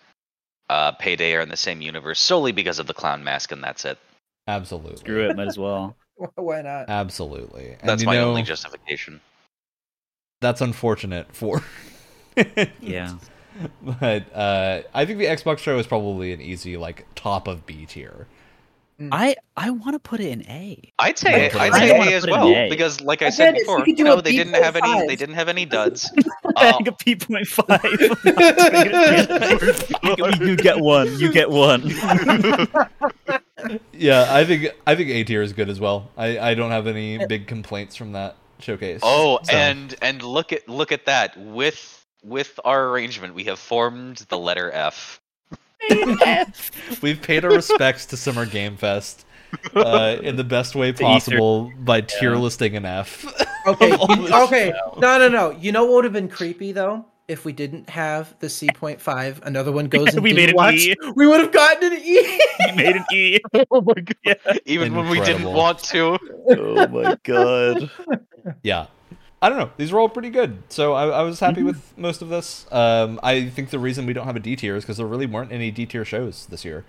uh, Payday are in the same universe solely because of the clown mask, and that's it. Absolutely, Screw it, might as well. [LAUGHS] Why not? absolutely. And That's you my know, only justification. That's unfortunate for. [LAUGHS] Yeah. But uh, I think the Xbox show is probably an easy like top of B tier. I I want to put it in A. I'd say I'd I'd say A A. as Put it in well A. because, like I I said before, you could no, a they didn't have any. They didn't have any [LAUGHS] duds. Uh, a P point five. you get one. You get one. Yeah, I think I think A tier is good as well. I, I don't have any big complaints from that showcase. Oh, So, and and look at look at that. With with our arrangement, we have formed the letter F. [LAUGHS] we've paid our respects to Summer Game Fest uh, [LAUGHS] in the best way possible by tier listing an F. Okay, Of [LAUGHS] all you- this okay. No, no, no. You know what would have been creepy though? If we didn't have the C point five, another one goes [LAUGHS] and We didn't made an watch, E. we would have gotten an E. [LAUGHS] You made an E. [LAUGHS] Oh my god. Even when we didn't want to. Oh my god. yeah. I don't know. These were all pretty good, so I, I was happy Mm-hmm. with most of this. Um, I think the reason we don't have a D tier is because there really weren't any D tier shows this year.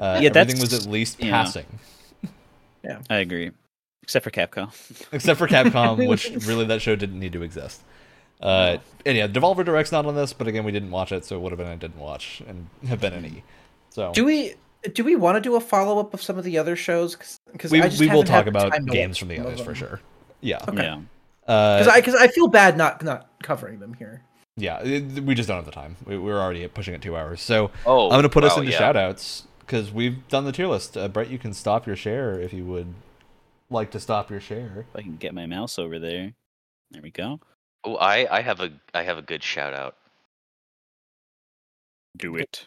Uh, Yeah, everything was at least passing. yeah. I agree, except for Capcom. except for Capcom, which really that show didn't need to exist. Uh, and yeah, Devolver Direct's not on this, but again, we didn't watch it, so it would have been I didn't watch and [LAUGHS] have been an E. So Do we do we want to do a follow up of some of the other shows? Because we, I just we will talk about games from the some of others for sure. Yeah, Okay. Yeah, uh, Because I because I feel bad not not covering them here. yeah, it- we just don't have the time. We, we're already pushing it two hours, so Oh, I'm gonna put us into yeah. shout outs because we've done the tier list. Uh, Brett, you can stop your share if you would like to stop your share. if I can get my mouse over there. There we go. Oh, I, I have a I have a good shout out. Do it.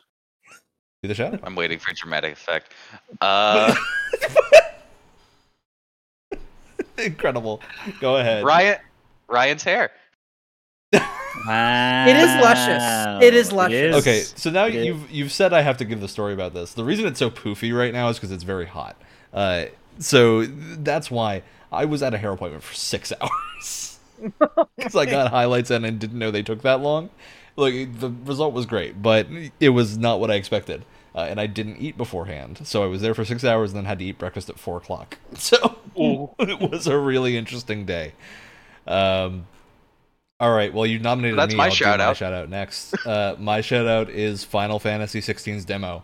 Do the shout. I'm waiting for dramatic effect. Uh, [LAUGHS] Incredible. Go ahead. Ryan Ryan's hair. Wow. It is luscious. It is luscious. Okay, so now Yeah. you've you've said I have to give the story about this. The reason it's so poofy right now is because it's very hot. Uh, so that's why I was at a hair appointment for six [LAUGHS] hours because I got highlights in and didn't know they took that long. Like the result was great, but it was not what I expected. Uh, and I didn't eat beforehand, so I was there for six hours and then had to eat breakfast at four o'clock. [LAUGHS] So [LAUGHS] it was a really interesting day. Um, all right, well you nominated That's me. my I'll do shout my out. shout out next. Uh, my shout out is Final Fantasy 16's demo.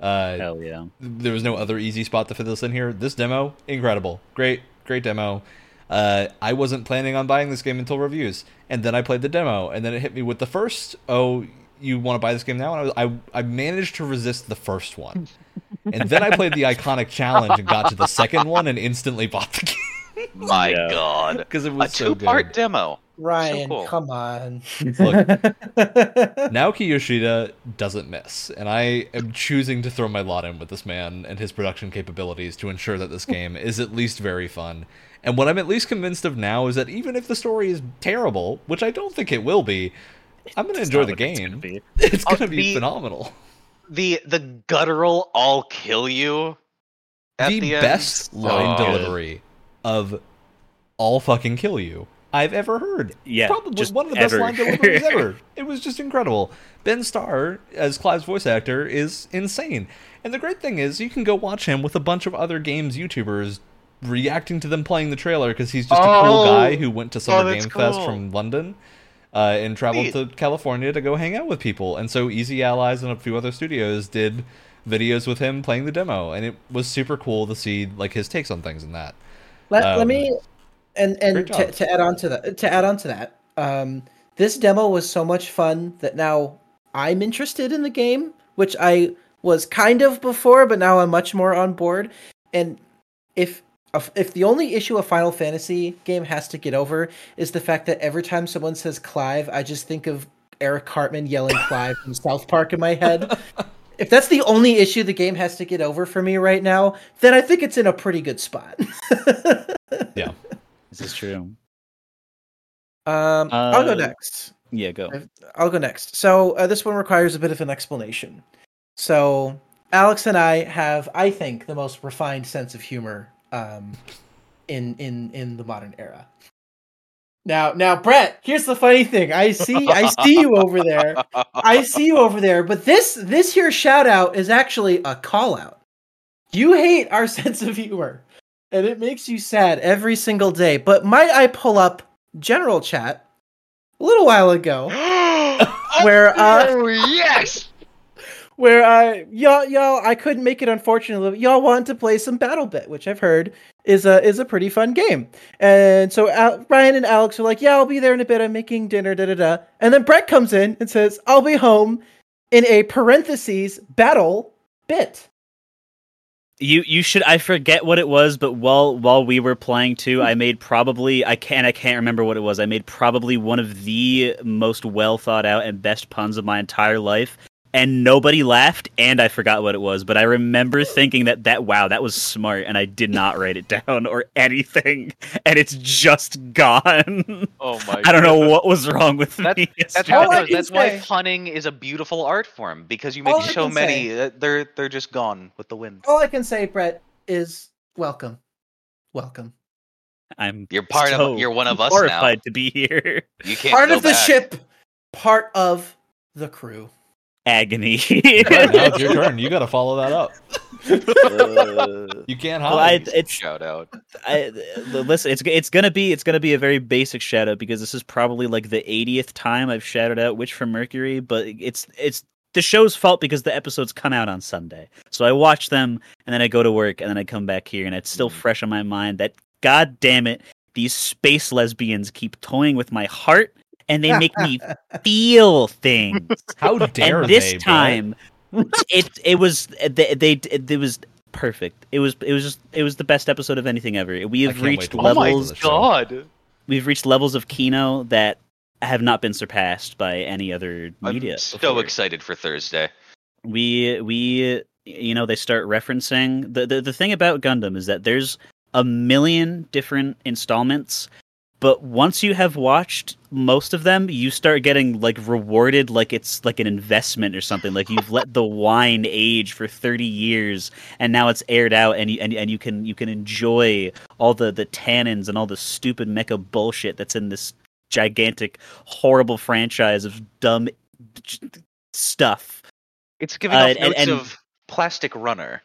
Uh, Hell yeah. there was no other easy spot to fit this in here. This demo, incredible, great, great demo. Uh, I wasn't planning on buying this game until reviews, and then I played the demo, and then it hit me with the first. Oh, you want to buy this game now? And I, was, I, I managed to resist the first one, [LAUGHS] and then I played the iconic challenge and got to the second one and instantly bought the game My Yeah. God, because it a was so two part good. demo. Ryan, cool. come on. Look, [LAUGHS] Naoki Yoshida doesn't miss, and I am choosing to throw my lot in with this man and his production capabilities to ensure that this game is at least very fun. And what I'm at least convinced of now is that even if the story is terrible, which I don't think it will be, I'm going to enjoy the it's gonna game. be. [LAUGHS] It's going to be uh, the- phenomenal. The the guttural "I'll kill you" at the, the, end. best line Oh. delivery of "I'll fucking kill you" I've ever heard. Yeah, probably one of the best line deliveries ever. [LAUGHS] It was just incredible. Ben Starr as Clive's voice actor is insane, and the great thing is you can go watch him with a bunch of other games YouTubers reacting to them playing the trailer because he's just a cool Oh. guy who went to Summer that's Game Fest from London. Uh, and traveled Neat. to California to go hang out with people, and so Easy Allies and a few other studios did videos with him playing the demo, and it was super cool to see like his takes on things and that. Let, Um, let me and and great to, to add on to that to add on to that um this demo was so much fun that now i'm interested in the game which i was kind of before but now i'm much more on board and if if the only issue a final fantasy game has to get over is the fact that every time someone says clive i just think of eric cartman yelling clive from south park in my head [LAUGHS] if that's the only issue the game has to get over for me right now then i think it's in a pretty good spot [LAUGHS] Yeah, This is true. Um, I'll go Uh, next. Yeah, go. I'll go next. So uh, this one requires a bit of an explanation. So Alex and I have, I think, the most refined sense of humor um, in in in the modern era. Now, now, Brett. Here's the funny thing. I see, I see you over there. I see you over there. But this this here shout out is actually a call out. You hate our [LAUGHS] sense of humor, and it makes you sad every single day. But might I pull up general chat a little while ago [GASPS] where uh oh yes, where uh y'all y'all I couldn't make it unfortunately. Y'all wanted to play some BattleBit which I've heard is a is a pretty fun game. And so Al- Ryan and Alex are like yeah I'll be there in a bit. I'm making dinner da da da. And then Brett comes in and says I'll be home in a parentheses battle bit. You you should I forget what it was, but while while we were playing too, I made probably I can't I can't remember what it was. I made probably one of the most well thought out and best puns of my entire life. And nobody laughed, and I forgot what it was. But I remember thinking that that wow, that was smart, and I did not write it down or anything, and it's just gone. oh my. [LAUGHS] I don't know what was wrong with That's- me. That's yesterday. All why, I that's why punning is a beautiful art form because you make All so many. Uh, they're they're just gone with the wind. all I can say Brett is welcome welcome I'm You're part so of. You're one of us horrified now. to be here. You can't. Part go of the back. ship, part of the crew. Agony. Right, now it's your [LAUGHS] turn. You got to follow that up. Uh, [LAUGHS] You can't well, I, hide. it's Shout out. I, l- listen, it's it's gonna be it's gonna be a very basic shout out because this is probably like the 80th time I've shouted out Witch from Mercury, but it's it's the show's fault because the episodes come out on Sunday. So I watch them and then I go to work and then I come back here and it's still fresh on my mind that god damn it, these space lesbians keep toying with my heart and they make me [LAUGHS] feel things. How dare and this they? Brett? time it it was they, they it, it was perfect. It was it was just it was the best episode of anything ever. We have reached levels this show. God. we've reached levels of Kino that have not been surpassed by any other media. I'm so before. excited for Thursday. We we you know they start referencing the, the the thing about Gundam is that there's a million different installments but once you have watched most of them you start getting like rewarded like it's like an investment or something like you've let the [LAUGHS] wine age for 30 years and now it's aired out and you and, and you can you can enjoy all the the tannins and all the stupid mecha bullshit that's in this gigantic horrible franchise of dumb stuff It's giving Uh, off and- notes and- of Plastic Runner.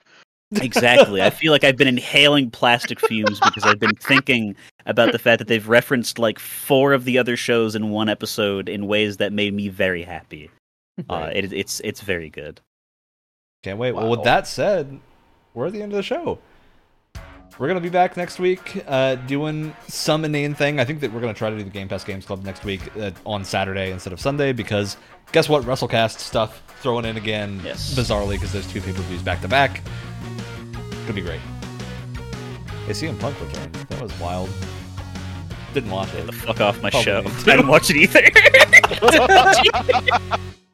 Exactly. I feel like I've been inhaling plastic fumes because I've been thinking about the fact that they've referenced like four of the other shows in one episode in ways that made me very happy. Uh, it, it's it's very good. Can't wait. Well, with that said, we're at the end of the show. We're gonna be back next week, uh, doing some inane thing. I think that we're gonna try to do the Game Pass Games Club next week uh, on Saturday instead of Sunday because guess what? WrestleCast stuff throwing in again Yes. bizarrely because there's two pay per views back to back. Gonna be great. Hey, CM Punk returned. That was wild. Didn't watch it. The fuck off my Probably show. too. I didn't watch it either. [LAUGHS] [LAUGHS]